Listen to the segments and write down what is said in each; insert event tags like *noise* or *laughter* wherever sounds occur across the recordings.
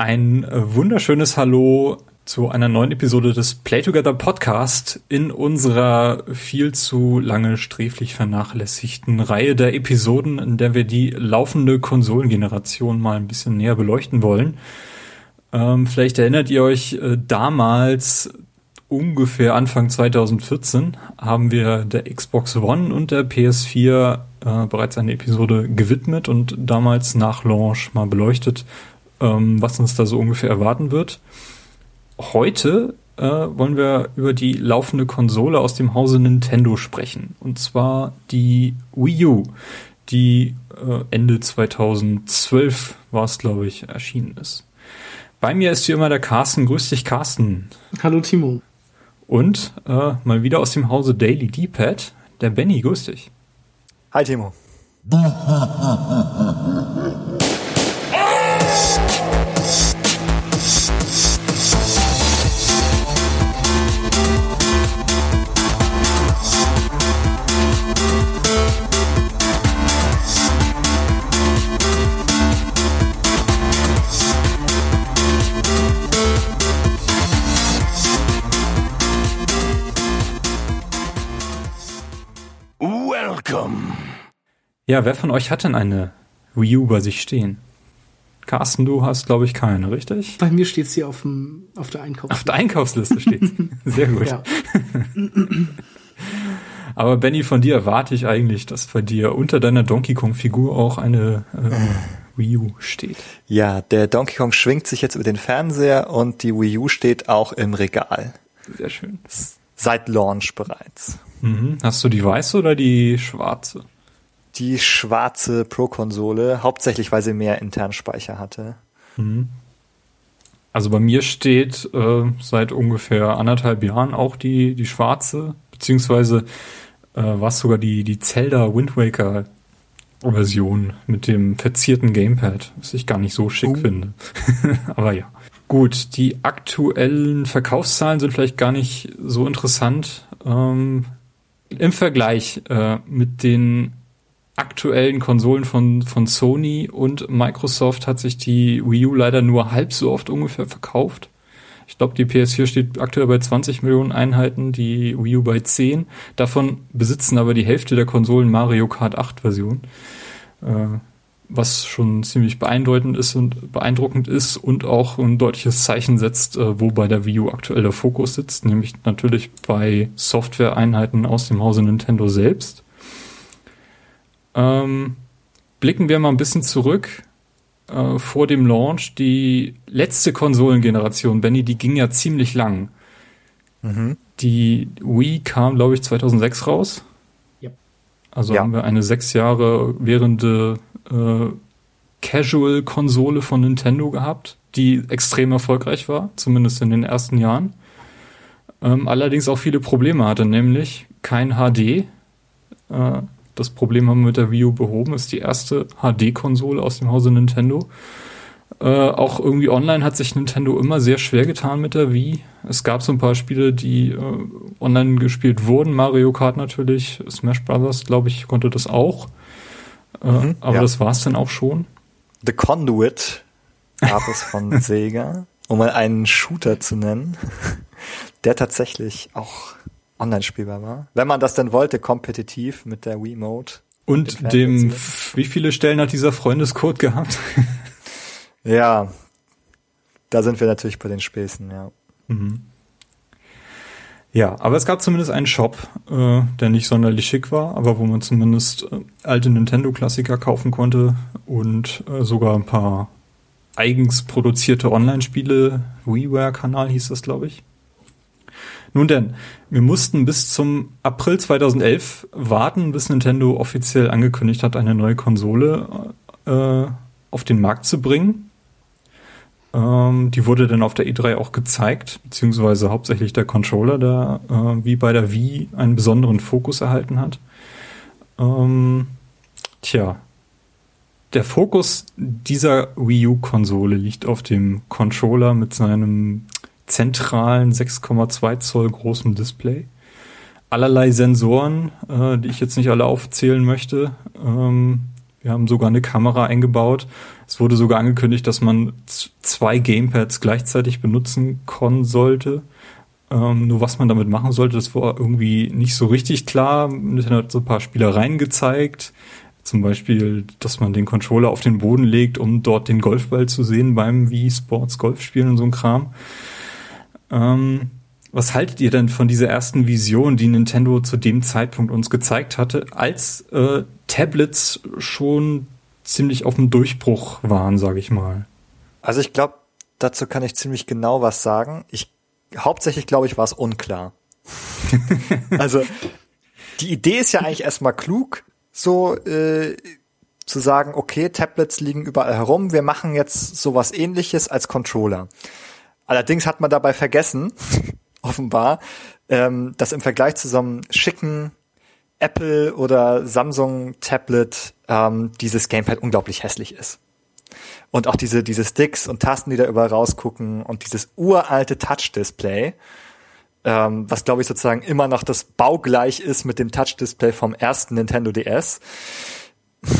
Ein äh, wunderschönes Hallo zu einer neuen Episode des Play Together Podcast in unserer viel zu lange sträflich vernachlässigten Reihe der Episoden, in der wir die laufende Konsolengeneration mal ein bisschen näher beleuchten wollen. Ähm, vielleicht erinnert ihr euch äh, damals ungefähr Anfang 2014 haben wir der Xbox One und der PS4 äh, bereits eine Episode gewidmet und damals nach Launch mal beleuchtet, ähm, was uns da so ungefähr erwarten wird heute äh, wollen wir über die laufende Konsole aus dem Hause Nintendo sprechen. Und zwar die Wii U, die äh, Ende 2012 war es, glaube ich, erschienen ist. Bei mir ist hier immer der Carsten. Grüß dich, Carsten. Hallo, Timo. Und äh, mal wieder aus dem Hause Daily D-Pad, der Benny. Grüß dich. Hi, Timo. *laughs* Ja, wer von euch hat denn eine Wii U bei sich stehen? Carsten, du hast, glaube ich, keine, richtig? Bei mir steht sie auf, dem, auf der Einkaufsliste. Auf der Einkaufsliste steht *laughs* Sehr gut. Ja. *laughs* Aber Benny, von dir erwarte ich eigentlich, dass bei dir unter deiner Donkey Kong-Figur auch eine äh, Wii U steht. Ja, der Donkey Kong schwingt sich jetzt über den Fernseher und die Wii U steht auch im Regal. Sehr schön. Seit Launch bereits. Mhm. Hast du die weiße oder die schwarze? Die schwarze Pro-Konsole, hauptsächlich weil sie mehr internen Speicher hatte. Mhm. Also bei mir steht äh, seit ungefähr anderthalb Jahren auch die, die schwarze, beziehungsweise äh, war es sogar die, die Zelda Wind Waker Version mit dem verzierten Gamepad, was ich gar nicht so schick uh. finde. *laughs* Aber ja. Gut, die aktuellen Verkaufszahlen sind vielleicht gar nicht so interessant. Ähm, Im Vergleich äh, mit den aktuellen Konsolen von, von Sony und Microsoft hat sich die Wii U leider nur halb so oft ungefähr verkauft. Ich glaube, die PS4 steht aktuell bei 20 Millionen Einheiten, die Wii U bei 10. Davon besitzen aber die Hälfte der Konsolen Mario Kart 8 Version. Äh, was schon ziemlich beeindruckend ist und beeindruckend ist und auch ein deutliches Zeichen setzt, äh, wo bei der Wii U aktuell der Fokus sitzt, nämlich natürlich bei Software-Einheiten aus dem Hause Nintendo selbst. Ähm, blicken wir mal ein bisschen zurück äh, vor dem Launch. Die letzte Konsolengeneration, Benny, die ging ja ziemlich lang. Mhm. Die Wii kam, glaube ich, 2006 raus. Ja. Also ja. haben wir eine sechs Jahre währende äh, Casual-Konsole von Nintendo gehabt, die extrem erfolgreich war, zumindest in den ersten Jahren. Ähm, allerdings auch viele Probleme hatte, nämlich kein HD. Äh, das Problem haben wir mit der Wii U behoben. Ist die erste HD-Konsole aus dem Hause Nintendo. Äh, auch irgendwie online hat sich Nintendo immer sehr schwer getan mit der Wii. Es gab so ein paar Spiele, die äh, online gespielt wurden. Mario Kart natürlich, Smash Brothers, glaube ich, konnte das auch. Äh, mhm, aber ja. das war es dann auch schon. The Conduit gab es von *laughs* Sega, um mal einen Shooter zu nennen, *laughs* der tatsächlich auch online spielbar war. Wenn man das denn wollte, kompetitiv mit der Wii Mode. Und dem, wie viele Stellen hat dieser Freundescode gehabt? *laughs* ja, da sind wir natürlich bei den Späßen, ja. Mhm. Ja, aber es gab zumindest einen Shop, äh, der nicht sonderlich schick war, aber wo man zumindest äh, alte Nintendo-Klassiker kaufen konnte und äh, sogar ein paar eigens produzierte Online-Spiele. WiiWare-Kanal hieß das, glaube ich. Nun denn, wir mussten bis zum April 2011 warten, bis Nintendo offiziell angekündigt hat, eine neue Konsole äh, auf den Markt zu bringen. Ähm, die wurde dann auf der E3 auch gezeigt, beziehungsweise hauptsächlich der Controller, der äh, wie bei der Wii einen besonderen Fokus erhalten hat. Ähm, tja, der Fokus dieser Wii U-Konsole liegt auf dem Controller mit seinem zentralen 6,2 Zoll großem Display. Allerlei Sensoren, äh, die ich jetzt nicht alle aufzählen möchte. Ähm, Wir haben sogar eine Kamera eingebaut. Es wurde sogar angekündigt, dass man zwei Gamepads gleichzeitig benutzen können sollte. Ähm, nur was man damit machen sollte, das war irgendwie nicht so richtig klar. Nintendo hat so ein paar Spielereien gezeigt. Zum Beispiel, dass man den Controller auf den Boden legt, um dort den Golfball zu sehen beim Wii Sports Golfspielen und so ein Kram. Ähm, was haltet ihr denn von dieser ersten Vision, die Nintendo zu dem Zeitpunkt uns gezeigt hatte, als äh, Tablets schon ziemlich auf dem Durchbruch waren, sage ich mal? Also ich glaube, dazu kann ich ziemlich genau was sagen. Ich hauptsächlich glaube ich war es unklar. *laughs* also die Idee ist ja eigentlich erstmal klug, so äh, zu sagen, okay, Tablets liegen überall herum, wir machen jetzt sowas ähnliches als Controller. Allerdings hat man dabei vergessen, *laughs* offenbar, ähm, dass im Vergleich zu so einem schicken Apple oder Samsung Tablet ähm, dieses Gamepad unglaublich hässlich ist. Und auch diese, diese Sticks und Tasten, die da überall rausgucken und dieses uralte Touch-Display, ähm, was glaube ich sozusagen immer noch das baugleich ist mit dem Touch-Display vom ersten Nintendo DS. *laughs*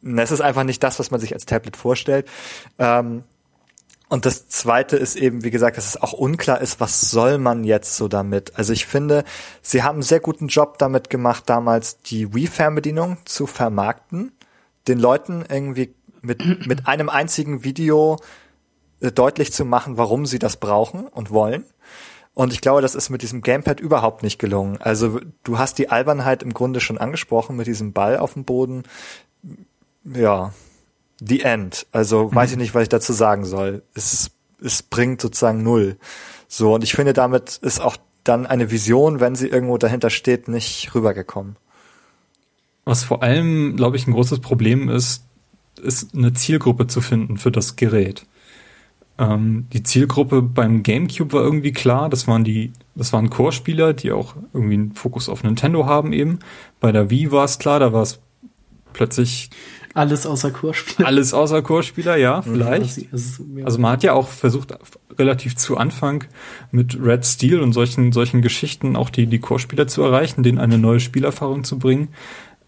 Es ist einfach nicht das, was man sich als Tablet vorstellt. Ähm, und das zweite ist eben, wie gesagt, dass es auch unklar ist, was soll man jetzt so damit? Also ich finde, sie haben einen sehr guten Job damit gemacht, damals die Wii-Fernbedienung zu vermarkten, den Leuten irgendwie mit, *clears throat* mit einem einzigen Video äh, deutlich zu machen, warum sie das brauchen und wollen. Und ich glaube, das ist mit diesem Gamepad überhaupt nicht gelungen. Also du hast die Albernheit im Grunde schon angesprochen mit diesem Ball auf dem Boden. Ja, the end. Also weiß ich nicht, was ich dazu sagen soll. Es, es bringt sozusagen null. So, und ich finde, damit ist auch dann eine Vision, wenn sie irgendwo dahinter steht, nicht rübergekommen. Was vor allem, glaube ich, ein großes Problem ist, ist eine Zielgruppe zu finden für das Gerät. Ähm, die Zielgruppe beim GameCube war irgendwie klar, das waren die, das waren Core-Spieler, die auch irgendwie einen Fokus auf Nintendo haben eben. Bei der Wii war es klar, da war es plötzlich alles außer Chorspieler. Alles außer Chorspieler, ja, vielleicht. Also man hat ja auch versucht, relativ zu Anfang mit Red Steel und solchen, solchen Geschichten auch die, die Chorspieler zu erreichen, denen eine neue Spielerfahrung zu bringen.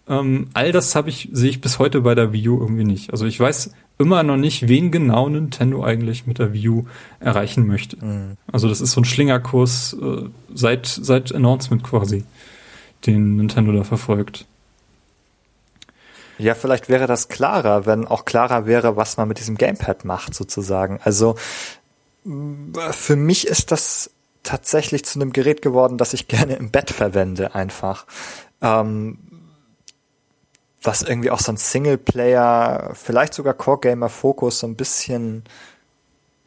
Ähm, all das habe ich, sehe ich bis heute bei der Wii U irgendwie nicht. Also ich weiß immer noch nicht, wen genau Nintendo eigentlich mit der Wii U erreichen möchte. Mhm. Also das ist so ein Schlingerkurs äh, seit, seit Announcement quasi, den Nintendo da verfolgt. Ja, vielleicht wäre das klarer, wenn auch klarer wäre, was man mit diesem Gamepad macht, sozusagen. Also für mich ist das tatsächlich zu einem Gerät geworden, das ich *laughs* gerne im Bett verwende, einfach. Ähm, was irgendwie auch so ein Singleplayer, vielleicht sogar Core-Gamer-Fokus so ein bisschen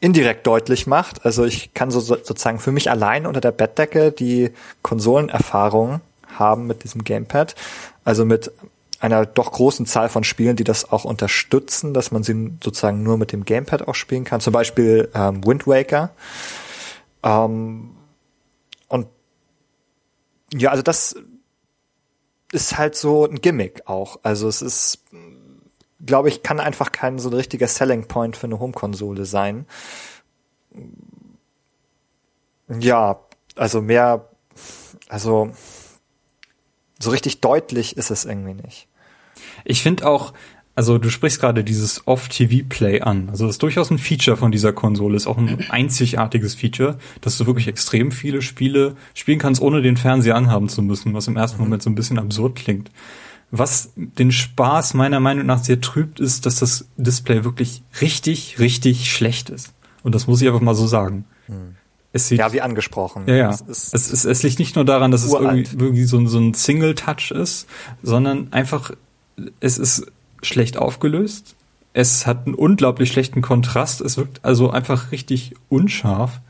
indirekt deutlich macht. Also ich kann so sozusagen für mich allein unter der Bettdecke die Konsolenerfahrung haben mit diesem Gamepad. Also mit einer doch großen Zahl von Spielen, die das auch unterstützen, dass man sie sozusagen nur mit dem Gamepad auch spielen kann. Zum Beispiel ähm, Wind Waker. Ähm, und ja, also das ist halt so ein Gimmick auch. Also es ist, glaube ich, kann einfach kein so ein richtiger Selling Point für eine Home-Konsole sein. Ja, also mehr, also so richtig deutlich ist es irgendwie nicht. Ich finde auch, also du sprichst gerade dieses Off-TV-Play an. Also das ist durchaus ein Feature von dieser Konsole, ist auch ein *clears throat* einzigartiges Feature, dass du wirklich extrem viele Spiele spielen kannst, ohne den Fernseher anhaben zu müssen, was im ersten mhm. Moment so ein bisschen absurd klingt. Was den Spaß meiner Meinung nach sehr trübt, ist, dass das Display wirklich richtig, richtig schlecht ist. Und das muss ich einfach mal so sagen. Mhm. Es sieht, ja, wie angesprochen. Ja, ja. Es, ist es, es, es liegt nicht nur daran, dass uralt. es irgendwie, irgendwie so, so ein Single-Touch ist, sondern einfach es ist schlecht aufgelöst. Es hat einen unglaublich schlechten Kontrast. Es wirkt also einfach richtig unscharf.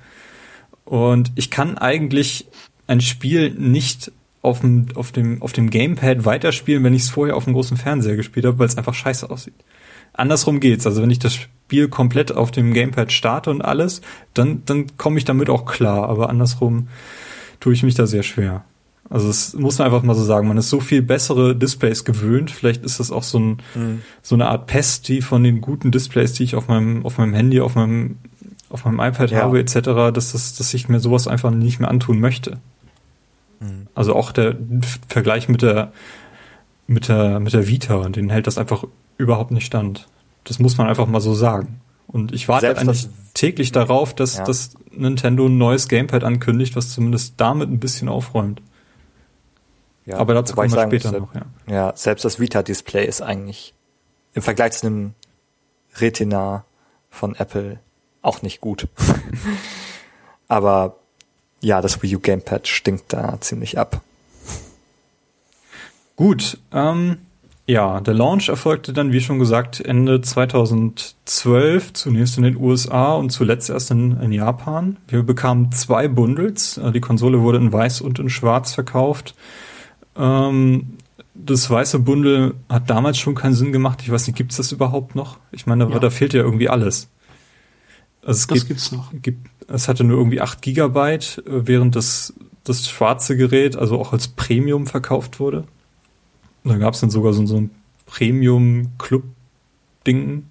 Und ich kann eigentlich ein Spiel nicht auf dem, auf dem, auf dem Gamepad weiterspielen, wenn ich es vorher auf dem großen Fernseher gespielt habe, weil es einfach scheiße aussieht. Andersrum geht's. Also wenn ich das Spiel komplett auf dem Gamepad starte und alles, dann, dann komme ich damit auch klar. Aber andersrum tue ich mich da sehr schwer. Also es muss man einfach mal so sagen, man ist so viel bessere Displays gewöhnt. Vielleicht ist das auch so, ein, mhm. so eine Art Pest, die von den guten Displays, die ich auf meinem, auf meinem Handy, auf meinem, auf meinem iPad ja. habe, etc., dass, das, dass ich mir sowas einfach nicht mehr antun möchte. Mhm. Also auch der Vergleich mit der mit der, mit der Vita, den hält das einfach überhaupt nicht stand. Das muss man einfach mal so sagen. Und ich warte Selbst eigentlich das- täglich darauf, dass, Ja. dass Nintendo ein neues Gamepad ankündigt, was zumindest damit ein bisschen aufräumt. Ja, Aber dazu kommen ich wir später muss, noch, ja. Ja, selbst das Vita-Display ist eigentlich im Vergleich zu einem Retina von Apple auch nicht gut. *laughs* Aber ja, das Wii U Gamepad stinkt da ziemlich ab. Gut, ähm, ja, der Launch erfolgte dann, wie schon gesagt, Ende 2012, zunächst in den USA und zuletzt erst in, in Japan. Wir bekamen zwei Bundles. Äh, Die Konsole wurde in weiß und in schwarz verkauft. Ähm, das weiße Bundle hat damals schon keinen Sinn gemacht. Ich weiß nicht, gibt's das überhaupt noch? Ich meine, da, Ja. da fehlt ja irgendwie alles. Also es Das gibt, gibt's noch. gibt, es hatte nur irgendwie 8 Gigabyte, äh, während das, das schwarze Gerät also auch als Premium verkauft wurde. Und da gab es dann sogar so, so ein Premium-Club-Ding,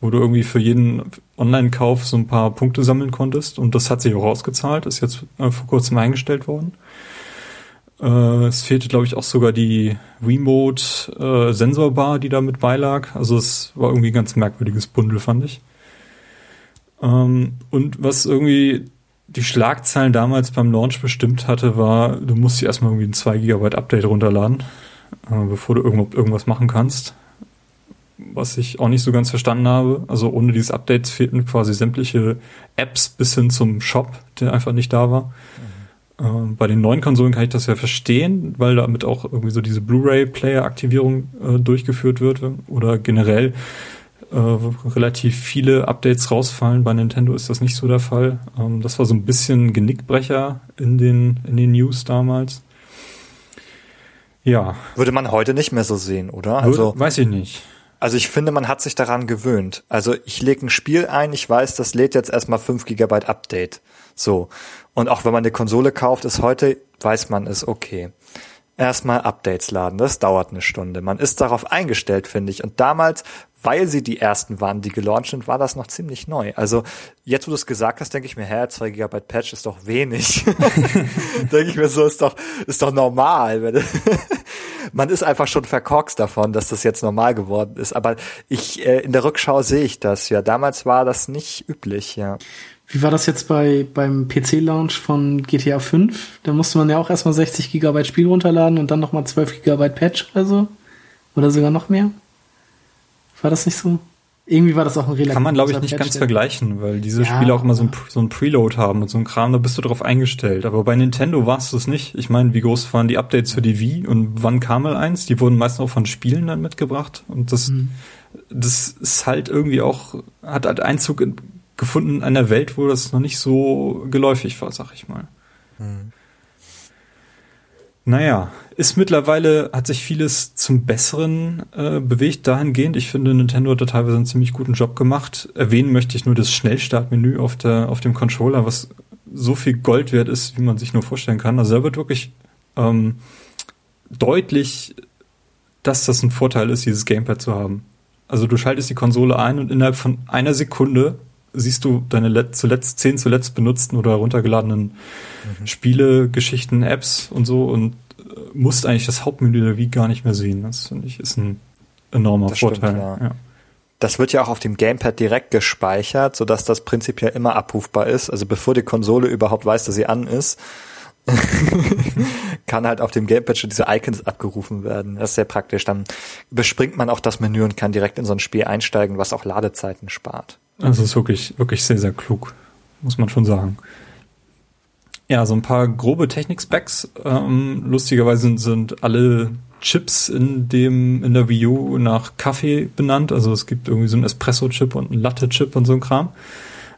wo du irgendwie für jeden Online-Kauf so ein paar Punkte sammeln konntest. Und das hat sich auch ausgezahlt, ist jetzt äh, vor kurzem eingestellt worden. Äh, es fehlte, glaube ich, auch sogar die Remote-Sensorbar, die da mit beilag. Also es war irgendwie ein ganz merkwürdiges Bundle, fand ich. Ähm, und was irgendwie die Schlagzeilen damals beim Launch bestimmt hatte, war, du musst dir erstmal irgendwie ein 2 GB Update runterladen, äh, bevor du irgendwo irgendwas machen kannst. Was ich auch nicht so ganz verstanden habe. Also ohne dieses Update fehlten quasi sämtliche Apps bis hin zum Shop, der einfach nicht da war. Ähm, bei den neuen Konsolen kann ich das ja verstehen, weil damit auch irgendwie so diese Blu-ray-Player-Aktivierung äh, durchgeführt wird oder generell äh, relativ viele Updates rausfallen. Bei Nintendo ist das nicht so der Fall. Ähm, das war so ein bisschen Genickbrecher in den, in den News damals. Ja, Würde man heute nicht mehr so sehen, oder? also, Also, weiß ich nicht. also ich finde, man hat sich daran gewöhnt. Also ich lege ein Spiel ein, ich weiß, das lädt jetzt erstmal 5 GB Update. So. Und auch wenn man eine Konsole kauft, ist heute, weiß man, ist okay. Erstmal Updates laden, das dauert eine Stunde. Man ist darauf eingestellt, finde ich. Und damals, weil sie die ersten waren, die gelauncht sind, war das noch ziemlich neu. Also jetzt, wo du es gesagt hast, denke ich mir, hä, 2 GB Patch ist doch wenig. *laughs* denke ich mir so, ist doch, ist doch normal. *laughs* Man ist einfach schon verkorkst davon, dass das jetzt normal geworden ist. Aber ich, äh, in der Rückschau sehe ich das ja. Damals war das nicht üblich, ja. Wie war das jetzt bei, beim PC-Launch von GTA 5? Da musste man ja auch erstmal 60 Gigabyte Spiel runterladen und dann nochmal 12 Gigabyte Patch oder so. Oder sogar noch mehr. War das nicht so? Irgendwie war das auch ein relativ Kann man, glaube ich, nicht Patch, ganz vergleichen, weil diese Ja, Spiele auch immer so ein, so ein Preload haben und so ein Kram, da bist du drauf eingestellt. Aber bei Nintendo warst du es nicht. Ich meine, wie groß waren die Updates für die Wii und wann kam mal eins? Die wurden meistens auch von Spielen dann mitgebracht und das, Mhm. das ist halt irgendwie auch, hat halt Einzug in, gefunden in einer Welt, wo das noch nicht so geläufig war, sag ich mal. Naja, ist mittlerweile, hat sich vieles zum Besseren äh, bewegt dahingehend. Ich finde, Nintendo hat da teilweise einen ziemlich guten Job gemacht. Erwähnen möchte ich nur das Schnellstartmenü auf, der, auf dem Controller, was so viel Gold wert ist, wie man sich nur vorstellen kann. Also da wird wirklich ähm, deutlich, dass das ein Vorteil ist, dieses Gamepad zu haben. Also du schaltest die Konsole ein und innerhalb von einer Sekunde siehst du deine let zuletzt, zehn zuletzt benutzten oder runtergeladenen Spiele, Geschichten, Apps und so und äh, musst eigentlich das Hauptmenü der Wii gar nicht mehr sehen. Das finde ich ist ein enormer Das stimmt, Vorteil. ja. ja. Das wird ja auch auf dem Gamepad direkt gespeichert, sodass das prinzipiell immer abrufbar ist. Also bevor die Konsole überhaupt weiß, dass sie an ist, *laughs* kann halt auf dem Gamepad schon diese Icons abgerufen werden. Das ist sehr praktisch. Dann überspringt man auch das Menü und kann direkt in so ein Spiel einsteigen, was auch Ladezeiten spart. Also es ist wirklich, wirklich sehr, sehr klug, muss man schon sagen. Ja, so ein paar grobe Technik-Specs. Ähm, lustigerweise sind, sind alle Chips in dem, in der Wii U nach Kaffee benannt. Also es gibt irgendwie so einen Espresso-Chip und einen Latte-Chip und so ein Kram.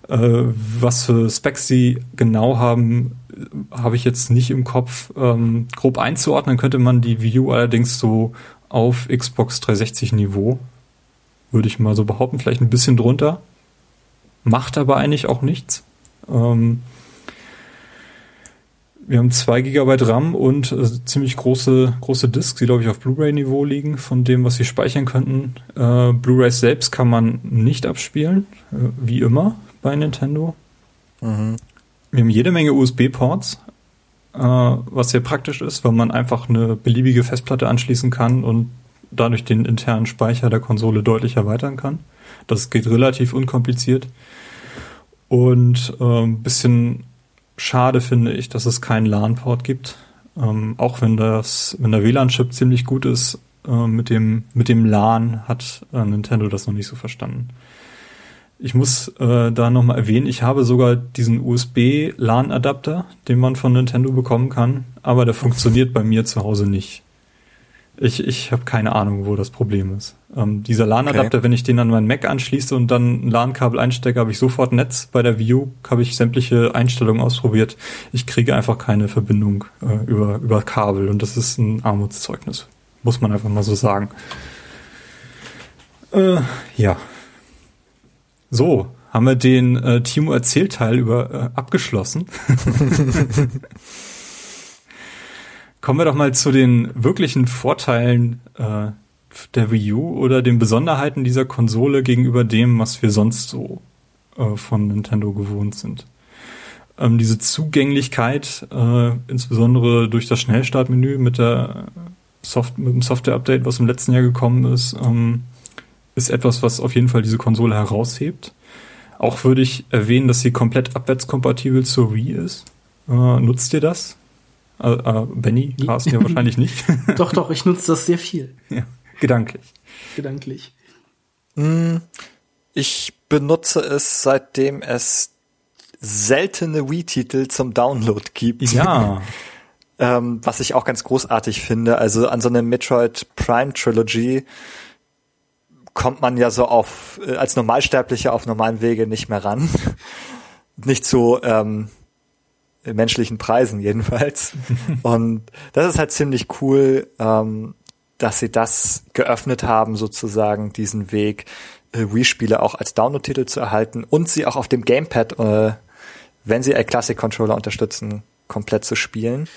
Äh, was für Specs sie genau haben, habe ich jetzt nicht im Kopf. Ähm, grob einzuordnen könnte man die Wii U allerdings so auf Xbox 360 Niveau. Würde ich mal so behaupten, vielleicht ein bisschen drunter. Macht aber eigentlich auch nichts. Ähm, wir haben zwei Gigabyte RAM und äh, ziemlich große, große Disks, die glaube ich auf Blu-ray-Niveau liegen, von dem, was sie speichern könnten. Äh, Blu-rays selbst kann man nicht abspielen, äh, wie immer bei Nintendo. Mhm. Wir haben jede Menge USB-Ports. äh, was sehr praktisch ist, weil man einfach eine beliebige Festplatte anschließen kann und dadurch den internen Speicher der Konsole deutlich erweitern kann. Das geht relativ unkompliziert. Und ein ähm, bisschen schade finde ich, dass es keinen LAN-Port gibt. Ähm, auch wenn das, wenn der WLAN-Chip ziemlich gut ist, äh, mit dem, mit dem LAN hat äh, Nintendo das noch nicht so verstanden. Ich muss äh, da nochmal erwähnen, ich habe sogar diesen USB-LAN-Adapter, den man von Nintendo bekommen kann, aber der funktioniert bei mir zu Hause nicht. Ich, ich habe keine Ahnung, wo das Problem ist. Ähm, dieser LAN-Adapter, okay. wenn ich den an meinen Mac anschließe und dann ein LAN-Kabel einstecke, habe ich sofort Netz. Bei der View habe ich sämtliche Einstellungen ausprobiert. Ich kriege einfach keine Verbindung äh, über, über Kabel und das ist ein Armutszeugnis. Muss man einfach mal so sagen. Äh, ja. So, haben wir den äh, Timo Erzählteil über äh, abgeschlossen. *laughs* *laughs* Kommen wir doch mal zu den wirklichen Vorteilen äh, der Wii U oder den Besonderheiten dieser Konsole gegenüber dem, was wir sonst so äh, von Nintendo gewohnt sind. Ähm, diese Zugänglichkeit, äh, insbesondere durch das Schnellstartmenü mit der Soft mit dem Software-Update, was im letzten Jahr gekommen ist, ähm, ist etwas, was auf jeden Fall diese Konsole heraushebt. Auch würde ich erwähnen, dass sie komplett abwärtskompatibel zur Wii ist. Äh, nutzt ihr das? Äh, äh, Benny, Carsten ja wahrscheinlich nicht. *laughs* doch, doch, ich nutze das sehr viel. Ja, gedanklich. Gedanklich. Hm, ich benutze es, seitdem es seltene Wii-Titel zum Download gibt. Ja. *laughs* ähm, was ich auch ganz großartig finde. Also an so eine Metroid Prime Trilogy kommt man ja so auf, äh, als Normalsterblicher auf normalen Wege nicht mehr ran. *laughs* nicht so, ähm, menschlichen Preisen jedenfalls. *laughs* Und das ist halt ziemlich cool, ähm, dass sie das geöffnet haben, sozusagen diesen Weg, äh, Wii-Spiele auch als Download-Titel zu erhalten und sie auch auf dem Gamepad, äh, wenn sie ein Classic-Controller unterstützen, komplett zu spielen,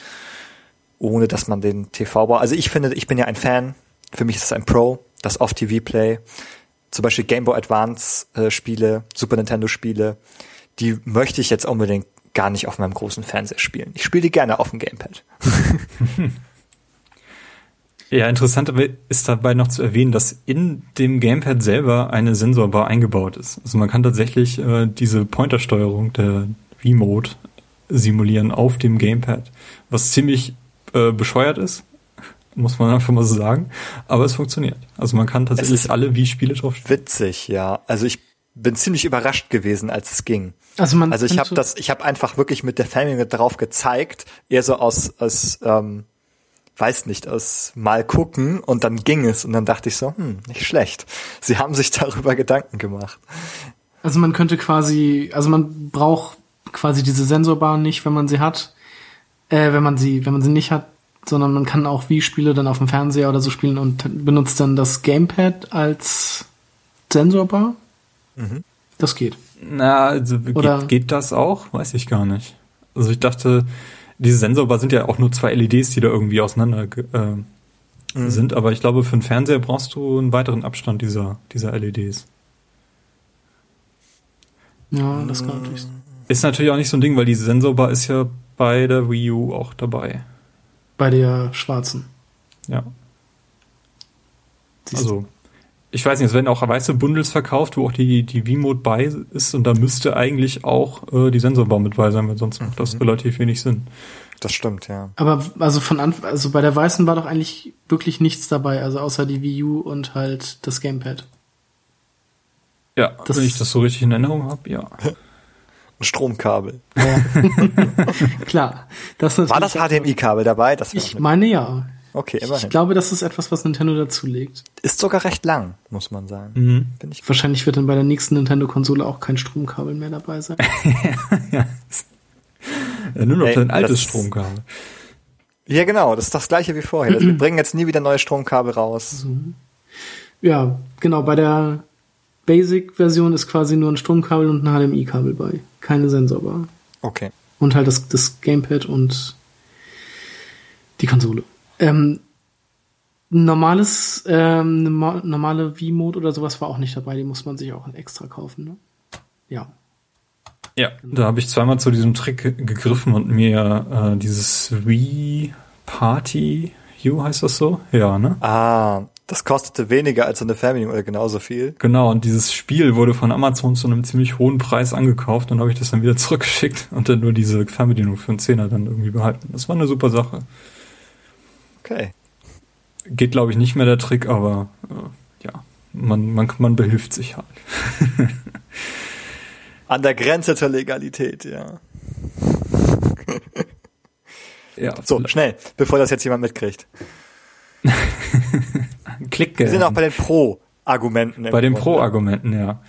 ohne dass man den TV braucht. Also ich finde, ich bin ja ein Fan. Für mich ist es ein Pro, das Off-TV-Play. Zum Beispiel Game Boy Advance-Spiele, äh, Super Nintendo-Spiele, die möchte ich jetzt unbedingt gar nicht auf meinem großen Fernseher spielen. Ich spiele die gerne auf dem Gamepad. *laughs* ja, interessant ist dabei noch zu erwähnen, dass in dem Gamepad selber eine Sensorbar eingebaut ist. Also man kann tatsächlich äh, diese Pointersteuerung der V-Mode simulieren auf dem Gamepad, was ziemlich äh, bescheuert ist, *laughs* muss man einfach mal so sagen, aber es funktioniert. Also man kann tatsächlich alle Wii-Spiele drauf spielen. Witzig, ja. Also ich bin ziemlich überrascht gewesen, als es ging. Also man, also ich habe das, ich habe einfach wirklich mit der Family drauf gezeigt, eher so aus, aus, ähm, weiß nicht, aus mal gucken und dann ging es und dann dachte ich so, hm, nicht schlecht. Sie haben sich *laughs* darüber Gedanken gemacht. Also man könnte quasi, also man braucht quasi diese Sensorbahn nicht, wenn man sie hat, äh, wenn man sie, wenn man sie nicht hat, sondern man kann auch wie Spiele dann auf dem Fernseher oder so spielen und benutzt dann das Gamepad als Sensorbar. Mhm. Das geht. Na, also geht, geht, das auch? Weiß ich gar nicht. Also ich dachte, diese Sensorbar sind ja auch nur zwei LEDs, die da irgendwie auseinander äh, mhm. sind, aber ich glaube, für einen Fernseher brauchst du einen weiteren Abstand dieser, dieser LEDs. Ja, das kann natürlich. Ist natürlich auch nicht so ein Ding, weil diese Sensorbar ist ja bei der Wii U auch dabei. Bei der schwarzen. Ja. Siehst also, ich weiß nicht, es werden auch weiße Bundles verkauft, wo auch die, die V-Mode bei ist und da müsste eigentlich auch äh, die Sensorbar mit bei sein, weil sonst macht das mhm. relativ wenig Sinn. Das stimmt, ja. Aber also von Anfang, also bei der weißen war doch eigentlich wirklich nichts dabei, also außer die Wii U und halt das Gamepad. Ja, das wenn ich das so richtig in Erinnerung habe, ja. *laughs* Ein Stromkabel. Ja. *laughs* Klar. Das war das HDMI-Kabel dabei? Das ich meine ja. Okay, immerhin. Ich glaube, das ist etwas, was Nintendo dazulegt. Ist sogar recht lang, muss man sagen. Mhm. Wahrscheinlich wird dann bei der nächsten Nintendo-Konsole auch kein Stromkabel mehr dabei sein. *laughs* ja. ja. Nur noch Ey, ein altes Stromkabel. Ja, genau, das ist das gleiche wie vorher. Wir *clears throat* bringen jetzt nie wieder neue Stromkabel raus. So. Ja, genau, bei der Basic-Version ist quasi nur ein Stromkabel und ein HDMI-Kabel bei. Keine Sensorbar. Okay. Und halt das, das Gamepad und die Konsole. Ähm, normales, ähm, normale V-Mode oder sowas war auch nicht dabei, die muss man sich auch extra kaufen, ne? Ja. Ja, da habe ich zweimal zu diesem Trick gegriffen und mir äh, dieses Wii Party U heißt das so? Ja, ne? Ah, das kostete weniger als eine Fernbedienung oder genauso viel. Genau, und dieses Spiel wurde von Amazon zu einem ziemlich hohen Preis angekauft und habe ich das dann wieder *laughs* zurückgeschickt und dann nur diese Fernbedienung für einen Zehner dann irgendwie behalten. Das war eine super Sache. Okay. Geht, glaube ich, nicht mehr der Trick, aber äh, ja, man, man, man behilft sich halt. *laughs* An der Grenze zur Legalität, ja. *laughs* ja. So, schnell, bevor das jetzt jemand mitkriegt. *laughs* Klick. Wir sind auch bei den Pro-Argumenten. Bei den Pro-Argumenten, ja.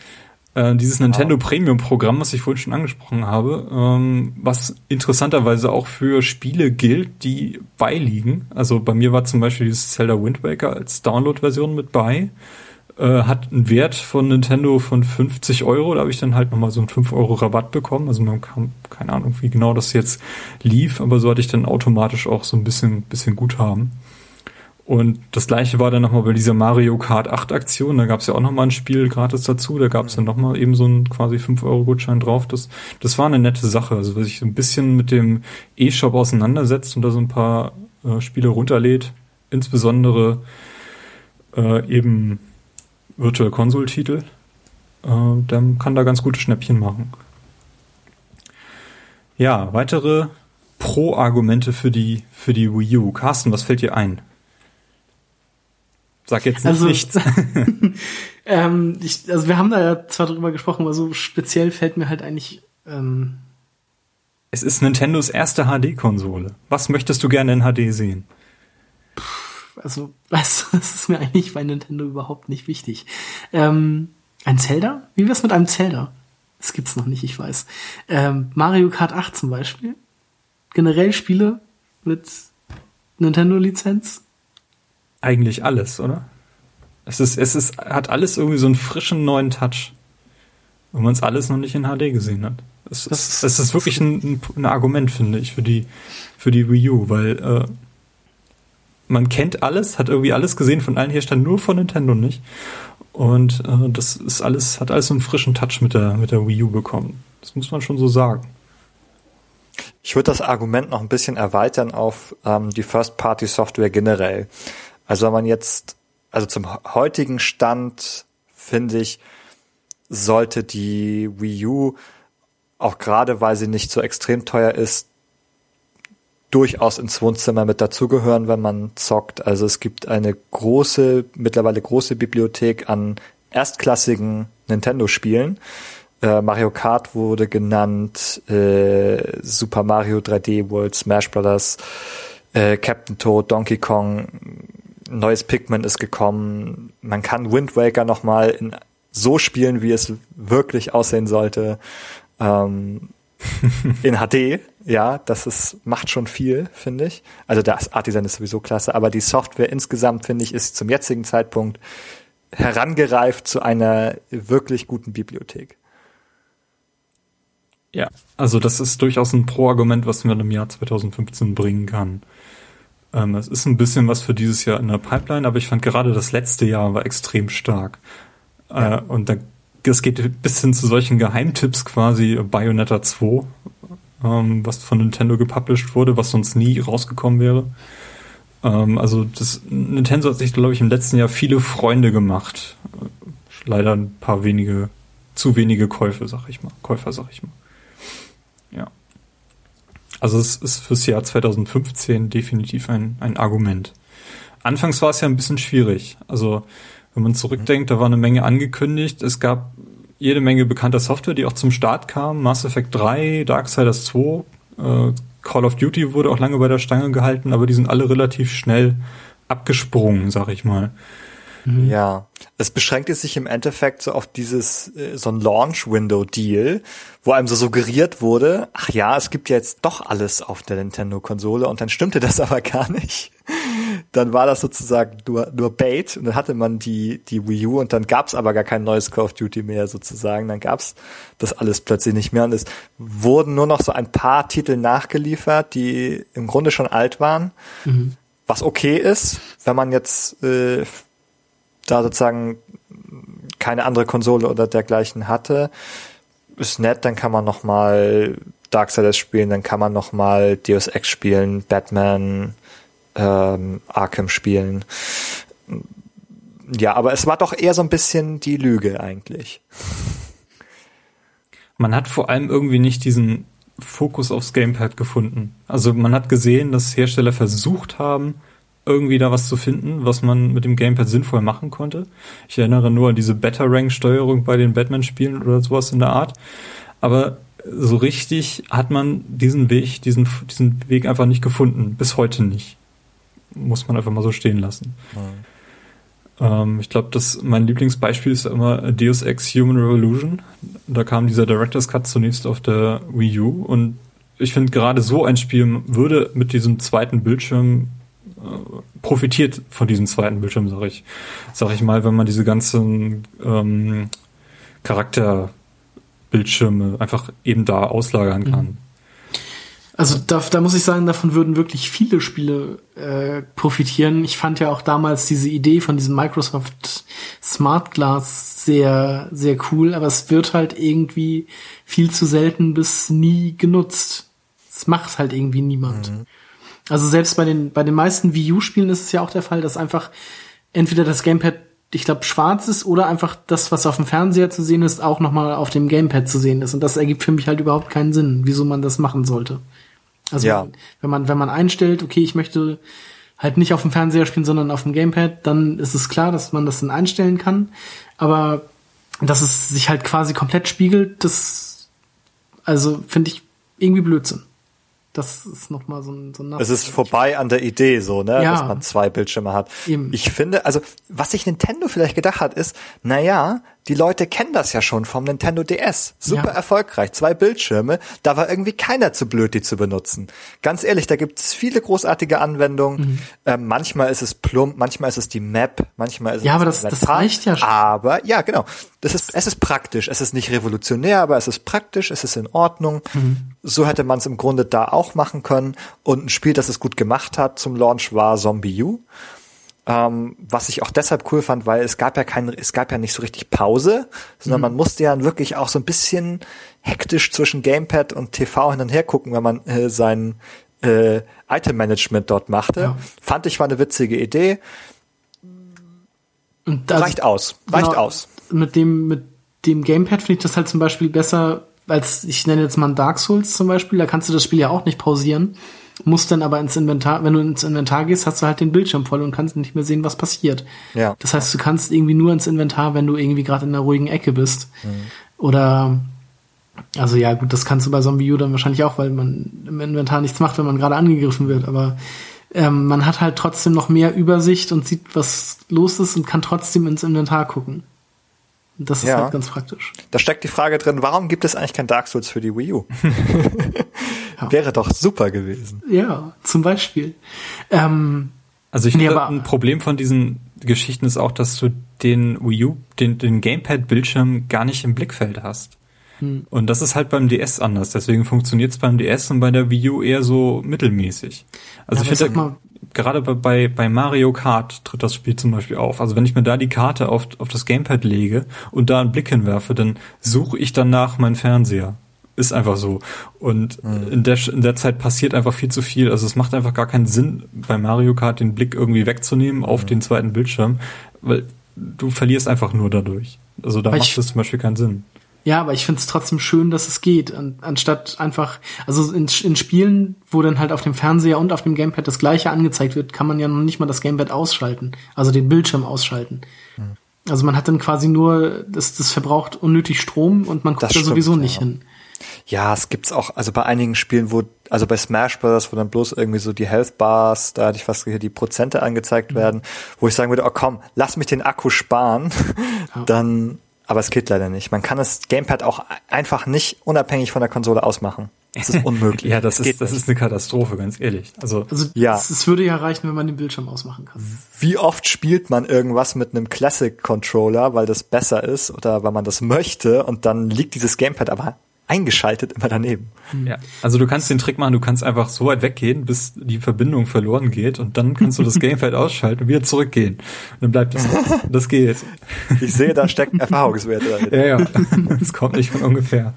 Äh, dieses Nintendo wow. Premium-Programm, was ich vorhin schon angesprochen habe, ähm, was interessanterweise auch für Spiele gilt, die beiliegen. Also bei mir war zum Beispiel dieses Zelda Wind Waker als Download-Version mit bei. Äh, hat einen Wert von Nintendo von 50 Euro. Da habe ich dann halt nochmal so einen 5 Euro Rabatt bekommen. Also man kann, keine Ahnung, wie genau das jetzt lief, aber so hatte ich dann automatisch auch so ein bisschen, bisschen Guthaben. Und das gleiche war dann nochmal bei dieser Mario Kart 8 Aktion. Da gab es ja auch nochmal ein Spiel gratis dazu. Da gab es dann nochmal eben so einen quasi 5-Euro-Gutschein drauf. Das, das war eine nette Sache. Also, wer sich so ein bisschen mit dem E-Shop auseinandersetzt und da so ein paar äh, Spiele runterlädt, insbesondere äh, eben Virtual Console-Titel, äh, der kann da ganz gute Schnäppchen machen. Ja, weitere Pro-Argumente für die, für die Wii U. Carsten, was fällt dir ein? Sag jetzt nicht also, nichts. *laughs* ähm, ich, also wir haben da ja zwar drüber gesprochen, aber so speziell fällt mir halt eigentlich. Ähm es ist Nintendos erste HD-Konsole. Was möchtest du gerne in HD sehen? Also, *laughs* du, das ist mir eigentlich bei Nintendo überhaupt nicht wichtig. Ähm, ein Zelda? Wie wär's mit einem Zelda? Das gibt's noch nicht, ich weiß. Ähm, Mario Kart 8 zum Beispiel. Generell Spiele mit Nintendo-Lizenz eigentlich alles, oder? Es ist, es ist, hat alles irgendwie so einen frischen neuen Touch. Wenn man es alles noch nicht in HD gesehen hat. Es, ist, es ist wirklich ein, ein, Argument, finde ich, für die, für die Wii U, weil äh, man kennt alles, hat irgendwie alles gesehen von allen Herstellern, nur von Nintendo nicht. Und äh, das ist alles, hat alles so einen frischen Touch mit der, mit der Wii U bekommen. Das muss man schon so sagen. Ich würde das Argument noch ein bisschen erweitern auf ähm, die First-Party-Software generell. Also wenn man jetzt, also zum heutigen Stand, finde ich, sollte die Wii U, auch gerade weil sie nicht so extrem teuer ist, durchaus ins Wohnzimmer mit dazugehören, wenn man zockt. Also es gibt eine große, mittlerweile große Bibliothek an erstklassigen Nintendo-Spielen. Äh, Mario Kart wurde genannt, äh, Super Mario 3D World, Smash Brothers, äh, Captain Toad, Donkey Kong, neues Pikmin ist gekommen. Man kann Wind Waker nochmal in so spielen, wie es wirklich aussehen sollte. Ähm, *laughs* in HD, ja, das ist, macht schon viel, finde ich. Also das Art Design ist sowieso klasse, aber die Software insgesamt, finde ich, ist zum jetzigen Zeitpunkt herangereift zu einer wirklich guten Bibliothek. Ja, also das ist durchaus ein Pro-Argument, was man im Jahr 2015 bringen kann. Ähm, es ist ein bisschen was für dieses Jahr in der Pipeline, aber ich fand gerade das letzte Jahr war extrem stark. Äh, ja. Äh, und da, es geht bis hin zu solchen Geheimtipps quasi Bayonetta 2, ähm, was von Nintendo gepublished wurde, was sonst nie rausgekommen wäre. Ähm, also das Nintendo hat sich, glaube ich, im letzten Jahr viele Freunde gemacht. Leider ein paar wenige, zu wenige Käufe, sag ich mal. Käufer, sag ich mal. Also es ist fürs Jahr 2015 definitiv ein, ein Argument. Anfangs war es ja ein bisschen schwierig. Also wenn man zurückdenkt, da war eine Menge angekündigt. Es gab jede Menge bekannter Software, die auch zum Start kam. Mass Effect 3, Darksiders 2, äh, Call of Duty wurde auch lange bei der Stange gehalten, aber die sind alle relativ schnell abgesprungen, sag ich mal. Mhm. Ja, es beschränkte sich im Endeffekt so auf dieses, äh, so ein Launch-Window-Deal, wo einem so suggeriert wurde, ach ja, es gibt jetzt doch alles auf der Nintendo-Konsole und dann stimmte das *laughs* aber gar nicht. Dann war das sozusagen nur, nur Bait und dann hatte man die, die Wii U und dann gab's aber gar kein neues Call of Duty mehr sozusagen. Dann gab's das alles plötzlich nicht mehr und es wurden nur noch so ein paar Titel nachgeliefert, die im Grunde schon alt waren. Mhm. Was okay ist, wenn man jetzt äh, da sozusagen keine andere Konsole oder dergleichen hatte. ist nett, dann kann man noch mal Darksiders spielen, dann kann man noch mal Deus Ex spielen, Batman, ähm, Arkham spielen. Ja, aber es war doch eher so ein bisschen die Lüge eigentlich. Man hat vor allem irgendwie nicht diesen Fokus aufs Gamepad gefunden. Also man hat gesehen, dass Hersteller versucht haben, irgendwie da was zu finden, was man mit dem Gamepad sinnvoll machen konnte. Ich erinnere nur an diese Better-Rank-Steuerung bei den Batman-Spielen oder sowas in der Art. Aber so richtig hat man diesen Weg, diesen, diesen Weg einfach nicht gefunden. Bis heute nicht. Muss man einfach mal so stehen lassen. Mhm. Ähm, ich glaube, dass mein Lieblingsbeispiel ist immer Deus Ex Human Revolution. Da kam dieser Director's Cut zunächst auf der Wii U und ich finde gerade so ein Spiel würde mit diesem zweiten Bildschirm profitiert von diesem zweiten Bildschirm, sag ich, sag ich mal, wenn man diese ganzen ähm, Charakterbildschirme einfach eben da auslagern kann. Mhm. Also da, da muss ich sagen, davon würden wirklich viele Spiele äh, profitieren. Ich fand ja auch damals diese Idee von diesem Microsoft Smart Glass sehr, sehr cool, aber es wird halt irgendwie viel zu selten bis nie genutzt. Es macht halt irgendwie niemand. Mhm. Also selbst bei den, bei den meisten Wii U-Spielen ist es ja auch der Fall, dass einfach entweder das Gamepad, ich glaube, schwarz ist oder einfach das, was auf dem Fernseher zu sehen ist, auch nochmal auf dem Gamepad zu sehen ist. Und das ergibt für mich halt überhaupt keinen Sinn, wieso man das machen sollte. Also ja. wenn man, wenn man einstellt, okay, ich möchte halt nicht auf dem Fernseher spielen, sondern auf dem Gamepad, dann ist es klar, dass man das dann einstellen kann. Aber dass es sich halt quasi komplett spiegelt, das, also finde ich irgendwie Blödsinn. Das ist nochmal so ein, so ein Es ist vorbei an der Idee, so, ne, ja. dass man zwei Bildschirme hat. Eben. Ich finde, also, was sich Nintendo vielleicht gedacht hat, ist, na ja, die Leute kennen das ja schon vom Nintendo DS. Super ja. erfolgreich. Zwei Bildschirme. Da war irgendwie keiner zu blöd, die zu benutzen. Ganz ehrlich, da gibt es viele großartige Anwendungen. Mhm. Ähm, manchmal ist es plump, manchmal ist es die Map, manchmal ist ja, es aber das, das reicht ja schon. Aber ja, genau. Das ist, es ist praktisch. Es ist nicht revolutionär, aber es ist praktisch. Es ist in Ordnung. Mhm. So hätte man es im Grunde da auch machen können. Und ein Spiel, das es gut gemacht hat zum Launch, war Zombie U. Ähm, was ich auch deshalb cool fand, weil es gab ja kein, es gab ja nicht so richtig Pause, sondern mhm. man musste ja wirklich auch so ein bisschen hektisch zwischen Gamepad und TV hin und her gucken, wenn man äh, sein äh, Item-Management dort machte. Ja. Fand ich war eine witzige Idee. Das, reicht aus, reicht genau, aus. Mit dem, mit dem Gamepad finde ich das halt zum Beispiel besser, als ich nenne jetzt mal Dark Souls zum Beispiel, da kannst du das Spiel ja auch nicht pausieren musst dann aber ins Inventar, wenn du ins Inventar gehst, hast du halt den Bildschirm voll und kannst nicht mehr sehen, was passiert. Ja. Das heißt, du kannst irgendwie nur ins Inventar, wenn du irgendwie gerade in einer ruhigen Ecke bist. Mhm. Oder also ja, gut, das kannst du bei Zombie U dann wahrscheinlich auch, weil man im Inventar nichts macht, wenn man gerade angegriffen wird. Aber ähm, man hat halt trotzdem noch mehr Übersicht und sieht, was los ist und kann trotzdem ins Inventar gucken. Das ist ja. halt ganz praktisch. Da steckt die Frage drin, warum gibt es eigentlich kein Dark Souls für die Wii U? *laughs* ja. Wäre doch super gewesen. Ja, zum Beispiel. Ähm, also ich finde, nee, ein Problem von diesen Geschichten ist auch, dass du den Wii U, den, den Gamepad-Bildschirm gar nicht im Blickfeld hast. Hm. Und das ist halt beim DS anders. Deswegen funktioniert es beim DS und bei der Wii U eher so mittelmäßig. Also ja, ich finde, gerade bei, bei Mario Kart tritt das Spiel zum Beispiel auf. Also wenn ich mir da die Karte auf, auf das Gamepad lege und da einen Blick hinwerfe, dann suche ich danach meinen Fernseher. Ist einfach so. Und mhm. in, der, in der Zeit passiert einfach viel zu viel. Also es macht einfach gar keinen Sinn, bei Mario Kart den Blick irgendwie wegzunehmen auf mhm. den zweiten Bildschirm, weil du verlierst einfach nur dadurch. Also da macht es zum Beispiel keinen Sinn. Ja, aber ich finde es trotzdem schön, dass es geht, an, anstatt einfach, also in, in Spielen, wo dann halt auf dem Fernseher und auf dem Gamepad das gleiche angezeigt wird, kann man ja noch nicht mal das Gamepad ausschalten, also den Bildschirm ausschalten. Hm. Also man hat dann quasi nur, das, das verbraucht unnötig Strom und man guckt da sowieso nicht ja. hin. Ja, es gibt's auch, also bei einigen Spielen, wo, also bei Smash Bros., wo dann bloß irgendwie so die Health Bars, da hatte ich fast hier die Prozente angezeigt mhm. werden, wo ich sagen würde, oh komm, lass mich den Akku sparen, *laughs* ja. dann aber es geht leider nicht. Man kann das Gamepad auch einfach nicht unabhängig von der Konsole ausmachen. Das ist *laughs* unmöglich. ja, das, das ist, das ist eine Katastrophe, ganz ehrlich. Also, also ja. Es, es, würde ja reichen, wenn man den Bildschirm ausmachen kann. Wie oft spielt man irgendwas mit einem Classic Controller, weil das besser ist oder weil man das möchte und dann liegt dieses Gamepad aber eingeschaltet immer daneben. Ja, also du kannst den Trick machen, du kannst einfach so weit weggehen, bis die Verbindung verloren geht und dann kannst du das *laughs* Gamepad ausschalten und wieder zurückgehen. Und dann bleibt das. Das geht. Ich sehe, da steckt *laughs* Erfahrungswerte damit. Ja, ja. Das kommt nicht von ungefähr.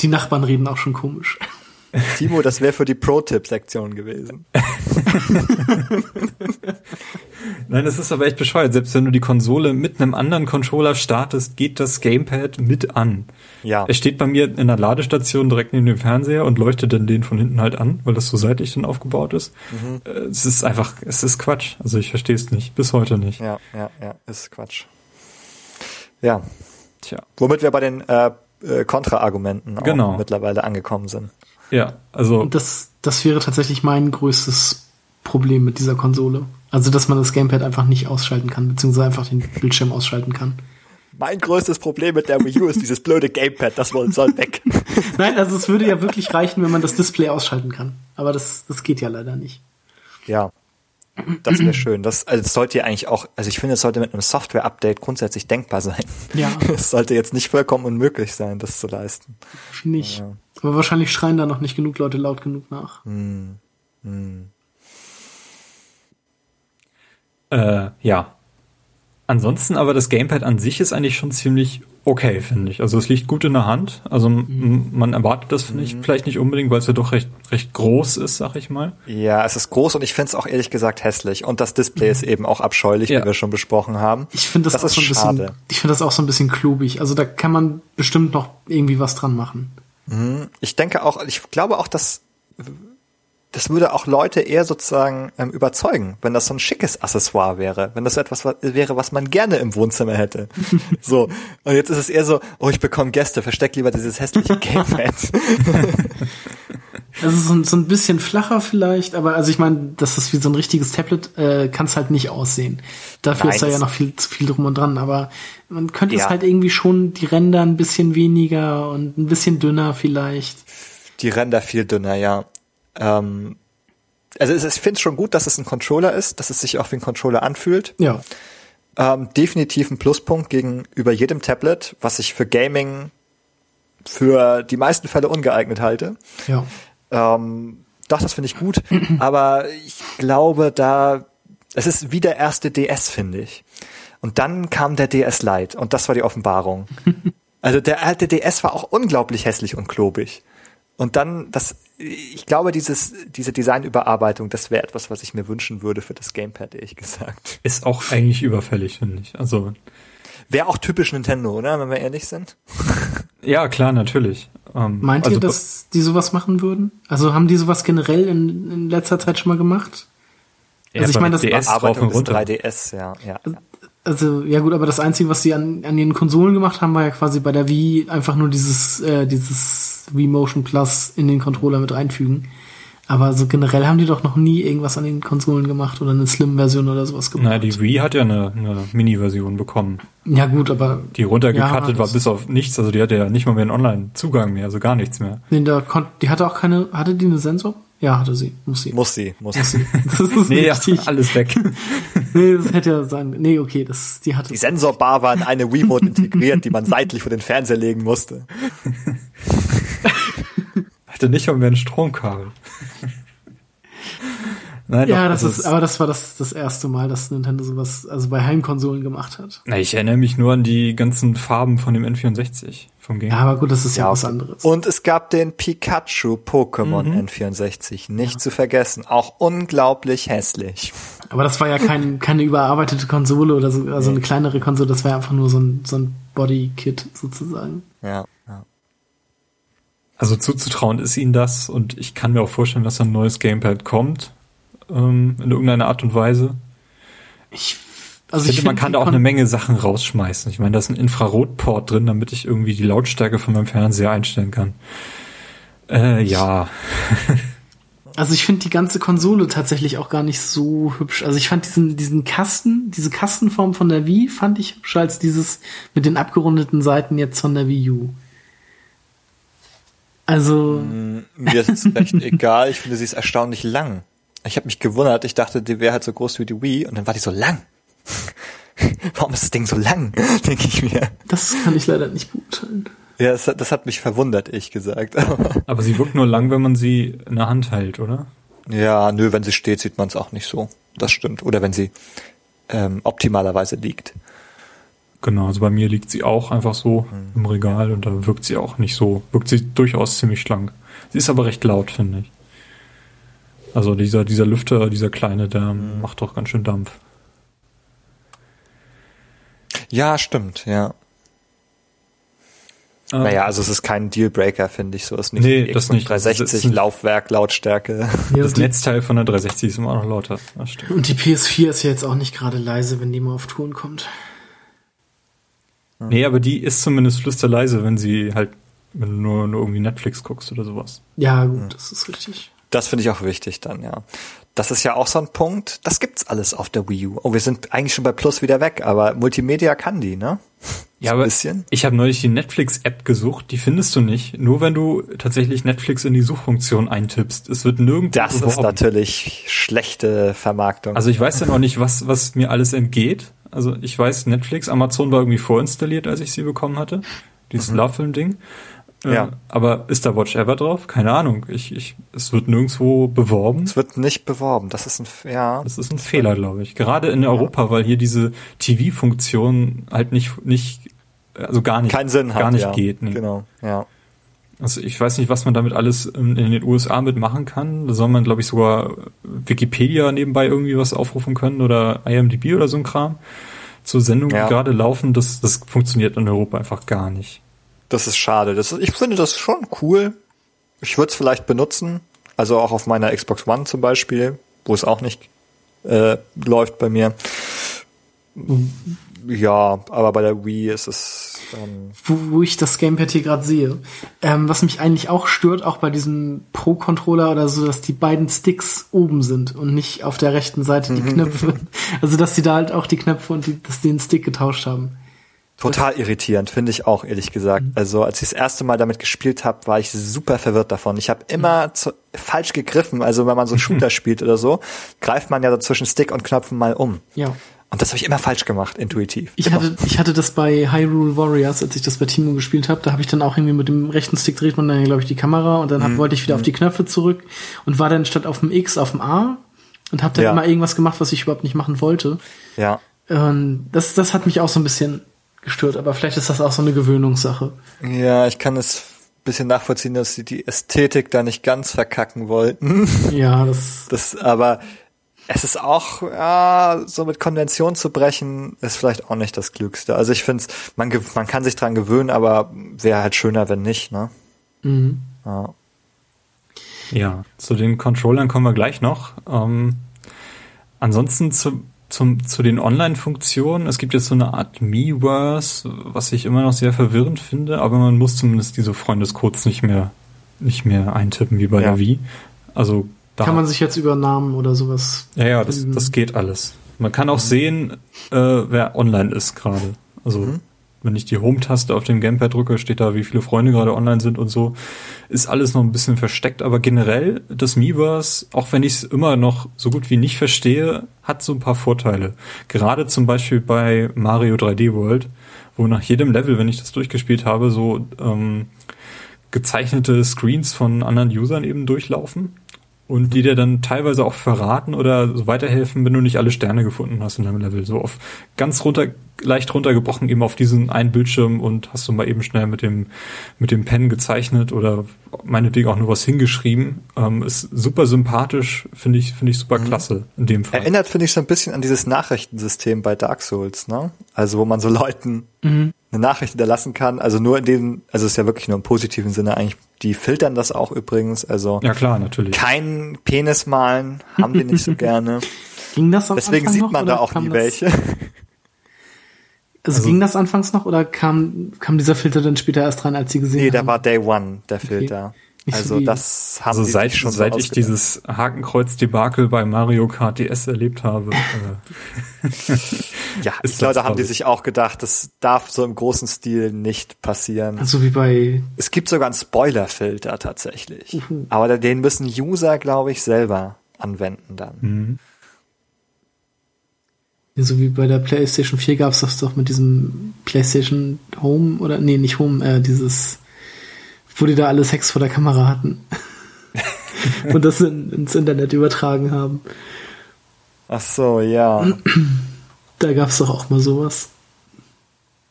Die Nachbarn reden auch schon komisch. Timo, das wäre für die Pro-Tipp-Sektion gewesen. *laughs* Nein, das ist aber echt bescheuert. Selbst wenn du die Konsole mit einem anderen Controller startest, geht das Gamepad mit an. Ja. Er steht bei mir in der Ladestation direkt neben dem Fernseher und leuchtet dann den von hinten halt an, weil das so seitlich dann aufgebaut ist. Mhm. Äh, Es ist einfach, es ist Quatsch. Also ich verstehe es nicht. Bis heute nicht. Ja, ja, ja, ist Quatsch. Ja, Tja. womit wir bei den äh, äh, Kontraargumenten auch Genau. mittlerweile angekommen sind. Ja, also das, das wäre tatsächlich mein größtes Problem mit dieser Konsole. Also, dass man das Gamepad einfach nicht ausschalten kann, beziehungsweise einfach den Bildschirm ausschalten kann. Mein größtes Problem mit der Wii U ist dieses blöde Gamepad, das wohl soll weg. *laughs* Nein, also es würde ja wirklich reichen, wenn man das Display ausschalten kann. Aber das, das geht ja leider nicht. Ja. Das wäre schön. Das, also es sollte ja eigentlich auch, also ich finde, es sollte mit einem Software-Update grundsätzlich denkbar sein. Ja. *laughs* Es sollte jetzt nicht vollkommen unmöglich sein, das zu leisten. Ich. Ja. Aber wahrscheinlich schreien da noch nicht genug Leute laut genug nach. Äh, ja. Ansonsten aber das Gamepad an sich ist eigentlich schon ziemlich okay, finde ich. Also es liegt gut in der Hand. Also m- man erwartet das finde ich vielleicht nicht unbedingt, weil es ja doch recht, recht groß ist, sag ich mal. Ja, es ist groß und ich finde es auch ehrlich gesagt hässlich. Und das Display ist eben auch abscheulich, Ja. wie wir schon besprochen haben. Ich finde das, das auch ist so ein bisschen, schade. ich finde das auch so ein bisschen klobig. Also da kann man bestimmt noch irgendwie was dran machen. Ich denke auch, ich glaube auch, dass das würde auch Leute eher sozusagen ähm, überzeugen, wenn das so ein schickes Accessoire wäre, wenn das so etwas wa- wäre, was man gerne im Wohnzimmer hätte. *laughs* so. Und jetzt ist es eher so, oh, ich bekomme Gäste, versteck lieber dieses hässliche *laughs* Gamepad. Also so, ein- so ein bisschen flacher vielleicht, aber also ich meine, das ist wie so ein richtiges Tablet, äh, kann es halt nicht aussehen. Dafür Nein, ist da ja es- noch viel zu viel drum und dran, aber man könnte Ja. es halt irgendwie schon die Ränder ein bisschen weniger und ein bisschen dünner vielleicht. Die Ränder viel dünner, ja. Ähm, also es ist, ich finde es schon gut, dass es ein Controller ist, dass es sich auch wie ein Controller anfühlt. Ja. Ähm, definitiv ein Pluspunkt gegenüber jedem Tablet, was ich für Gaming für die meisten Fälle ungeeignet halte. Ja. Ähm, doch, das finde ich gut. Aber ich glaube, da, es ist wie der erste DS, finde ich. Und dann kam der DS Lite und das war die Offenbarung. *laughs* Also der alte DS war auch unglaublich hässlich und klobig. Und dann, das, ich glaube, dieses, diese Designüberarbeitung, das wäre etwas, was ich mir wünschen würde für das Gamepad, ehrlich gesagt. Ist auch eigentlich überfällig, finde ich. Also Wäre auch typisch Nintendo, oder? Wenn wir ehrlich sind. ja, klar, natürlich. Ähm, Meint also, ihr, dass die sowas machen würden? Also haben die sowas generell in, in letzter Zeit schon mal gemacht? ja, also ich meine, das DS drauf Bearbeitung und des runter. 3DS, ja, ja. Also, ja gut, aber das Einzige, was sie an, an den Konsolen gemacht haben, war ja quasi bei der Wii einfach nur dieses, äh, dieses Wii Motion Plus in den Controller mit reinfügen. Aber so generell haben die doch noch nie irgendwas an den Konsolen gemacht oder eine Slim-Version oder sowas gemacht. Na, die Wii hat ja eine, eine Mini-Version bekommen, ja gut, aber die runtergecuttet Ja, war bis auf nichts. Also die hatte ja nicht mal mehr einen Online-Zugang mehr, also gar nichts mehr. nee, da kon die hatte auch keine, hatte die eine Sensor? Ja, hatte sie, muss sie. Muss sie, muss sie. *laughs* Das ist Nee, ja, richtig. *laughs* alles weg. *laughs* Nee, das hätte ja sein. Nee, okay, das, die hatte. Die Sensorbar war in eine Wiimote integriert, die man seitlich vor den Fernseher legen musste. hatte nicht mal mehr ein Stromkabel. *laughs* Nein, ja, doch, das also ist, aber das war das, das erste Mal, dass Nintendo sowas, also bei Heimkonsolen gemacht hat. Na, ich erinnere mich nur an die ganzen Farben von dem N64 vom Game. Ja, aber gut, das ist ja, was okay. anderes. Und es gab den Pikachu Pokémon N64, nicht zu vergessen. Auch unglaublich hässlich. Aber das war ja kein, *laughs* keine überarbeitete Konsole oder so, also eine kleinere Konsole, das war ja einfach nur so ein, so ein Body-Kit sozusagen. Ja, ja. Also zuzutrauen ist ihnen das und ich kann mir auch vorstellen, dass ein neues Gamepad kommt ähm, in irgendeiner Art und Weise. Ich, Also ich finde, man kann da auch eine Menge Sachen rausschmeißen. Ich meine, da ist ein Infrarotport drin, damit ich irgendwie die Lautstärke von meinem Fernseher einstellen kann. Äh, ja. *laughs* Also ich finde die ganze Konsole tatsächlich auch gar nicht so hübsch. Also ich fand diesen, diesen Kasten, diese Kastenform von der Wii fand ich hübscher als dieses mit den abgerundeten Seiten jetzt von der Wii U. Also, Mir ist es *laughs* recht egal. Ich finde, sie ist erstaunlich lang. Ich habe mich gewundert. Ich dachte, die wäre halt so groß wie die Wii und dann war die so lang. *laughs* Warum ist das Ding so lang? *laughs* Denke ich mir. das kann ich leider nicht beurteilen. Ja, das, das hat mich verwundert, ich gesagt. Aber sie wirkt nur lang, wenn man sie in der Hand hält, oder? ja, nö, wenn sie steht, sieht man es auch nicht so. Das stimmt. Oder wenn sie ähm, optimalerweise liegt. Genau, also bei mir liegt sie auch einfach so Mhm. im Regal und da wirkt sie auch nicht so, wirkt sie durchaus ziemlich schlank. Sie ist aber recht laut, finde ich. Also dieser, dieser Lüfter, dieser kleine, der Mhm. macht doch ganz schön Dampf. Ja, stimmt, ja. Ähm, Naja, also es ist kein Dealbreaker, finde ich. So ist nicht Nee, das nicht. Das 360 ist ein- Laufwerk, Lautstärke. Ja, *laughs* das Netzteil von der 360 ist immer noch lauter. Das stimmt. und die PS4 ist ja jetzt auch nicht gerade leise, wenn die mal auf Touren kommt. Nee, aber die ist zumindest flüsterleise, wenn sie halt, wenn du nur, nur irgendwie Netflix guckst oder sowas. Ja, gut, das ist richtig. Das finde ich auch wichtig dann, ja. Das ist ja auch so ein Punkt, das gibt's alles auf der Wii U. Oh, wir sind eigentlich schon bei Plus wieder weg, aber Multimedia kann die, ne? Ja, So ein aber bisschen. ich habe neulich die Netflix-App gesucht, die findest du nicht. Nur wenn du tatsächlich Netflix in die Suchfunktion eintippst. Es wird nirgendwo Das ist beworben. natürlich schlechte Vermarktung. Also ich weiß ja noch nicht, was, was mir alles entgeht. Also ich weiß, Netflix, Amazon war irgendwie vorinstalliert, als ich sie bekommen hatte. Dieses Love-Film-Ding. Äh, Ja. Aber ist da Watch Ever drauf? Keine Ahnung. Ich, ich, es wird nirgendwo beworben. es wird nicht beworben. Das ist ein, ja. Das ist ein Fehler, glaube ich. Gerade in Europa, weil hier diese TV-Funktion halt nicht, nicht, also gar nicht, Keinen Sinn hat. gar nicht ja. geht. Nee. Genau, ja. Also ich weiß nicht, was man damit alles in, den USA mitmachen kann. Da soll man, glaube ich, sogar Wikipedia nebenbei irgendwie was aufrufen können oder IMDb oder so ein Kram. Zur Sendung, Ja. die gerade laufen, das, das funktioniert in Europa einfach gar nicht. Das ist schade. Das, ich finde das schon cool. Ich würde es vielleicht benutzen. Also auch auf meiner Xbox One zum Beispiel, wo es auch nicht äh, läuft bei mir. Ja, aber bei der Wii ist es ähm, Wo, wo ich das Gamepad hier gerade sehe. Ähm, was mich eigentlich auch stört, auch bei diesem Pro-Controller oder so, dass die beiden Sticks oben sind und nicht auf der rechten Seite die Knöpfe. *laughs* Also, dass die da halt auch die Knöpfe und die, dass die den Stick getauscht haben. total irritierend, finde ich auch, ehrlich gesagt. Also als ich das erste Mal damit gespielt habe, war ich super verwirrt davon. Ich habe immer zu, falsch gegriffen. Also wenn man so Shooter *laughs* spielt oder so, greift man ja so zwischen Stick und Knöpfen mal um. Ja. Und das habe ich immer falsch gemacht, intuitiv. Ich Immer. hatte, ich hatte das bei Hyrule Warriors, als ich das bei Timo gespielt habe. Da habe ich dann auch irgendwie mit dem rechten Stick dreht man dann, glaube ich, die Kamera und dann hab, wollte ich wieder auf die Knöpfe zurück und war dann statt auf dem X auf dem A und habe dann Ja. immer irgendwas gemacht, was ich überhaupt nicht machen wollte. ja. Und das, das hat mich auch so ein bisschen gestört, aber vielleicht ist das auch so eine Gewöhnungssache. Ja, ich kann es ein bisschen nachvollziehen, dass sie die Ästhetik da nicht ganz verkacken wollten. Ja, *laughs* das, Das, aber es ist auch, ja, so mit Konvention zu brechen, ist vielleicht auch nicht das Klügste. Also ich finde man, ge- man kann sich dran gewöhnen, aber wäre halt schöner, wenn nicht, ne? mhm. Ja. Ja, zu den Controllern kommen wir gleich noch. Ähm, ansonsten zu, zum, zu den Online-Funktionen. Es gibt jetzt so eine Art Miiverse, was ich immer noch sehr verwirrend finde, aber man muss zumindest diese Freundescodes nicht mehr, nicht mehr eintippen wie bei Ja. der Wii. Also da kann man sich jetzt über Namen oder sowas. Ja, ja, das, Mhm. das geht alles. Man kann auch sehen, äh, wer online ist gerade. Also wenn ich die Home-Taste auf dem Gamepad drücke, steht da, wie viele Freunde gerade online sind und so. Ist alles noch ein bisschen versteckt, aber generell das Miiverse, auch wenn ich es immer noch so gut wie nicht verstehe, hat so ein paar Vorteile. Gerade zum Beispiel bei Mario 3D World, wo nach jedem Level, wenn ich das durchgespielt habe, so ähm, gezeichnete Screens von anderen Usern eben durchlaufen und die dir dann teilweise auch verraten oder so weiterhelfen, wenn du nicht alle Sterne gefunden hast in deinem Level. So auf ganz runter, leicht runtergebrochen eben auf diesen einen Bildschirm und hast du mal eben schnell mit dem, mit dem Pen gezeichnet oder meinetwegen auch nur was hingeschrieben. Ähm, ist super sympathisch, finde ich, finde ich super klasse in dem Fall. Erinnert, finde ich, so ein bisschen an dieses Nachrichtensystem bei Dark Souls, ne? Also wo man so Leuten Mhm. Eine Nachricht hinterlassen kann. Also nur in dem, also es ist ja wirklich nur im positiven Sinne eigentlich. Die filtern das auch übrigens. Also ja klar, natürlich. kein Penis malen, haben die nicht so *laughs* gerne. Ging das am Deswegen Anfang sieht noch, man da oder auch nie welche. *laughs* Also, Also- ging das anfangs noch oder kam, kam dieser Filter dann später erst rein, als sie gesehen Nee, haben? da war Day One, der Filter. So Also das haben Also die seit, schon so seit ich dieses Hakenkreuz-Debakel bei Mario Kart DS erlebt habe, äh, *laughs* Ja, *laughs* ist ich glaube, da haben die sich auch gedacht, das darf so im großen Stil nicht passieren. Also wie bei, Es gibt sogar einen Spoiler-Filter tatsächlich. Mhm. Aber den müssen User, glaube ich, selber anwenden dann. Mhm. So wie bei der PlayStation 4 gab es das doch mit diesem PlayStation Home oder nee, nicht Home, äh, dieses, wo die da alle Sex vor der Kamera hatten. *laughs* und das in, ins Internet übertragen haben. Ach so, ja. Da gab es doch auch mal sowas.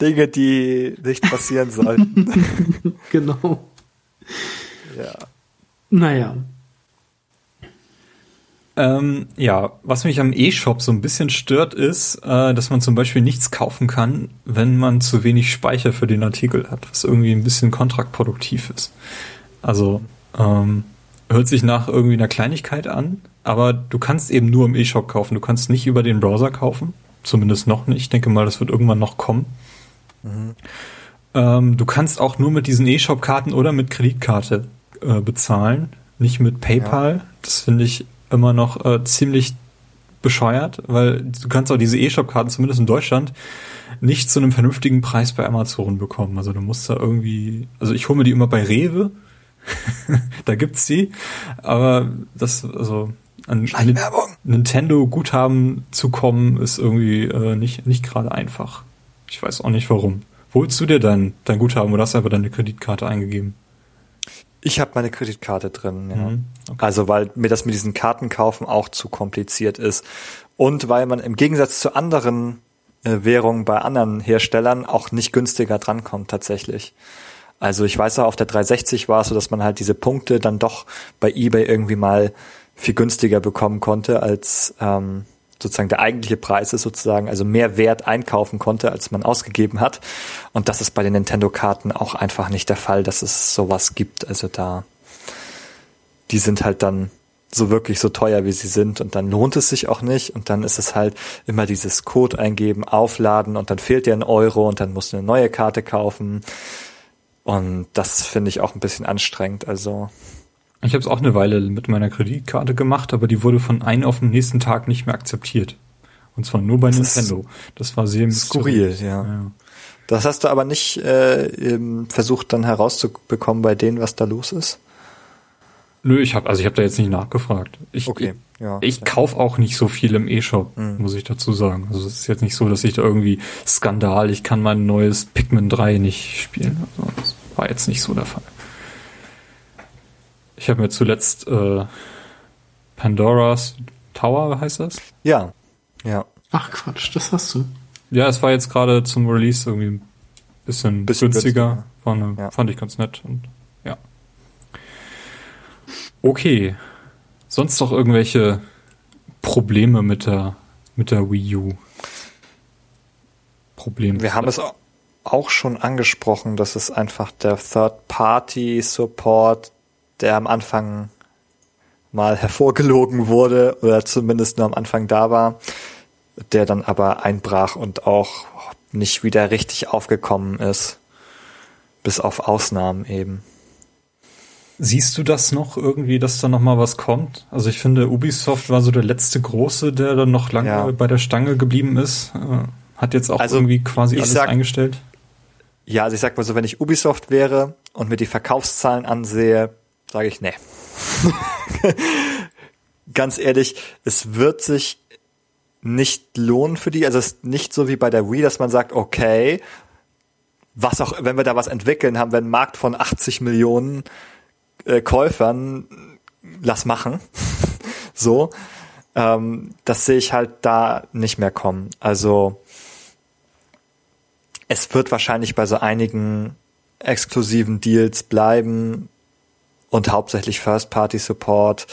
Dinge, die nicht passieren sollten. *laughs* genau. Ja. Naja. Ähm, ja, was mich am E-Shop so ein bisschen stört, ist, äh, dass man zum Beispiel nichts kaufen kann, wenn man zu wenig Speicher für den Artikel hat, was irgendwie ein bisschen kontraproduktiv ist. Also, ähm, hört sich nach irgendwie einer Kleinigkeit an, aber du kannst eben nur im E-Shop kaufen. Du kannst nicht über den Browser kaufen. Zumindest noch nicht. Ich denke mal, das wird irgendwann noch kommen. Mhm. Ähm, du kannst auch nur mit diesen E-Shop-Karten oder mit Kreditkarte äh, bezahlen, nicht mit PayPal. Ja. Das finde ich immer noch äh, ziemlich bescheuert, weil du kannst auch diese E-Shop-Karten, zumindest in Deutschland, nicht zu einem vernünftigen Preis bei Amazon bekommen. Also du musst da irgendwie, also ich hole mir die immer bei Rewe, *laughs* da gibt's die, aber das, also an Nintendo-Guthaben zu kommen, ist irgendwie äh, nicht, nicht gerade einfach. Ich weiß auch nicht warum. Wo holst du dir dein, dein Guthaben oder hast du einfach deine Kreditkarte eingegeben? Ich habe meine Kreditkarte drin, ja. Mhm, okay. Also weil mir das mit diesen Kartenkaufen auch zu kompliziert ist. Und weil man im Gegensatz zu anderen äh, Währungen bei anderen Herstellern auch nicht günstiger drankommt tatsächlich. Also ich weiß auch, auf der 360 war es so, dass man halt diese Punkte dann doch bei eBay irgendwie mal viel günstiger bekommen konnte als ähm, sozusagen der eigentliche Preis ist sozusagen, also mehr Wert einkaufen konnte, als man ausgegeben hat. Und das ist bei den Nintendo-Karten auch einfach nicht der Fall, dass es sowas gibt. Also da, die sind halt dann so wirklich so teuer, wie sie sind und dann lohnt es sich auch nicht und dann ist es halt immer dieses Code eingeben, aufladen und dann fehlt dir ein Euro und dann musst du eine neue Karte kaufen und das finde ich auch ein bisschen anstrengend, also ich habe es auch eine Weile mit meiner Kreditkarte gemacht, aber die wurde von einem auf den nächsten Tag nicht mehr akzeptiert. Und zwar nur bei das Nintendo. Das war sehr skurril, ja. ja. Das hast du aber nicht äh, versucht dann herauszubekommen bei denen, was da los ist? Nö, ich habe also ich habe da jetzt nicht nachgefragt. Ich, okay, ja. Ich, ich kauf auch nicht so viel im E-Shop, mhm. muss ich dazu sagen. Also es ist jetzt nicht so, dass ich da irgendwie Skandal, ich kann mein neues Pikmin 3 nicht spielen. Also das war jetzt nicht so der Fall. Ich habe mir zuletzt äh, Pandora's Tower, heißt das? Ja, ja. Ach Quatsch, das hast du. Ja, es war jetzt gerade zum Release irgendwie ein bisschen, bisschen günstiger. War eine, ja. Fand ich ganz nett und ja. Okay. Sonst noch irgendwelche Probleme mit der, mit der Wii U? Probleme. Wir haben es auch schon angesprochen, dass es einfach der Third-Party-Support der am Anfang mal hervorgelogen wurde oder zumindest nur am Anfang da war, der dann aber einbrach und auch nicht wieder richtig aufgekommen ist, bis auf Ausnahmen eben. Siehst du das noch irgendwie, dass da noch mal was kommt? Also ich finde, Ubisoft war so der letzte große, der dann noch lange ja. bei der Stange geblieben ist. Äh, hat jetzt auch also irgendwie quasi alles sag, eingestellt. Ja, also ich sag mal so, wenn ich Ubisoft wäre und mir die Verkaufszahlen ansehe, sage ich, nee. *laughs* Ganz ehrlich, es wird sich nicht lohnen für die. Also es ist nicht so wie bei der Wii, dass man sagt, okay, was auch, wenn wir da was entwickeln, haben wir einen Markt von 80 Millionen äh, Käufern, lass machen. *laughs* so. Ähm, das sehe ich halt da nicht mehr kommen. Also es wird wahrscheinlich bei so einigen exklusiven Deals bleiben, und hauptsächlich First-Party-Support.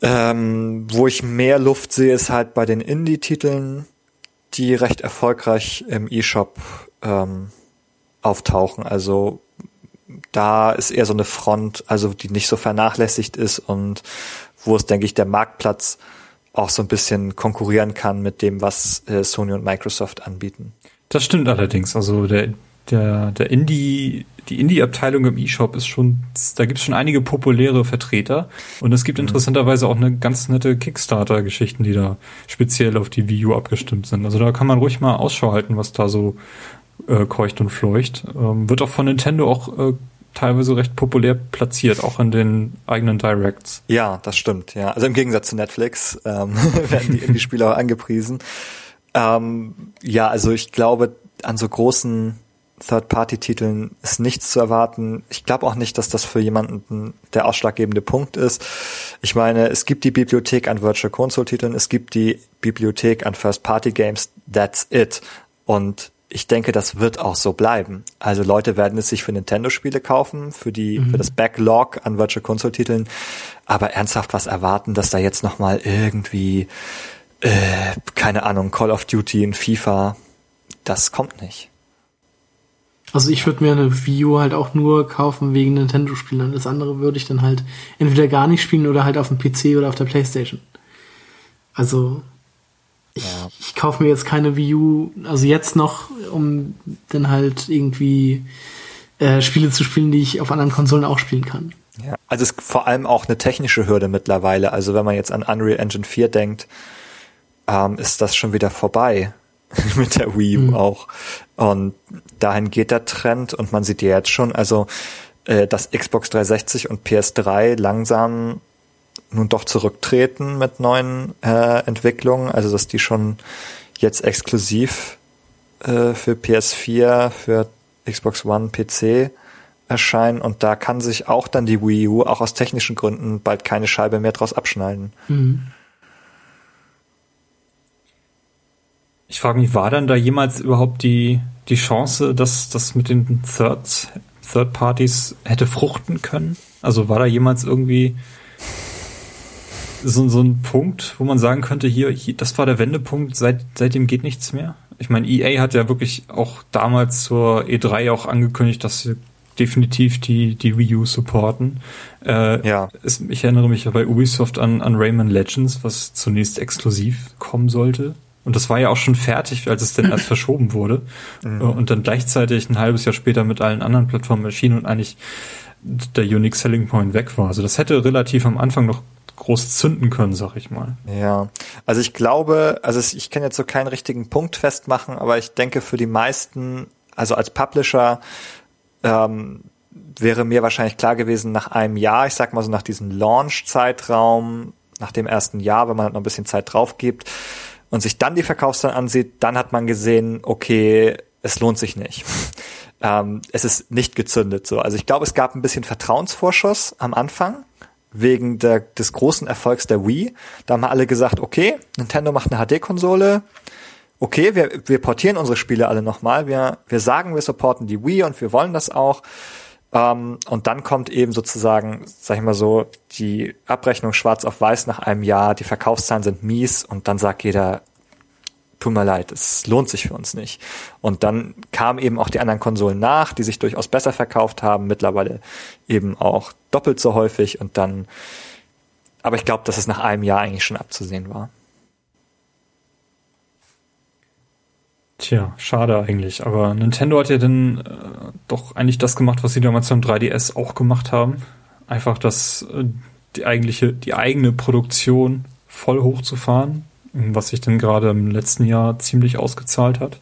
Ähm, wo ich mehr Luft sehe, ist halt bei den Indie-Titeln, die recht erfolgreich im E-Shop ähm, auftauchen. Also da ist eher so eine Front, also die nicht so vernachlässigt ist und wo es, denke ich, der Marktplatz auch so ein bisschen konkurrieren kann mit dem, was äh, Sony und Microsoft anbieten. Das stimmt allerdings. Also der der, der Indie, die Indie-Abteilung im E-Shop ist schon, da gibt es schon einige populäre Vertreter und es gibt mhm. interessanterweise auch eine ganz nette Kickstarter-Geschichten, die da speziell auf die Wii U abgestimmt sind. Also da kann man ruhig mal Ausschau halten, was da so äh, keucht und fleucht. Ähm, wird auch von Nintendo auch äh, teilweise recht populär platziert, auch in den eigenen Directs. Ja, das stimmt, ja. Also im Gegensatz zu Netflix ähm, *laughs* werden die Indie-Spiele auch angepriesen. Ähm, ja, also ich glaube, an so großen Third-Party-Titeln ist nichts zu erwarten. Ich glaube auch nicht, dass das für jemanden der ausschlaggebende Punkt ist. Ich meine, es gibt die Bibliothek an Virtual Console-Titeln, es gibt die Bibliothek an First-Party-Games, that's it. Und ich denke, das wird auch so bleiben. Also Leute werden es sich für Nintendo-Spiele kaufen, für die, mhm. für das Backlog an Virtual Console-Titeln, aber ernsthaft was erwarten, dass da jetzt nochmal irgendwie, äh, keine Ahnung, Call of Duty und FIFA, das kommt nicht. Also ich würde mir eine Wii U halt auch nur kaufen wegen Nintendo-Spielen. Das andere würde ich dann halt entweder gar nicht spielen oder halt auf dem PC oder auf der Playstation. Also ich, ja. ich kaufe mir jetzt keine Wii U, also jetzt noch, um dann halt irgendwie äh, Spiele zu spielen, die ich auf anderen Konsolen auch spielen kann. Ja, also es ist vor allem auch eine technische Hürde mittlerweile. Also wenn man jetzt an Unreal Engine 4 denkt, ähm, ist das schon wieder vorbei. *laughs* mit der Wii U mhm. auch. Und dahin geht der Trend und man sieht ja jetzt schon, also äh, dass Xbox 360 und PS3 langsam nun doch zurücktreten mit neuen äh, Entwicklungen, also dass die schon jetzt exklusiv äh, für PS4, für Xbox One, PC erscheinen und da kann sich auch dann die Wii U auch aus technischen Gründen bald keine Scheibe mehr draus abschneiden. Mhm. Ich frage mich, war dann da jemals überhaupt die, die Chance, dass das mit den Third, Third Parties hätte fruchten können? Also war da jemals irgendwie so, so ein Punkt, wo man sagen könnte, hier, hier das war der Wendepunkt, seit, seitdem geht nichts mehr? Ich meine, EA hat ja wirklich auch damals zur E3 auch angekündigt, dass sie definitiv die, die Wii U supporten. Äh, ja. Es, ich erinnere mich ja bei Ubisoft an, an Rayman Legends, was zunächst exklusiv kommen sollte. Und das war ja auch schon fertig, als es denn erst *clears throat* verschoben wurde. Mhm. Und dann gleichzeitig ein halbes Jahr später mit allen anderen Plattformen erschien und eigentlich der Unique Selling Point weg war. Also das hätte relativ am Anfang noch groß zünden können, sag ich mal. Ja, also ich glaube, also ich kann jetzt so keinen richtigen Punkt festmachen, aber ich denke für die meisten, also als Publisher, ähm, wäre mir wahrscheinlich klar gewesen, nach einem Jahr, ich sag mal so nach diesem Launch-Zeitraum, nach dem ersten Jahr, wenn man halt noch ein bisschen Zeit drauf gibt, und sich dann die Verkaufszahlen ansieht, dann hat man gesehen, okay, es lohnt sich nicht. *laughs* ähm, es ist nicht gezündet so. Also ich glaube, es gab ein bisschen Vertrauensvorschuss am Anfang wegen der, des großen Erfolgs der Wii. Da haben alle gesagt, okay, Nintendo macht eine HD-Konsole. Okay, wir, wir portieren unsere Spiele alle nochmal. Wir, wir sagen, wir supporten die Wii und wir wollen das auch. Ähm, und dann kommt eben sozusagen, sag ich mal so, die Abrechnung schwarz auf weiß nach einem Jahr, die Verkaufszahlen sind mies und dann sagt jeder, tut mir leid, es lohnt sich für uns nicht. Und dann kamen eben auch die anderen Konsolen nach, die sich durchaus besser verkauft haben, mittlerweile eben auch doppelt so häufig und dann, aber ich glaube, dass es nach einem Jahr eigentlich schon abzusehen war. Tja, schade eigentlich. Aber Nintendo hat ja dann äh, doch eigentlich das gemacht, was sie damals beim 3DS auch gemacht haben. Einfach das, äh, die eigentliche, die eigene Produktion voll hochzufahren, was sich dann gerade im letzten Jahr ziemlich ausgezahlt hat.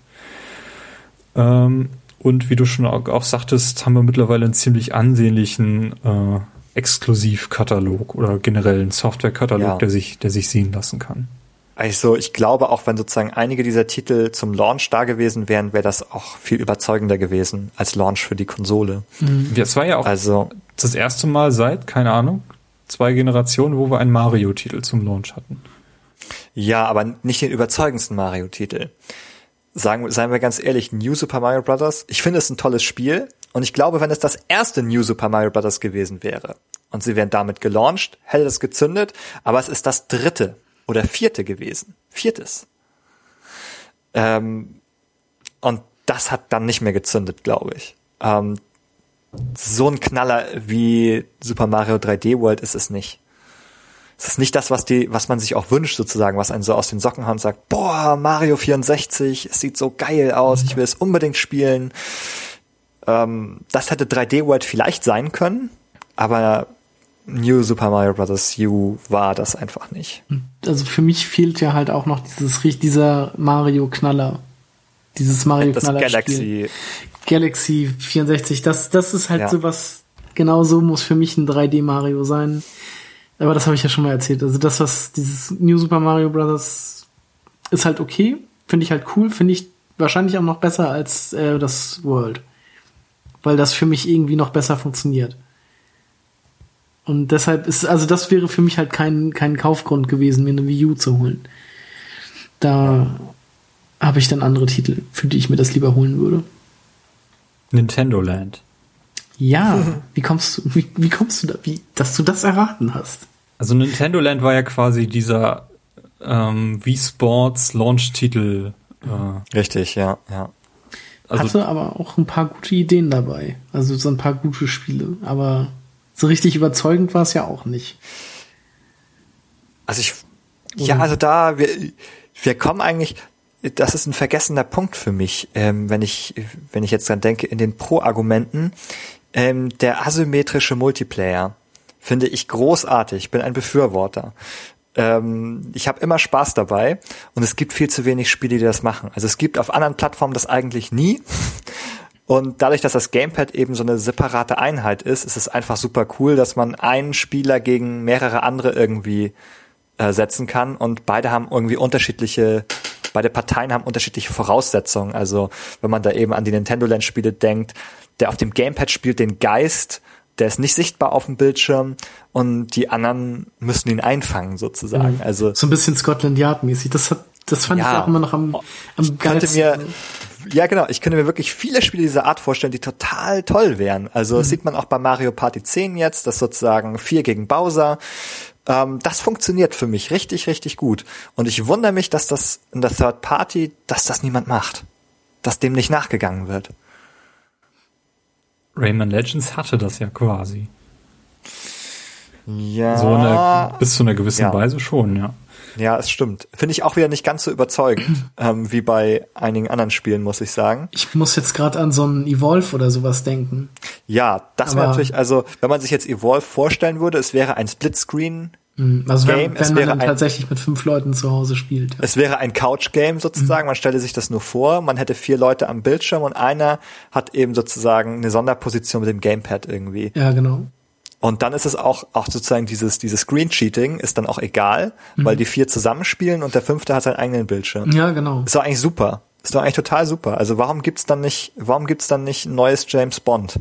Ähm, und wie du schon auch, auch, sagtest, haben wir mittlerweile einen ziemlich ansehnlichen äh, Exklusivkatalog oder generell einen Softwarekatalog, ja. der sich, der sich sehen lassen kann. Also ich glaube, auch wenn sozusagen einige dieser Titel zum Launch da gewesen wären, wäre das auch viel überzeugender gewesen als Launch für die Konsole. Mhm. Das war ja auch also, das erste Mal seit, keine Ahnung, zwei Generationen, wo wir einen Mario-Titel zum Launch hatten. Ja, aber nicht den überzeugendsten Mario-Titel. Sagen, seien wir ganz ehrlich, New Super Mario Bros., ich finde es ein tolles Spiel und ich glaube, wenn es das erste New Super Mario Bros. gewesen wäre und sie wären damit gelauncht, hätte das gezündet, aber es ist das dritte oder vierte gewesen. Viertes. Ähm, und das hat dann nicht mehr gezündet, glaube ich. Ähm, so ein Knaller wie Super Mario 3D World ist es nicht. Es ist nicht das, was die, was man sich auch wünscht, sozusagen, was einen so aus den Socken haut und sagt, boah, Mario 64, es sieht so geil aus, ich will es unbedingt spielen. Ähm, das hätte 3D World vielleicht sein können, aber New Super Mario Bros. U war das einfach nicht. Also für mich fehlt ja halt auch noch dieses dieser Mario Knaller. Dieses Mario das Knaller Galaxy. Spiel. Galaxy 64, das, das ist halt ja. so was, genau so muss für mich ein 3D Mario sein. Aber das habe ich ja schon mal erzählt. Also das, was dieses New Super Mario Bros. ist halt okay. Finde ich halt cool. Finde ich wahrscheinlich auch noch besser als äh, das World. Weil das für mich irgendwie noch besser funktioniert. Und deshalb ist, also das wäre für mich halt kein, kein Kaufgrund gewesen, mir eine Wii U zu holen. Da habe ich dann andere Titel, für die ich mir das lieber holen würde. Nintendo Land. Ja, *laughs* wie kommst du, wie, wie kommst du da, wie, dass du das erraten hast? Also Nintendo Land war ja quasi dieser ähm, Wii Sports Launch-Titel. Äh, Richtig, ja, ja. Also, Hatte aber auch ein paar gute Ideen dabei. Also so ein paar gute Spiele. Aber so richtig überzeugend war es ja auch nicht. Also ich, ja, also da, wir, wir kommen eigentlich, das ist ein vergessener Punkt für mich, ähm, wenn ich, wenn ich jetzt dran denke, in den Pro-Argumenten, ähm, der asymmetrische Multiplayer finde ich großartig, bin ein Befürworter. Ähm, ich habe immer Spaß dabei und es gibt viel zu wenig Spiele, die das machen. Also es gibt auf anderen Plattformen das eigentlich nie. Und dadurch, dass das Gamepad eben so eine separate Einheit ist, ist es einfach super cool, dass man einen Spieler gegen mehrere andere irgendwie äh, setzen kann und beide haben irgendwie unterschiedliche beide Parteien haben unterschiedliche Voraussetzungen. Also wenn man da eben an die Nintendo Land Spiele denkt, der auf dem Gamepad spielt den Geist, der ist nicht sichtbar auf dem Bildschirm und die anderen müssen ihn einfangen sozusagen. Mhm. Also so ein bisschen Scotland Yard mäßig. Das hat, das fand ja, ich auch immer noch am, am geilsten. Mir, ja, genau. Ich könnte mir wirklich viele Spiele dieser Art vorstellen, die total toll wären. Also mhm. sieht man auch bei Mario Party 10 jetzt, das sozusagen vier gegen Bowser. Ähm, das funktioniert für mich richtig, richtig gut. Und ich wundere mich, dass das in der Third Party, dass das niemand macht. Dass dem nicht nachgegangen wird. Rayman Legends hatte das ja quasi. Ja. So eine, bis zu einer gewissen ja. Weise schon, ja. Ja, es stimmt. Finde ich auch wieder nicht ganz so überzeugend *clears throat* ähm, wie bei einigen anderen Spielen, muss ich sagen. Ich muss jetzt gerade an so einen Evolve oder sowas denken. Ja, das wäre natürlich, also wenn man sich jetzt Evolve vorstellen würde, es wäre ein Splitscreen. Mhm. Also Game. wenn, wenn man dann ein, tatsächlich mit fünf Leuten zu Hause spielt. Ja. Es wäre ein Couch-Game sozusagen. Mhm. Man stelle sich das nur vor. Man hätte vier Leute am Bildschirm und einer hat eben sozusagen eine Sonderposition mit dem Gamepad irgendwie. Ja, genau. Und dann ist es auch, auch sozusagen dieses, dieses Screen Cheating ist dann auch egal, mhm. weil die vier zusammenspielen und der fünfte hat seinen eigenen Bildschirm. Ja, genau. Ist doch eigentlich super. Ist doch eigentlich total super. Also warum gibt's dann nicht, warum gibt's dann nicht ein neues James Bond,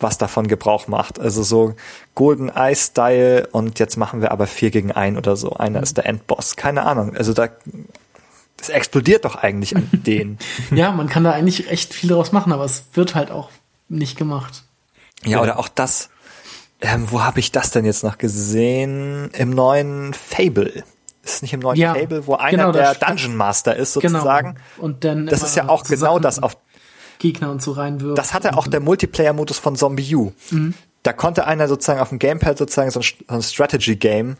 was davon Gebrauch macht? Also so Golden Eye Style und jetzt machen wir aber vier gegen ein oder so. Einer mhm. ist der Endboss. Keine Ahnung. Also da, das explodiert doch eigentlich an *laughs* Ideen. ja, man kann da eigentlich echt viel draus machen, aber es wird halt auch nicht gemacht. Ja, oder auch das, ähm, wo habe ich das denn jetzt noch gesehen? Im neuen Fable. Ist nicht im neuen ja, Fable, wo einer genau, der Dungeon Master ist, genau. sozusagen. Genau. Und dann das ist ja auch genau das auf Gegner und so reinwirft. Das hatte auch der Multiplayer-Modus von Zombie U. Mhm. Da konnte einer sozusagen auf dem Gamepad sozusagen so ein, so ein Strategy-Game,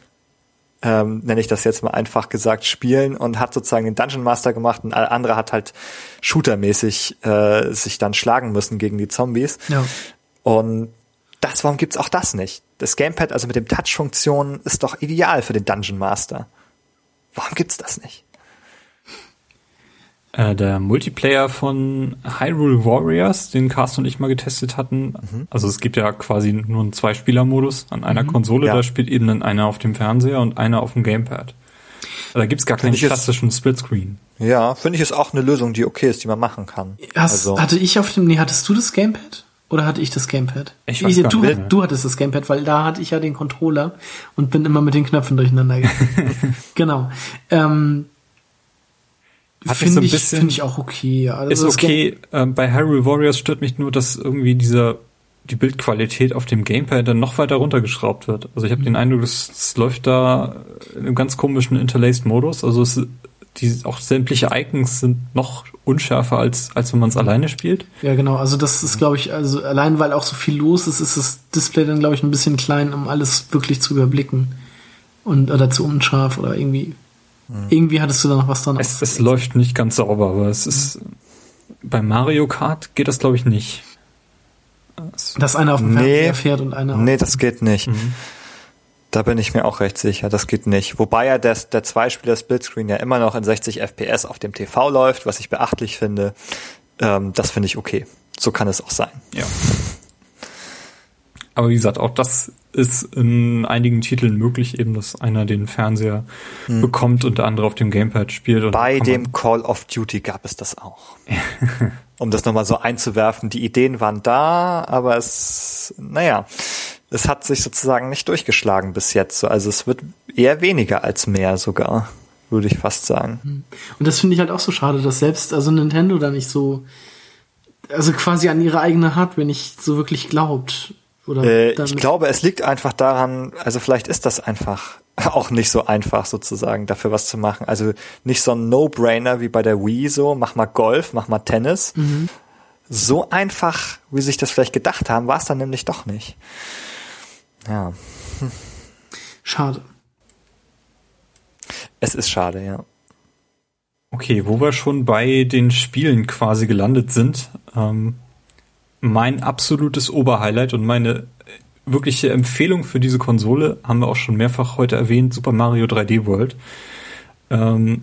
ähm, nenne ich das jetzt mal einfach gesagt, spielen und hat sozusagen den Dungeon Master gemacht und alle andere hat halt shootermäßig äh, sich dann schlagen müssen gegen die Zombies. Ja. Und das, warum gibt's auch das nicht? Das Gamepad, also mit dem Touch-Funktion, ist doch ideal für den Dungeon Master. Warum gibt's das nicht? Äh, der Multiplayer von Hyrule Warriors, den Carsten und ich mal getestet hatten. Mhm. Also es gibt ja quasi nur einen Zwei-Spieler-Modus an einer mhm. Konsole. Ja. Da spielt eben dann einer auf dem Fernseher und einer auf dem Gamepad. Da gibt's gar keinen klassischen Splitscreen. Ja, finde ich ist auch eine Lösung, die okay ist, die man machen kann. Hast, also. Hatte ich auf dem, nee, hattest du das Gamepad? Oder hatte ich das Gamepad? Ich weiß ich, du, nicht, du hattest das Gamepad, weil da hatte ich ja den Controller und bin immer mit den Knöpfen durcheinander gegangen. *laughs* genau. Ähm, Finde so ich, find ich auch okay. Also ist okay. Äh, bei Hyrule Warriors stört mich nur, dass irgendwie dieser die Bildqualität auf dem Gamepad dann noch weiter runtergeschraubt wird. Also ich habe mhm. den Eindruck, es läuft da in einem ganz komischen Interlaced-Modus. Also es die auch sämtliche Icons sind noch unschärfer als als wenn man es alleine spielt. Ja, genau. Also das ist, glaube ich, also allein weil auch so viel los ist, ist das Display dann glaube ich ein bisschen klein, um alles wirklich zu überblicken und oder zu unscharf oder irgendwie. Hm. Irgendwie hattest du da noch was dran. Es, es läuft nicht ganz sauber, aber es ist bei Mario Kart geht das glaube ich nicht. Dass einer auf dem nee, fährt und einer. Nee, das geht nicht. Mhm. Da bin ich mir auch recht sicher, das geht nicht. Wobei ja der, der Zweispieler-Splitscreen ja immer noch in 60 FPS auf dem TV läuft, was ich beachtlich finde. Ähm, das finde ich okay. So kann es auch sein. Ja. Aber wie gesagt, auch das ist in einigen Titeln möglich, eben, dass einer den Fernseher hm. bekommt und der andere auf dem Gamepad spielt. Bei dem Call of Duty gab es das auch. um das nochmal so einzuwerfen. Die Ideen waren da, aber es, naja, es hat sich sozusagen nicht durchgeschlagen bis jetzt. Also es wird eher weniger als mehr sogar, würde ich fast sagen. Und das finde ich halt auch so schade, dass selbst also Nintendo da nicht so, also quasi an ihre eigene Hardware nicht so wirklich glaubt. Oder äh, ich glaube, es liegt einfach daran, also vielleicht ist das einfach *laughs* auch nicht so einfach sozusagen dafür was zu machen. Also nicht so ein No-Brainer wie bei der Wii so, mach mal Golf, mach mal Tennis. Mhm. So einfach, wie sich das vielleicht gedacht haben, war es dann nämlich doch nicht. Ja. Schade. Es ist schade, ja. Okay, wo wir schon bei den Spielen quasi gelandet sind, ähm, mein absolutes Oberhighlight und meine wirkliche Empfehlung für diese Konsole haben wir auch schon mehrfach heute erwähnt, Super Mario 3D World. Ähm,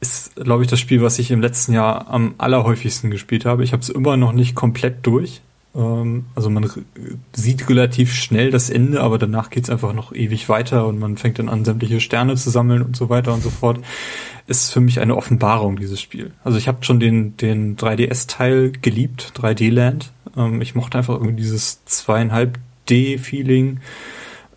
ist, glaube ich, das Spiel, was ich im letzten Jahr am allerhäufigsten gespielt habe. Ich habe es immer noch nicht komplett durch. Ähm, also man sieht relativ schnell das Ende, aber danach geht's einfach noch ewig weiter und man fängt dann an, sämtliche Sterne zu sammeln und so weiter und so fort. Ist für mich eine Offenbarung, dieses Spiel. Also ich habe schon den, den 3DS-Teil geliebt, 3D Land. Ähm, ich mochte einfach irgendwie dieses zweieinhalb D-Feeling.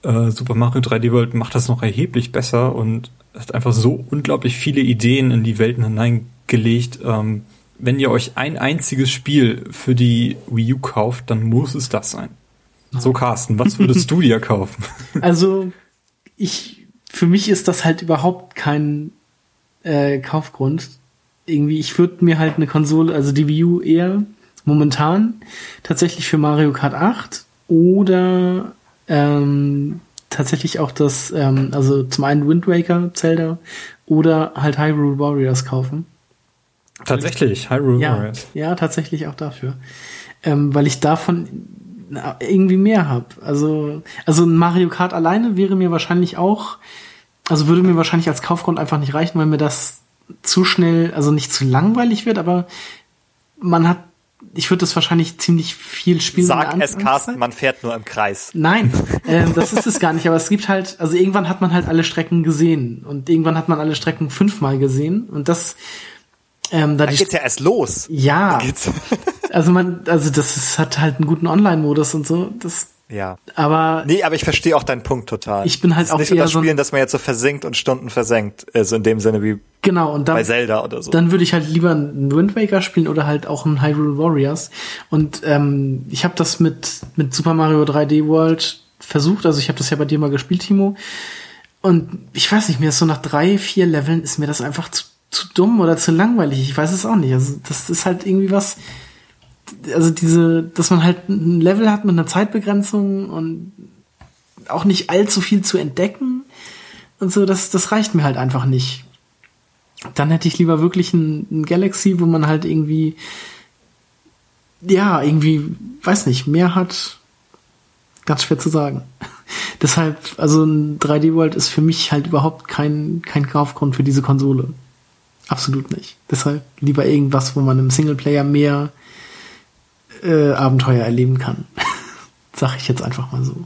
Äh, Super Mario 3D World macht das noch erheblich besser und hat einfach so unglaublich viele Ideen in die Welten hineingelegt. Ähm, wenn ihr euch ein einziges Spiel für die Wii U kauft, dann muss es das sein. So, Carsten, was würdest du dir kaufen? *laughs* Also, ich, für mich ist das halt überhaupt kein äh, Kaufgrund. Irgendwie, ich würde mir halt eine Konsole, also die Wii U eher momentan tatsächlich für Mario Kart 8 oder ähm, tatsächlich auch das, ähm, also zum einen Wind Waker, Zelda oder halt Hyrule Warriors kaufen. Tatsächlich, Hyrule ja, Warriors. Ja, tatsächlich auch dafür. Ähm, weil ich davon irgendwie mehr habe. Also, also ein Mario Kart alleine wäre mir wahrscheinlich auch, also würde mir wahrscheinlich als Kaufgrund einfach nicht reichen, weil mir das zu schnell, also nicht zu langweilig wird, aber man hat ich würde das wahrscheinlich ziemlich viel spielen. Sag es, Carsten, man fährt nur im Kreis. Nein, äh, das ist es gar nicht. Aber es gibt halt, also irgendwann hat man halt alle Strecken gesehen und irgendwann hat man alle Strecken fünfmal gesehen und das. Ähm, da Dann geht's ja erst los. Ja. *laughs* also man, also das ist, hat halt einen guten Online-Modus und so. Das ja. Aber. Nee, aber ich verstehe auch deinen Punkt total. Ich bin halt auch nicht eher so das Spielen, dass man jetzt so versinkt und Stunden versenkt, also in dem Sinne wie genau, und dann, bei Zelda oder so. Dann würde ich halt lieber einen Wind Waker spielen oder halt auch einen Hyrule Warriors. Und ähm, ich habe das mit, mit Super Mario 3D World versucht, also ich habe das ja bei dir mal gespielt, Timo. Und ich weiß nicht, mir ist so nach drei, vier Leveln ist mir das einfach zu, zu dumm oder zu langweilig. Ich weiß es auch nicht. Also das ist halt irgendwie was also diese, dass man halt ein Level hat mit einer Zeitbegrenzung und auch nicht allzu viel zu entdecken und so, das, das reicht mir halt einfach nicht. Dann hätte ich lieber wirklich ein, ein Galaxy, wo man halt irgendwie, ja, irgendwie, weiß nicht, mehr hat. Ganz schwer zu sagen. *laughs* Deshalb, also ein 3D World ist für mich halt überhaupt kein, kein Kaufgrund für diese Konsole. Absolut nicht. Deshalb lieber irgendwas, wo man im Singleplayer mehr äh, Abenteuer erleben kann. *laughs* Sag ich jetzt einfach mal so.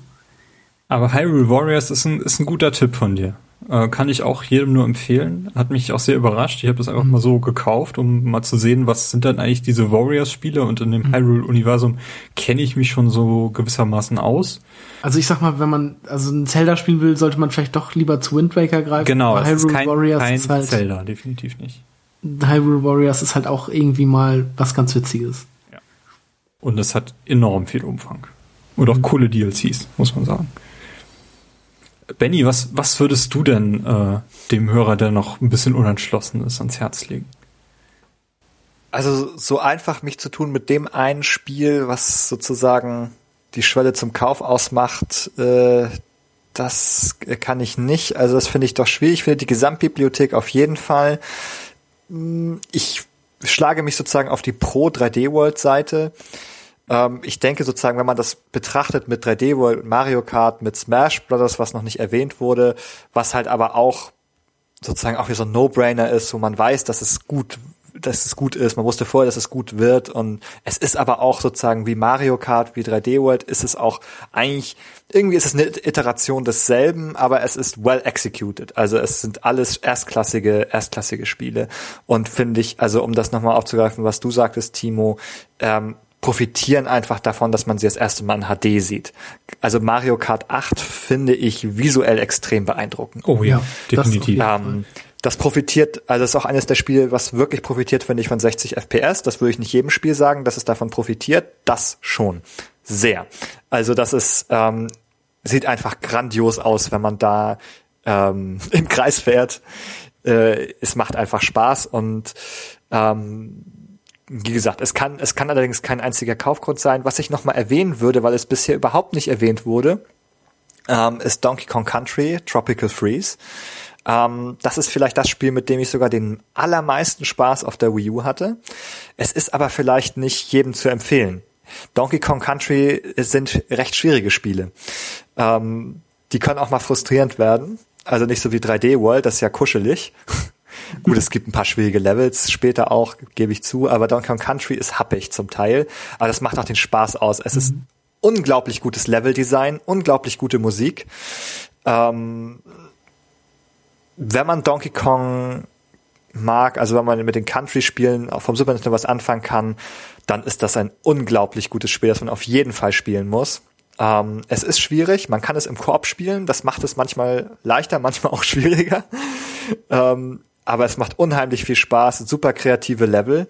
Aber Hyrule Warriors ist ein, ist ein guter Tipp von dir. Äh, kann ich auch jedem nur empfehlen. Hat mich auch sehr überrascht. Ich habe das einfach mhm. mal so gekauft, um mal zu sehen, was sind dann eigentlich diese Warriors-Spiele und in dem mhm. Hyrule-Universum kenne ich mich schon so gewissermaßen aus. Also ich sag mal, wenn man also ein Zelda spielen will, sollte man vielleicht doch lieber zu Wind Waker greifen. Genau, Hyrule ist kein, Warriors kein ist halt, Zelda, definitiv nicht. Hyrule Warriors ist halt auch irgendwie mal was ganz Witziges. Und es hat enorm viel Umfang. Und auch mhm. coole DLCs, muss man sagen. Benny, was, was würdest du denn äh, dem Hörer, der noch ein bisschen unentschlossen ist, ans Herz legen? Also so einfach mich zu tun mit dem einen Spiel, was sozusagen die Schwelle zum Kauf ausmacht, äh, das kann ich nicht. Also das finde ich doch schwierig. Ich finde die Gesamtbibliothek auf jeden Fall. Ich schlage mich sozusagen auf die Pro 3D World Seite. Ähm, ich denke sozusagen, wenn man das betrachtet mit 3D World, Mario Kart, mit Smash Brothers, was noch nicht erwähnt wurde, was halt aber auch sozusagen auch wie so ein No-Brainer ist, wo man weiß, dass es gut dass es gut ist, man wusste vorher, dass es gut wird. Und es ist aber auch sozusagen wie Mario Kart, wie 3D World, ist es auch eigentlich, irgendwie ist es eine Iteration desselben, aber es ist well executed. Also es sind alles erstklassige, erstklassige Spiele. Und finde ich, also um das nochmal aufzugreifen, was du sagtest, Timo, ähm, profitieren einfach davon, dass man sie das erste Mal in HD sieht. Also Mario Kart 8 finde ich visuell extrem beeindruckend. Oh ja, definitiv. Das, ähm, das profitiert, also das ist auch eines der Spiele, was wirklich profitiert, finde ich, von 60 FPS. Das würde ich nicht jedem Spiel sagen, dass es davon profitiert. Das schon. Sehr. Also das ist, ähm, sieht einfach grandios aus, wenn man da ähm, *laughs* im Kreis fährt. Äh, es macht einfach Spaß und ähm, wie gesagt, es kann, es kann allerdings kein einziger Kaufgrund sein. Was ich nochmal erwähnen würde, weil es bisher überhaupt nicht erwähnt wurde, ähm, ist Donkey Kong Country Tropical Freeze. Ähm, das ist vielleicht das Spiel, mit dem ich sogar den allermeisten Spaß auf der Wii U hatte. Es ist aber vielleicht nicht jedem zu empfehlen. Donkey Kong Country sind recht schwierige Spiele. Ähm, die können auch mal frustrierend werden. Also nicht so wie 3D World, das ist ja kuschelig. *laughs* Gut, es gibt ein paar schwierige Levels später auch, gebe ich zu, aber Donkey Kong Country ist happig zum Teil. Aber das macht auch den Spaß aus. Es mhm. ist unglaublich gutes Leveldesign, unglaublich gute Musik. Ähm, wenn man Donkey Kong mag, also wenn man mit den Country-Spielen vom Super Nintendo was anfangen kann, dann ist das ein unglaublich gutes Spiel, das man auf jeden Fall spielen muss. Ähm, es ist schwierig, man kann es im Korb spielen, das macht es manchmal leichter, *laughs* manchmal auch schwieriger. Ähm, aber es macht unheimlich viel Spaß, super kreative Level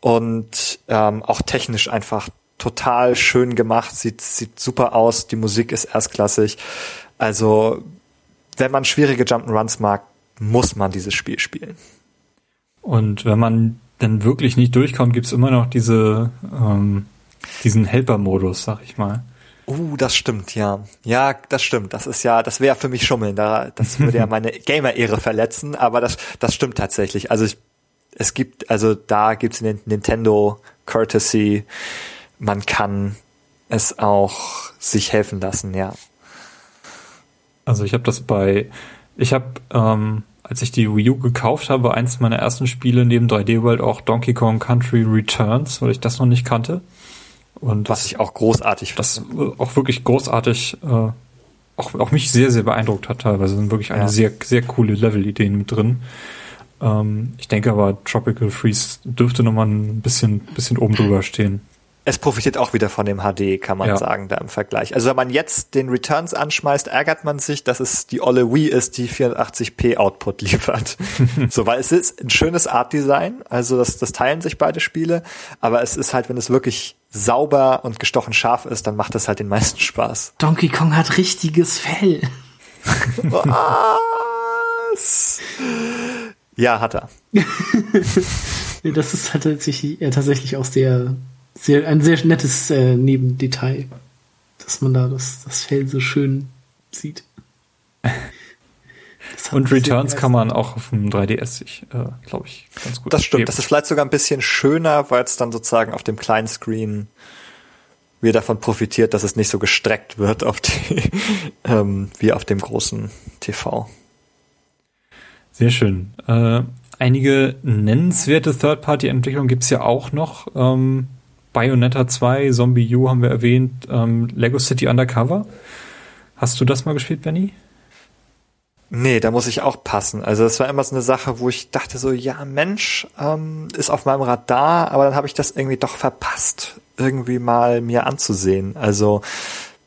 und ähm, auch technisch einfach total schön gemacht, sieht, sieht super aus, die Musik ist erstklassig. Also, wenn man schwierige Jump'n'Runs mag, muss man dieses Spiel spielen. Und wenn man dann wirklich nicht durchkommt, gibt's immer noch diese, ähm, diesen Helper-Modus, sag ich mal. Uh, das stimmt, ja. Ja, das stimmt. Das ist ja, das wäre für mich Schummeln. Da, das würde ja *laughs* meine Gamer-Ehre verletzen, aber das, das stimmt tatsächlich. Also ich, es gibt, also da gibt's den Nintendo Courtesy. Man kann es auch sich helfen lassen, ja. Also ich habe das bei, ich habe, ähm, als ich die Wii U gekauft habe, eins meiner ersten Spiele neben 3D World auch Donkey Kong Country Returns, weil ich das noch nicht kannte. Und was ich auch großartig Das auch wirklich großartig, äh, auch, auch mich sehr, sehr beeindruckt hat teilweise. sind wirklich eine ja. sehr, sehr coole Level-Ideen mit drin. Ähm, ich denke aber, Tropical Freeze dürfte nochmal ein bisschen, bisschen oben drüber stehen es profitiert auch wieder von dem HD, kann man ja. sagen, da im Vergleich. Also wenn man jetzt den Returns anschmeißt, ärgert man sich, dass es die olle Wii ist, die 480p Output *laughs* liefert. so, weil es ist ein schönes Art Design, also das, das teilen sich beide Spiele, aber es ist halt, wenn es wirklich sauber und gestochen scharf ist, dann macht das halt den meisten *laughs* Spaß. Donkey Kong hat richtiges Fell. Was? Ja, hat er. *laughs* das ist halt tatsächlich, äh, tatsächlich auch sehr sehr, ein sehr nettes äh, Nebendetail, dass man da das, das Fell so schön sieht. *laughs* Und Returns kann man auch auf dem 3DS sich, äh, glaube ich, ganz gut. Das stimmt. Geben. Das ist vielleicht sogar ein bisschen schöner, weil es dann sozusagen auf dem kleinen Screen wir davon profitiert, dass es nicht so gestreckt wird auf die, *laughs* ähm, wie auf dem großen TV. Sehr schön. Äh, einige nennenswerte Third-Party-Entwicklungen gibt's ja auch noch. Ähm, Bayonetta 2, Zombie U haben wir erwähnt, ähm, Lego City Undercover. Hast du das mal gespielt, Benny? Nee, da muss ich auch passen. Also das war immer so eine Sache, wo ich dachte so, ja Mensch, ähm, ist auf meinem Radar, aber dann habe ich das irgendwie doch verpasst, irgendwie mal mir anzusehen. Also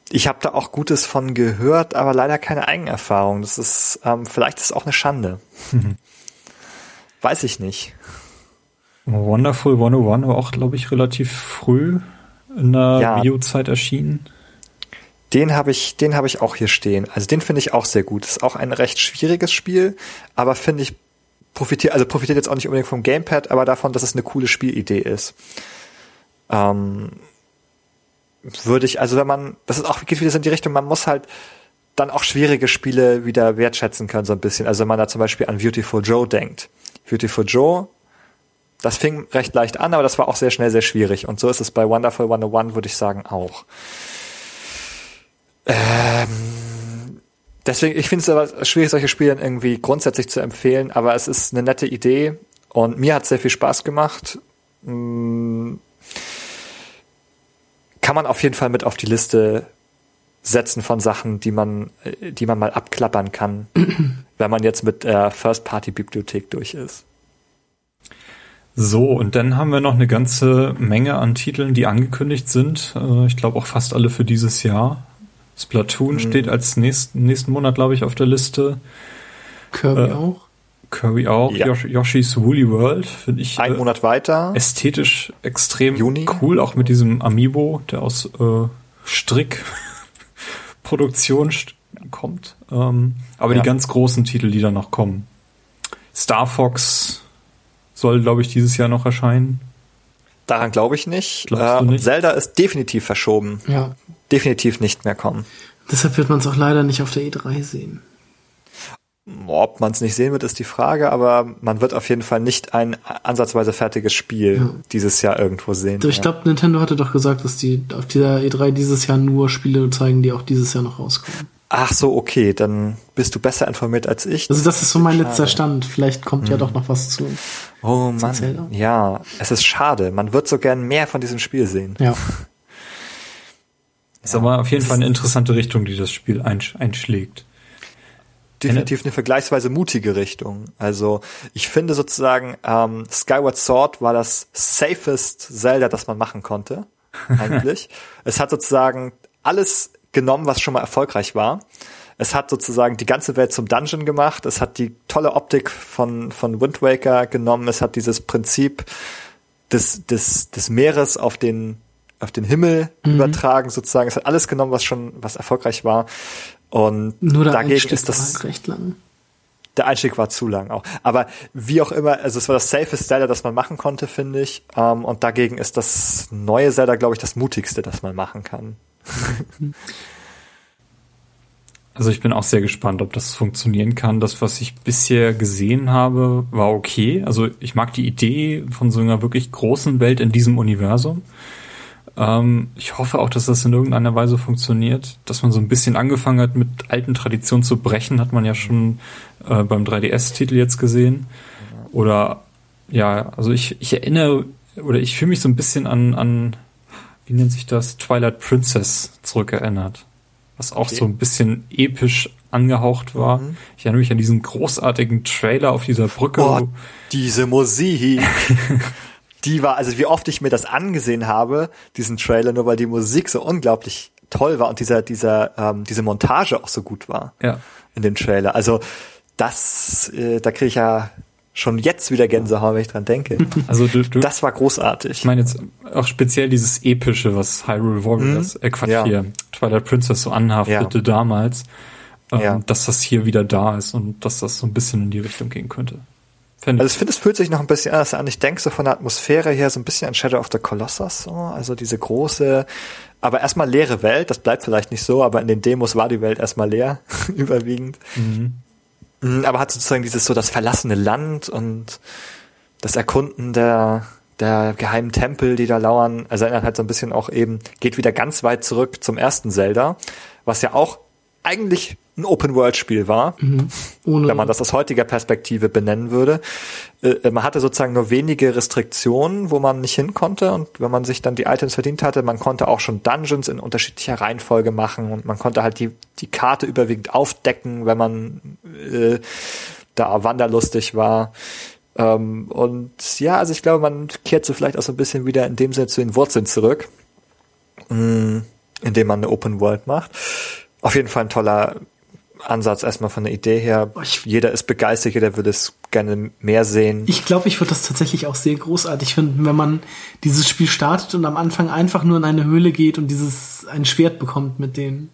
ich habe da auch Gutes von gehört, aber leider keine Eigenerfahrung. Das ist, ähm, vielleicht ist es auch eine Schande. *laughs* Weiß ich nicht. Wonderful 101 war auch, glaube ich, relativ früh in der ja. Bio-Zeit erschienen. Den habe ich, den habe ich auch hier stehen. Also den finde ich auch sehr gut. Ist auch ein recht schwieriges Spiel, aber finde ich profitiert, also profitiert jetzt auch nicht unbedingt vom Gamepad, aber davon, dass es eine coole Spielidee ist. Ähm, würde ich, also wenn man, das ist auch, geht wieder in die Richtung, man muss halt dann auch schwierige Spiele wieder wertschätzen können, so ein bisschen. Also wenn man da zum Beispiel an Beautiful Joe denkt. Beautiful Joe das fing recht leicht an, aber das war auch sehr schnell sehr schwierig. Und so ist es bei Wonderful 101, würde ich sagen, auch. Ähm, deswegen, ich finde es aber schwierig, solche Spiele irgendwie grundsätzlich zu empfehlen, aber es ist eine nette Idee Und mir hat sehr viel Spaß gemacht. Mm, kann man auf jeden Fall mit auf die Liste setzen von Sachen, die man, die man mal abklappern kann, *clears throat* wenn man jetzt mit der First-Party-Bibliothek durch ist. So, und dann haben wir noch eine ganze Menge an Titeln, die angekündigt sind. Äh, ich glaube auch fast alle für dieses Jahr. Splatoon mhm. steht als nächsten, nächsten Monat, glaube ich, auf der Liste. Kirby äh, auch. Kirby auch. Ja. Yoshi's Woolly World finde ich. Ein äh, Monat weiter. Ästhetisch extrem Juni. cool, auch mit diesem Amiibo, der aus äh, Strickproduktion *laughs* st kommt. Ähm, aber ja. die ganz großen Titel, die da noch kommen. Star Fox soll, glaube ich, dieses Jahr noch erscheinen. Daran glaube ich nicht. Äh, nicht. Zelda ist definitiv verschoben. Ja. Definitiv nicht mehr kommen. Deshalb wird man es auch leider nicht auf der E3 sehen. Ob man es nicht sehen wird, ist die Frage, aber man wird auf jeden Fall nicht ein ansatzweise fertiges Spiel ja. dieses Jahr irgendwo sehen. Ich glaube, Nintendo hatte doch gesagt, dass die auf dieser E3 dieses Jahr nur Spiele zeigen, die auch dieses Jahr noch rauskommen. Ach so, okay, dann bist du besser informiert als ich. Also das ist so mein schade. letzter Stand. Vielleicht kommt hm. ja doch noch was zu. Oh Mann, Zelda. ja, es ist schade. Man wird so gern mehr von diesem Spiel sehen. Ja. *laughs* Ist ja. aber auf jeden Fall eine interessante Richtung, die das Spiel einschlägt. Definitiv eine vergleichsweise mutige Richtung. Also ich finde sozusagen, ähm, Skyward Sword war das safest Zelda, das man machen konnte. *laughs* Eigentlich. es hat sozusagen alles genommen, was schon mal erfolgreich war. Es hat sozusagen die ganze Welt zum Dungeon gemacht. Es hat die tolle Optik von, von Wind Waker genommen. Es hat dieses Prinzip des, des, des Meeres auf den, auf den Himmel mhm. übertragen sozusagen. Es hat alles genommen, was schon, was erfolgreich war. Und Nur der dagegen Einstieg ist das war halt recht lang. Der Einstieg war zu lang auch. Aber wie auch immer, also es war das safest Zelda, das man machen konnte, finde ich. Um, ähm, und dagegen ist das neue Zelda, glaube ich, das mutigste, das man machen kann. *laughs* Also ich bin auch sehr gespannt, ob das funktionieren kann. Das, was ich bisher gesehen habe, war okay. Also ich mag die Idee von so einer wirklich großen Welt in diesem Universum. Ähm, ich hoffe auch, dass das in irgendeiner Weise funktioniert. Dass man so ein bisschen angefangen hat, mit alten Traditionen zu brechen, hat man ja schon äh, beim 3DS-Titel jetzt gesehen. Oder ja, also ich, ich erinnere oder ich fühle mich so ein bisschen an, an wie nennt sich das, Twilight Princess zurückerinnert. Was auch okay. so ein bisschen episch angehaucht war. Mhm. Ich erinnere mich an diesen großartigen Trailer auf dieser Brücke. Oh, diese Musik. *laughs* die war, also wie oft ich mir das angesehen habe, diesen Trailer, nur weil die Musik so unglaublich toll war und dieser, dieser, ähm, diese Montage auch so gut war. Ja. In dem Trailer. Also das, äh, da kriege ich ja schon jetzt wieder Gänsehaut, wenn ich dran denke. *laughs* Also du, du, das war großartig. Ich meine jetzt auch speziell dieses epische, was Hyrule Warriors, hm? äh Quatsch ja. hier, Twilight Princess so anhaftete ja. damals, ähm, ja. dass das hier wieder da ist und dass das so ein bisschen in die Richtung gehen könnte. Find also ich finde, es fühlt sich noch ein bisschen anders an. Ich denke so von der Atmosphäre her so ein bisschen an Shadow of the Colossus, so. also diese große, aber erstmal leere Welt. Das bleibt vielleicht nicht so, aber in den Demos war die Welt erstmal leer, *laughs* überwiegend. Mhm. Mhm, aber hat sozusagen dieses so das verlassene Land und das Erkunden der, der geheimen Tempel, die da lauern, also erinnert halt so ein bisschen auch eben, geht wieder ganz weit zurück zum ersten Zelda, was ja auch eigentlich ein Open-World-Spiel war, mhm. wenn man das aus heutiger Perspektive benennen würde. Äh, man hatte sozusagen nur wenige Restriktionen, wo man nicht hin konnte und wenn man sich dann die Items verdient hatte, man konnte auch schon Dungeons in unterschiedlicher Reihenfolge machen und man konnte halt die, die Karte überwiegend aufdecken, wenn man äh, da wanderlustig war. Ähm, und ja, also ich glaube, man kehrt so vielleicht auch so ein bisschen wieder in dem Sinne zu den Wurzeln zurück, mh, mm, indem man eine Open World macht. Auf jeden Fall ein toller Ansatz erstmal von der Idee her. Ich, jeder ist begeistert, jeder würde es gerne mehr sehen. Ich glaube, ich würde das tatsächlich auch sehr großartig finden, wenn man dieses Spiel startet und am Anfang einfach nur in eine Höhle geht und dieses ein Schwert bekommt mit denen.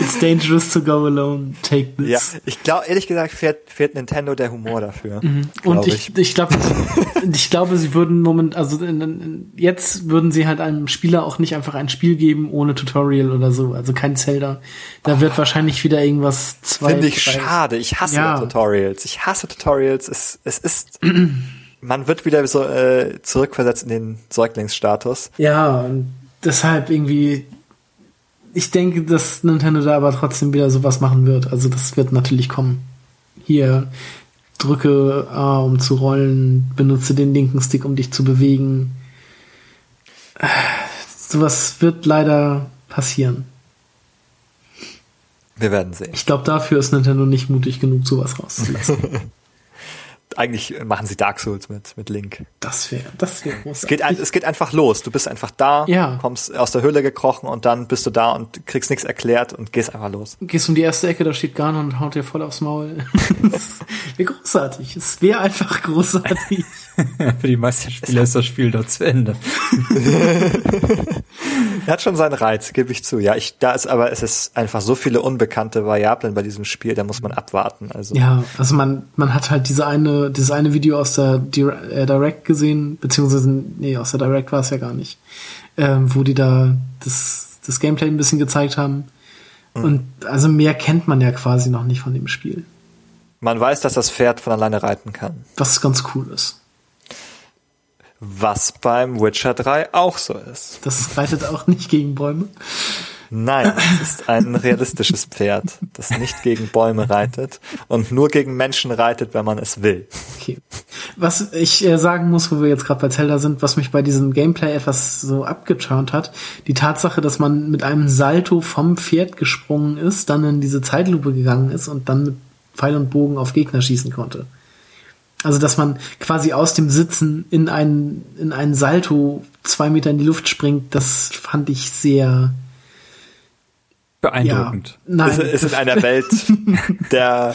It's dangerous to go alone. Take this. Ja, ich glaube, ehrlich gesagt, fährt, fährt Nintendo der Humor dafür. Mhm. Und ich, ich, glaube, *laughs* ich glaube, sie würden moment, also in, in, jetzt würden sie halt einem Spieler auch nicht einfach ein Spiel geben ohne Tutorial oder so, also kein Zelda. Da oh. wird wahrscheinlich wieder irgendwas zwei. Finde ich drei. schade. Ich hasse ja. Tutorials. Ich hasse Tutorials. Es, es ist, *clears throat* man wird wieder so äh, zurückversetzt in den Säuglingsstatus. Ja, und deshalb irgendwie ich denke, dass Nintendo da aber trotzdem wieder sowas machen wird. Also das wird natürlich kommen. Hier drücke A, um zu rollen, benutze den linken Stick, um dich zu bewegen. Äh, sowas wird leider passieren. Wir werden sehen. Ich glaube, dafür ist Nintendo nicht mutig genug, sowas rauszulassen. *laughs* Eigentlich machen sie Dark Souls mit, mit Link. Das wäre, das wäre Es geht, ein, es geht einfach los. Du bist einfach da, Ja. kommst aus der Höhle gekrochen und dann bist du da und kriegst nichts erklärt und gehst einfach los. Gehst um die erste Ecke, da steht Garn und haut dir voll aufs Maul. *laughs* das wäre großartig. Es wäre einfach großartig. *laughs* Für die meisten Spieler ist das Spiel da zu Ende. *laughs* Er hat schon seinen Reiz, gebe ich zu. Ja, ich, da ist aber, es ist einfach so viele unbekannte Variablen bei diesem Spiel, da muss man abwarten. Also, Ja, also man, man hat halt diese eine, dieses eine Video aus der äh, Direct gesehen, beziehungsweise, nee, aus der Direct war es ja gar nicht, ähm, wo die da das, das Gameplay ein bisschen gezeigt haben. Und also mehr kennt man ja quasi noch nicht von dem Spiel. man weiß, dass das Pferd von alleine reiten kann. Was ganz cool ist. Was beim Witcher 3 auch so ist. Das reitet auch nicht gegen Bäume. Nein, es ist ein realistisches Pferd, das nicht gegen Bäume reitet und nur gegen Menschen reitet, wenn man es will. Okay. Was ich äh, sagen muss, wo wir jetzt gerade bei Zelda sind, was mich bei diesem Gameplay etwas so abgeturnt hat, die Tatsache, dass man mit einem Salto vom Pferd gesprungen ist, dann in diese Zeitlupe gegangen ist und dann mit Pfeil und Bogen auf Gegner schießen konnte. Also, dass man quasi aus dem Sitzen in einen, in einen Salto zwei Meter in die Luft springt, das fand ich sehr, ja, Beeindruckend. nein. Es ist in einer Welt *laughs* der,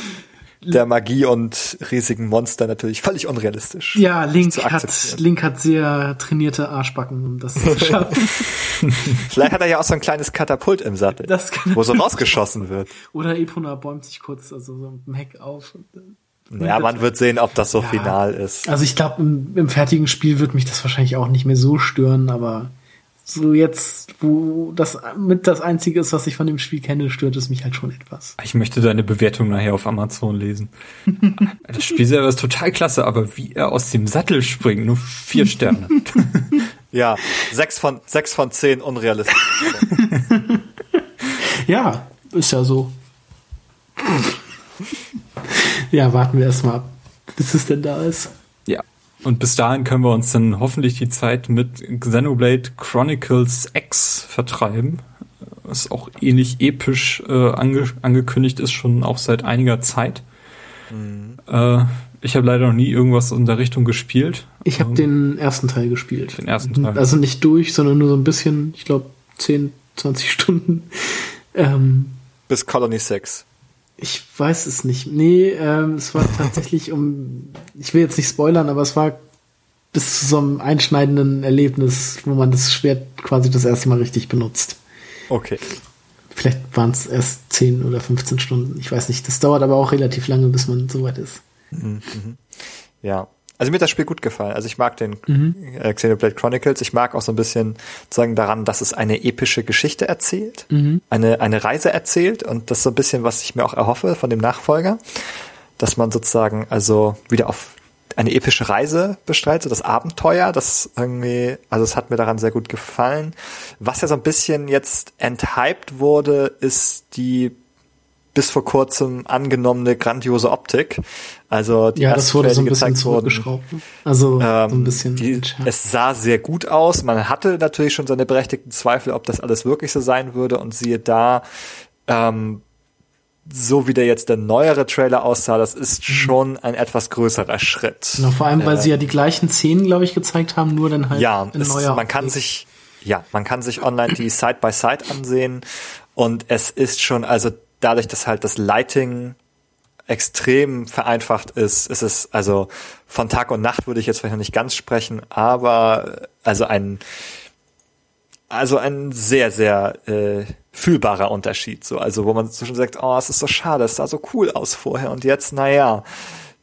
der Magie und riesigen Monster natürlich völlig unrealistisch. Ja, Link hat. Link hat sehr trainierte Arschbacken, um das zu schaffen. *laughs* Vielleicht hat er ja auch so ein kleines Katapult im Sattel, wo so rausgeschossen wird. Oder Epona bäumt sich kurz also so dem Heck auf. Und, Ja, man wird sehen, ob das so Ja. final ist. Also ich glaube, im, im fertigen Spiel wird mich das wahrscheinlich auch nicht mehr so stören, aber so jetzt, wo das mit das Einzige ist, was ich von dem Spiel kenne, stört es mich halt schon etwas. Ich möchte deine Bewertung nachher auf Amazon lesen. *laughs* Das Spiel selber ist total klasse, aber wie er aus dem Sattel springt, nur vier Sterne. *laughs* Ja, sechs von, sechs von zehn unrealistisch. *laughs* Ja, ist ja so. ja, warten wir erstmal ab, bis es denn da ist. Und bis dahin können wir uns dann hoffentlich die Zeit mit Xenoblade Chronicles X vertreiben. Was auch ähnlich episch äh, ange angekündigt ist, schon auch seit einiger Zeit. Äh, ich habe leider noch nie irgendwas in der Richtung gespielt. Ich habe den ersten Teil gespielt. Den ersten Teil. Also nicht durch, sondern nur so ein bisschen, ich glaube 10, 20 Stunden. Ähm, Bis Colony 6. Ich weiß es nicht. Nee, ähm, es war *laughs* tatsächlich um, ich will jetzt nicht spoilern, aber es war bis zu so einem einschneidenden Erlebnis, wo man das Schwert quasi das erste Mal richtig benutzt. Okay. Vielleicht waren es erst 10 oder 15 Stunden. Ich weiß nicht. Das dauert aber auch relativ lange, bis man soweit ist. Ja. Also mir hat das Spiel gut gefallen. Also ich mag den Mhm. äh, Xenoblade Chronicles. Ich mag auch so ein bisschen sagen daran, dass es eine epische Geschichte erzählt, Mhm. eine eine Reise erzählt und das ist so ein bisschen, was ich mir auch erhoffe von dem Nachfolger, dass man sozusagen also wieder auf eine epische Reise bestreitet, so das Abenteuer, das irgendwie, also es hat mir daran sehr gut gefallen. Was ja so ein bisschen jetzt enthyped wurde, ist die bis vor kurzem angenommene grandiose Optik. Also die Ja, das wurde so ein bisschen zurückgeschraubt. ne? Also so ein ähm, bisschen. die, entschärft. es sah sehr gut aus. Man hatte natürlich schon seine berechtigten Zweifel, ob das alles wirklich so sein würde. Und siehe da, ähm, so wie der jetzt der neuere Trailer aussah, das ist schon ein etwas größerer Schritt. Genau, vor allem, weil sie ja die gleichen Szenen, glaube ich, gezeigt haben, nur dann halt Ja, in es, neuer man kann sich, ja, man kann sich online die Side by Side ansehen und es ist schon, also dadurch, dass halt das Lighting extrem vereinfacht ist, ist es also von Tag und Nacht würde ich jetzt vielleicht noch nicht ganz sprechen, aber also ein also ein sehr sehr äh, fühlbarer Unterschied so. Also wo man so schon sagt oh es ist so schade es sah so cool aus vorher und jetzt naja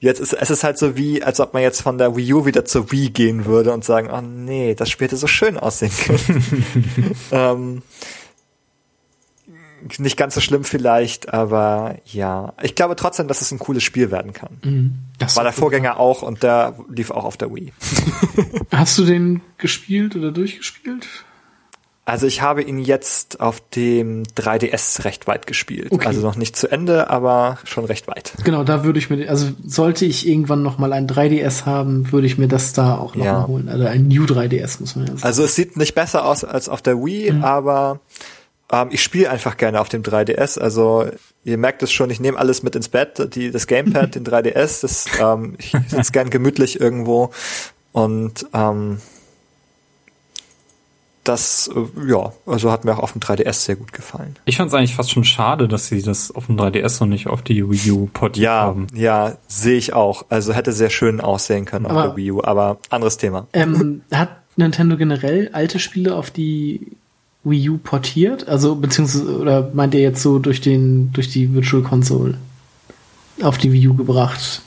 jetzt ist es ist halt so wie als ob man jetzt von der Wii U wieder zur Wii gehen würde und sagen oh nee das Spiel hätte so schön aussehen können *laughs* ähm, nicht ganz so schlimm vielleicht aber ja ich glaube trotzdem dass es ein cooles Spiel werden kann Mhm. Das war der Vorgänger auch und der lief auch auf der Wii *laughs* Hast du den gespielt oder durchgespielt? Also ich habe ihn jetzt auf dem 3DS recht weit gespielt. Okay. Also noch nicht zu Ende, aber schon recht weit. Genau, da würde ich mir, also sollte ich irgendwann noch mal ein 3DS haben, würde ich mir das da auch noch Ja. mal holen. Also ein New 3DS muss man ja sagen. Also es sieht nicht besser aus als auf der Wii, Mhm. aber ähm, ich spiele einfach gerne auf dem 3DS. Also ihr merkt es schon, ich nehme alles mit ins Bett, die, das Gamepad, den 3DS, das, ähm, ich *laughs* sitze gern gemütlich irgendwo und ähm, das, äh, ja, also hat mir auch auf dem 3DS sehr gut gefallen. Ich fand es eigentlich fast schon schade, dass sie das auf dem 3DS noch nicht auf die Wii U portiert Ja, haben. ja, sehe ich auch. Also hätte sehr schön aussehen können auf Aber- der Wii U, aber anderes Thema. Ähm, hat Nintendo generell alte Spiele auf die Wii U portiert? Also, beziehungsweise, oder meint ihr jetzt so durch den, durch die Virtual Console auf die Wii U gebracht?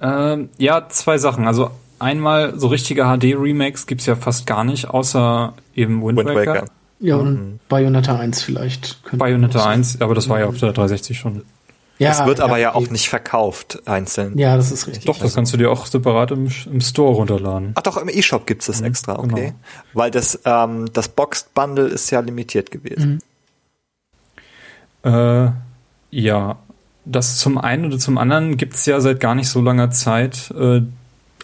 Ähm, ja, zwei Sachen. Also einmal so richtige HD-Remakes gibt's ja fast gar nicht, außer eben Wind, Wind Waker. Waker. Ja, und Bayonetta 1 vielleicht. Bayonetta man auch 1, aber das war ja auf der 360 schon. Ja, es wird aber ja auch nicht verkauft einzeln. Ja, das ist richtig. Doch, das kannst du dir auch separat im, im Store runterladen. Ach doch, im E-Shop gibt's das extra, okay. genau. Weil das, ähm, das Boxed Bundle ist ja limitiert gewesen. Äh, ja, das zum einen oder zum anderen gibt's ja seit gar nicht so langer Zeit äh,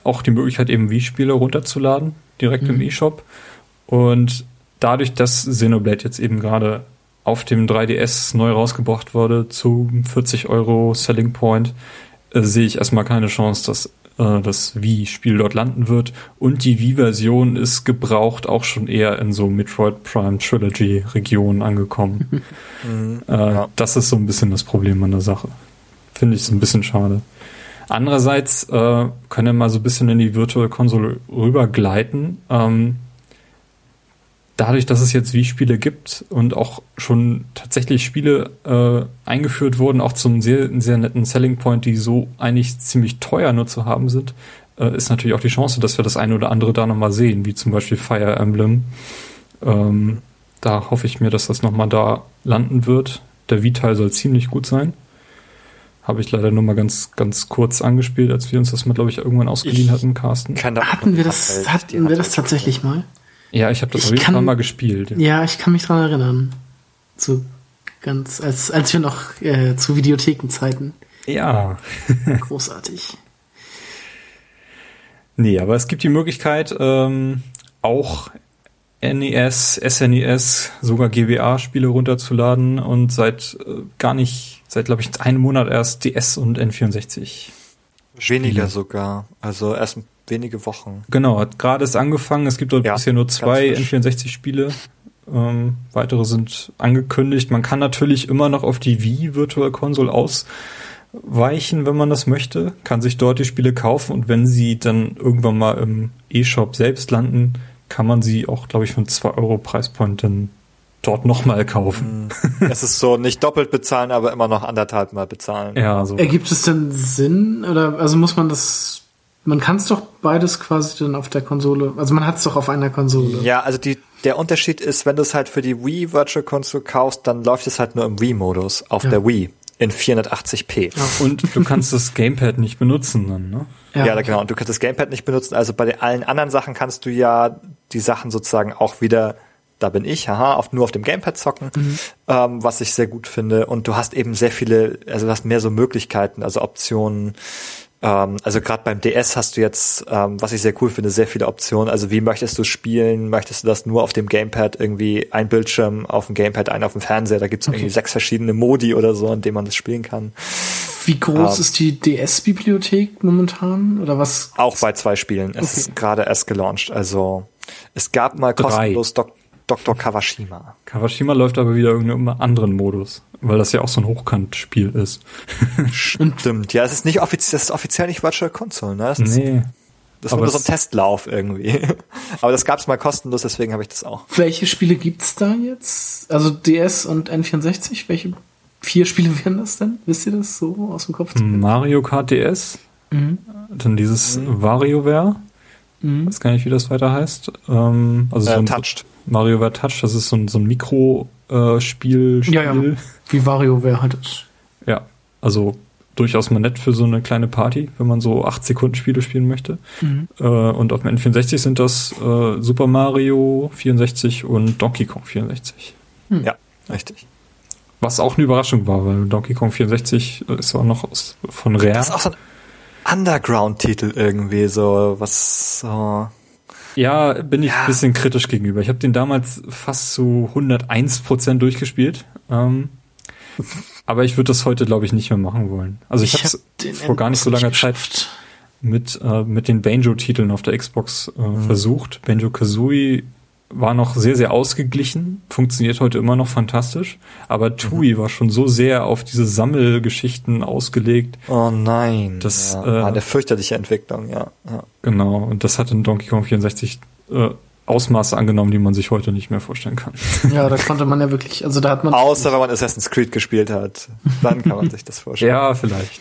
auch die Möglichkeit, eben Wii-Spiele runterzuladen, direkt im E-Shop. Und dadurch, dass Xenoblade jetzt eben gerade auf dem 3DS neu rausgebracht wurde zu 40 Euro Selling Point, äh, sehe ich erstmal keine Chance, dass äh, das Wii-Spiel dort landen wird. Und die Wii-Version ist gebraucht auch schon eher in so Metroid Prime Trilogy-Regionen angekommen. *laughs* Äh, Ja. Das ist so ein bisschen das Problem an der Sache. Finde ich so ein bisschen schade. Andererseits äh, können wir mal so ein bisschen in die Virtual Console rübergleiten. Ähm, dadurch, dass es jetzt Wii-Spiele gibt und auch schon tatsächlich Spiele äh, eingeführt wurden, auch zum sehr, sehr netten Selling Point, die so eigentlich ziemlich teuer nur zu haben sind, äh, ist natürlich auch die Chance, dass wir das eine oder andere da nochmal sehen, wie zum Beispiel Fire Emblem. Ähm, da hoffe ich mir, dass das nochmal da landen wird. Der Wii-Teil soll ziemlich gut sein. Habe ich leider nur mal ganz, ganz kurz angespielt, als wir uns das mal, glaube ich, irgendwann ausgeliehen Ich hatten, Carsten. Hatten wir das, hatten wir das ich tatsächlich mal? Ja, ich habe das Ich auf jeden kann- Fall mal gespielt. Ja, ich kann mich dran erinnern. So ganz, als, als wir noch äh, zu Videothekenzeiten. Ja. *laughs* Großartig. Nee, aber es gibt die Möglichkeit, ähm, auch NES, SNES, sogar GBA-Spiele runterzuladen und seit äh, gar nicht, seit glaube ich einem Monat erst DS und N64. Weniger sogar. Also erst wenige Wochen. Genau, hat gerade erst angefangen. Es gibt dort Ja, bisher nur zwei frisch. N64-Spiele. Ähm, weitere sind angekündigt. Man kann natürlich immer noch auf die Wii Virtual Console ausweichen, wenn man das möchte. Kann sich dort die Spiele kaufen und wenn sie dann irgendwann mal im E-Shop selbst landen, kann man sie auch, glaube ich, für einen 2 Euro Preispoint dann dort nochmal kaufen. es ist so nicht doppelt bezahlen, aber immer noch anderthalb Mal bezahlen. Ja, so. Ergibt es denn Sinn? Oder also muss man das. Man kann es doch beides quasi dann auf der Konsole. Also man hat es doch auf einer Konsole. Ja, also die, der Unterschied ist, wenn du es halt für die Wii Virtual Console kaufst, dann läuft es halt nur im Wii-Modus auf Ja. der Wii in 480p. Und du kannst das Gamepad nicht benutzen dann, ne? Ja, genau. Und du kannst das Gamepad nicht benutzen. Also bei den, allen anderen Sachen kannst du ja die Sachen sozusagen auch wieder, da bin ich, haha, auf, nur auf dem Gamepad zocken, ähm, was ich sehr gut finde. Und du hast eben sehr viele, also du hast mehr so Möglichkeiten, also Optionen. Ähm, also gerade beim DS hast du jetzt, ähm, was ich sehr cool finde, sehr viele Optionen. Also wie möchtest du spielen? Möchtest du das nur auf dem Gamepad irgendwie ein Bildschirm auf dem Gamepad, ein auf dem Fernseher? Da gibt's irgendwie sechs verschiedene Modi oder so, in denen man das spielen kann. Wie groß Ah. ist die DS-Bibliothek momentan? Oder was? Auch bei zwei Spielen. Es Okay. ist gerade erst gelauncht. Also es gab mal kostenlos Dok Dr. Kawashima. Kawashima läuft aber wieder irgendeinen anderen Modus, weil das ja auch so ein Hochkantspiel ist. Stimmt. Ja, es ist nicht offiziell, das ist offiziell nicht Virtual Console, ne? Das ist, Nee. das ist aber nur so ein es- Testlauf irgendwie. *laughs* aber das gab's mal kostenlos, deswegen habe ich das auch. Welche Spiele gibt's da jetzt? Also DS und N64? Welche vier Spiele *laughs* wären das denn? Wisst ihr das so aus dem Kopf? Mario Kart DS, Mhm. dann dieses WarioWare, Mhm. weiß gar nicht, wie das weiter heißt. Ähm, also so Äh, ein touched. WarioWare Touch, das ist so ein, so ein Mikro-Spiel. Ja, ja. Wie WarioWare halt ist. ja, also durchaus mal nett für so eine kleine Party, wenn man so 8 Sekunden Spiele spielen möchte. Mhm. Äh, und auf dem N64 sind das äh, Super Mario 64 und Donkey Kong 64. Mhm. Ja, richtig. Was auch eine Überraschung war, weil Donkey Kong 64 ist auch noch aus, von Rare. Das ist auch so ein Underground-Titel irgendwie, so was so. Ja, bin ich ja. ein bisschen kritisch gegenüber. Ich habe den damals fast zu 101% durchgespielt. Ähm, aber ich würde das heute, glaube ich, nicht mehr machen wollen. Also ich, ich habe es vor gar nicht so langer Zeit mit, äh, mit den Banjo-Titeln auf der Xbox äh, mhm. versucht. Banjo Kazooie war noch sehr, sehr ausgeglichen, funktioniert heute immer noch fantastisch, aber Tui mhm. war schon so sehr auf diese Sammelgeschichten ausgelegt. Oh nein. Das, ja. äh, eine fürchterliche Entwicklung, ja. ja. Genau, und das hat in Donkey Kong 64 äh, Ausmaße angenommen, die man sich heute nicht mehr vorstellen kann. *laughs* Ja, da konnte man ja wirklich, also da hat man. Außer wenn man Assassin's Creed gespielt hat. Dann kann man sich das vorstellen. *laughs* ja, vielleicht.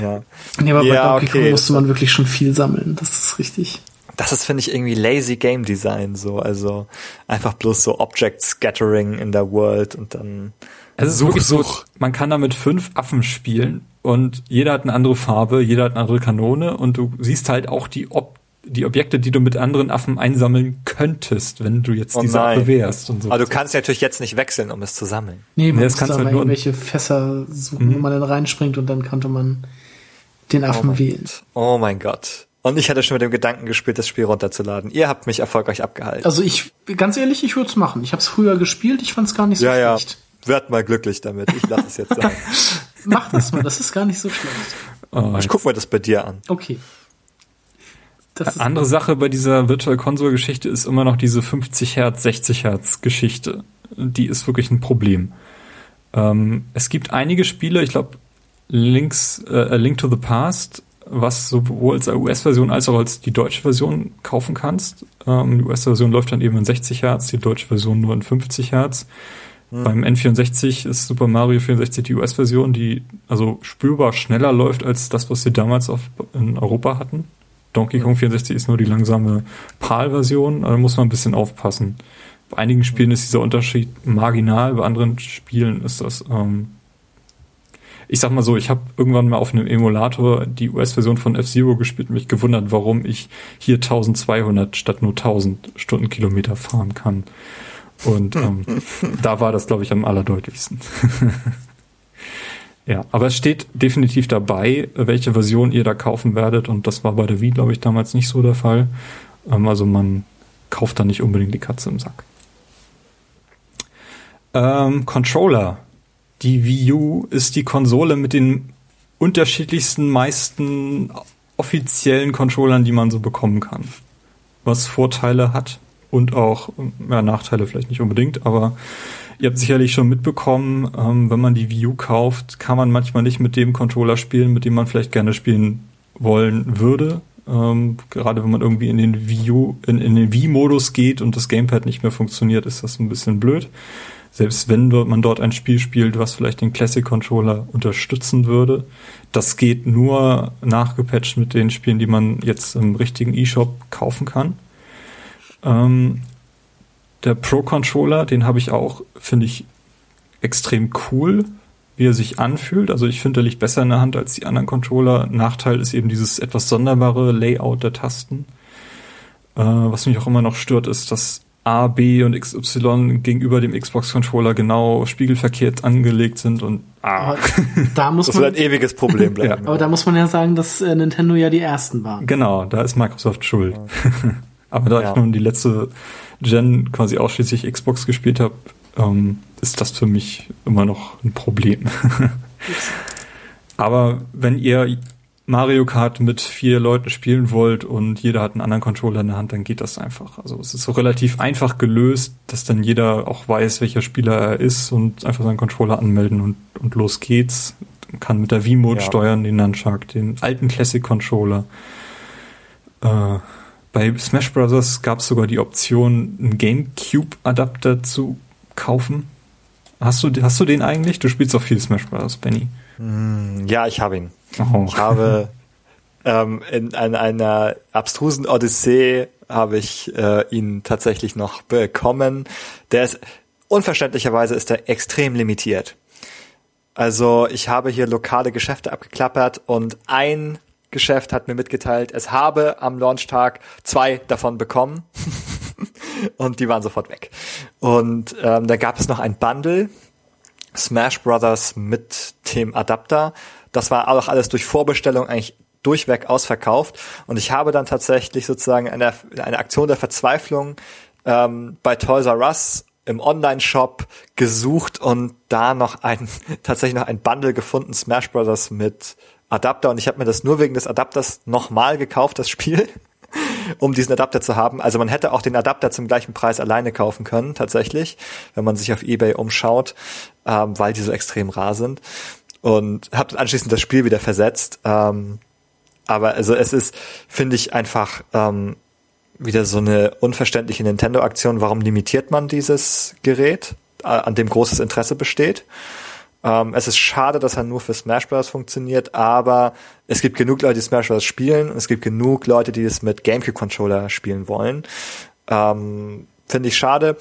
ja. Nee, aber ja, bei Donkey okay. Kong musste man wirklich schon viel sammeln. Das ist richtig das ist, finde ich, irgendwie lazy Game Design, so, also einfach bloß so Object Scattering in der World und dann. Es ist such, wirklich so, man kann damit fünf Affen spielen und jeder hat eine andere Farbe, jeder hat eine andere Kanone und du siehst halt auch die Ob die Objekte, die du mit anderen Affen einsammeln könntest, wenn du jetzt oh die Sache wärst und so. Aber du kannst natürlich jetzt nicht wechseln, um es zu sammeln. Nee, man nee, das kannst du halt nur irgendwelche Fässer suchen, mhm. wo man dann reinspringt und dann konnte man den Affen oh wählen. Gott. Oh mein Gott. Und ich hatte schon mit dem Gedanken gespielt, das Spiel runterzuladen. Ihr habt mich erfolgreich abgehalten. Also ich, ganz ehrlich, ich würde es machen. Ich habe es früher gespielt, ich fand es gar nicht so ja, schlecht. Ja, werd mal glücklich damit. Ich lasse es jetzt *laughs* sein. Mach das mal, das ist gar nicht so schlecht. Oh, ich guck mal das bei dir an. Okay. Das Andere Sache bei dieser Virtual Console Geschichte ist immer noch diese 50 Hertz, 60 Hertz Geschichte. Die ist wirklich ein Problem. Ähm, es gibt einige Spiele, ich glaube, Links, äh, Link to the Past was sowohl als US-Version als auch als die deutsche Version kaufen kannst. Ähm, die US-Version läuft dann eben in 60 Hertz, die deutsche Version nur in 50 Hertz. Mhm. Beim N64 ist Super Mario 64 die US-Version, die also spürbar schneller läuft als das, was sie damals auf, in Europa hatten. Donkey Kong 64 ist nur die langsame PAL-Version, da muss man ein bisschen aufpassen. Bei einigen Spielen ist dieser Unterschied marginal, bei anderen Spielen ist das ähm, ich sag mal so, ich habe irgendwann mal auf einem Emulator die US-Version von F-Zero gespielt und mich gewundert, warum ich hier 1200 statt nur 1000 Stundenkilometer fahren kann. Und *laughs* ähm, da war das, glaube ich, am allerdeutlichsten. *laughs* ja, aber es steht definitiv dabei, welche Version ihr da kaufen werdet. Und das war bei der Wii, glaube ich, damals nicht so der Fall. Ähm, also man kauft da nicht unbedingt die Katze im Sack. Ähm, Controller die Wii U ist die Konsole mit den unterschiedlichsten meisten offiziellen Controllern, die man so bekommen kann. Was Vorteile hat und auch ja, Nachteile vielleicht nicht unbedingt, aber ihr habt sicherlich schon mitbekommen, ähm, wenn man die Wii U kauft, kann man manchmal nicht mit dem Controller spielen, mit dem man vielleicht gerne spielen wollen würde. Ähm, gerade wenn man irgendwie in den Wii U, in, in den Wii-Modus geht und das Gamepad nicht mehr funktioniert, ist das ein bisschen blöd selbst wenn man dort ein Spiel spielt, was vielleicht den Classic Controller unterstützen würde, das geht nur nachgepatcht mit den Spielen, die man jetzt im richtigen eShop kaufen kann. Ähm, der Pro Controller, den habe ich auch, finde ich extrem cool, wie er sich anfühlt. Also ich finde, er liegt besser in der Hand als die anderen Controller. Nachteil ist eben dieses etwas sonderbare Layout der Tasten. Äh, was mich auch immer noch stört, ist, dass A, B und XY gegenüber dem Xbox-Controller genau spiegelverkehrt angelegt sind und ah. *laughs* Da muss das man, wird ein ewiges Problem bleiben. ja. Aber da muss man ja sagen, dass äh, Nintendo ja die ersten waren. Genau, da ist Microsoft schuld. Ja. *laughs* Aber da ja. ich nun die letzte Gen quasi ausschließlich Xbox gespielt habe, ähm, ist das für mich immer noch ein Problem. *laughs* Aber wenn ihr Mario Kart mit vier Leuten spielen wollt und jeder hat einen anderen Controller in der Hand, dann geht das einfach. Also es ist so relativ einfach gelöst, dass dann jeder auch weiß, welcher Spieler er ist und einfach seinen Controller anmelden und, und los geht's. Man kann mit der V-Mode ja. steuern, den Nunchuck, den alten Classic Controller. Äh, bei Smash Bros. gab es sogar die Option, einen GameCube-Adapter zu kaufen. Hast du, hast du den eigentlich? Du spielst auch viel Smash Bros., Benny. Hm, ja, ich habe ihn. Oh. Ich habe ähm, in, in einer abstrusen Odyssee habe ich äh, ihn tatsächlich noch bekommen. Der ist unverständlicherweise ist er extrem limitiert. Also ich habe hier lokale Geschäfte abgeklappert und ein Geschäft hat mir mitgeteilt, es habe am Launchtag zwei davon bekommen *laughs* und die waren sofort weg. Und ähm, da gab es noch ein Bundle, Smash Brothers mit dem Adapter. Das war auch alles durch Vorbestellung eigentlich durchweg ausverkauft. Und ich habe dann tatsächlich sozusagen eine, eine Aktion der Verzweiflung ähm, bei Toys R Us im Online-Shop gesucht und da noch ein *laughs* tatsächlich noch ein Bundle gefunden, Smash Brothers mit Adapter und ich habe mir das nur wegen des Adapters nochmal gekauft, das Spiel, *laughs* um diesen Adapter zu haben. Also man hätte auch den Adapter zum gleichen Preis alleine kaufen können, tatsächlich, wenn man sich auf Ebay umschaut, ähm, weil die so extrem rar sind. Und habe anschließend das Spiel wieder versetzt. Ähm, aber also es ist, finde ich, einfach ähm, wieder so eine unverständliche Nintendo-Aktion. Warum limitiert man dieses Gerät, äh, an dem großes Interesse besteht? Ähm, es ist schade, dass er nur für Smash Bros. funktioniert, aber es gibt genug Leute, die Smash Bros. spielen und es gibt genug Leute, die es mit GameCube-Controller spielen wollen. Ähm, Finde ich schade.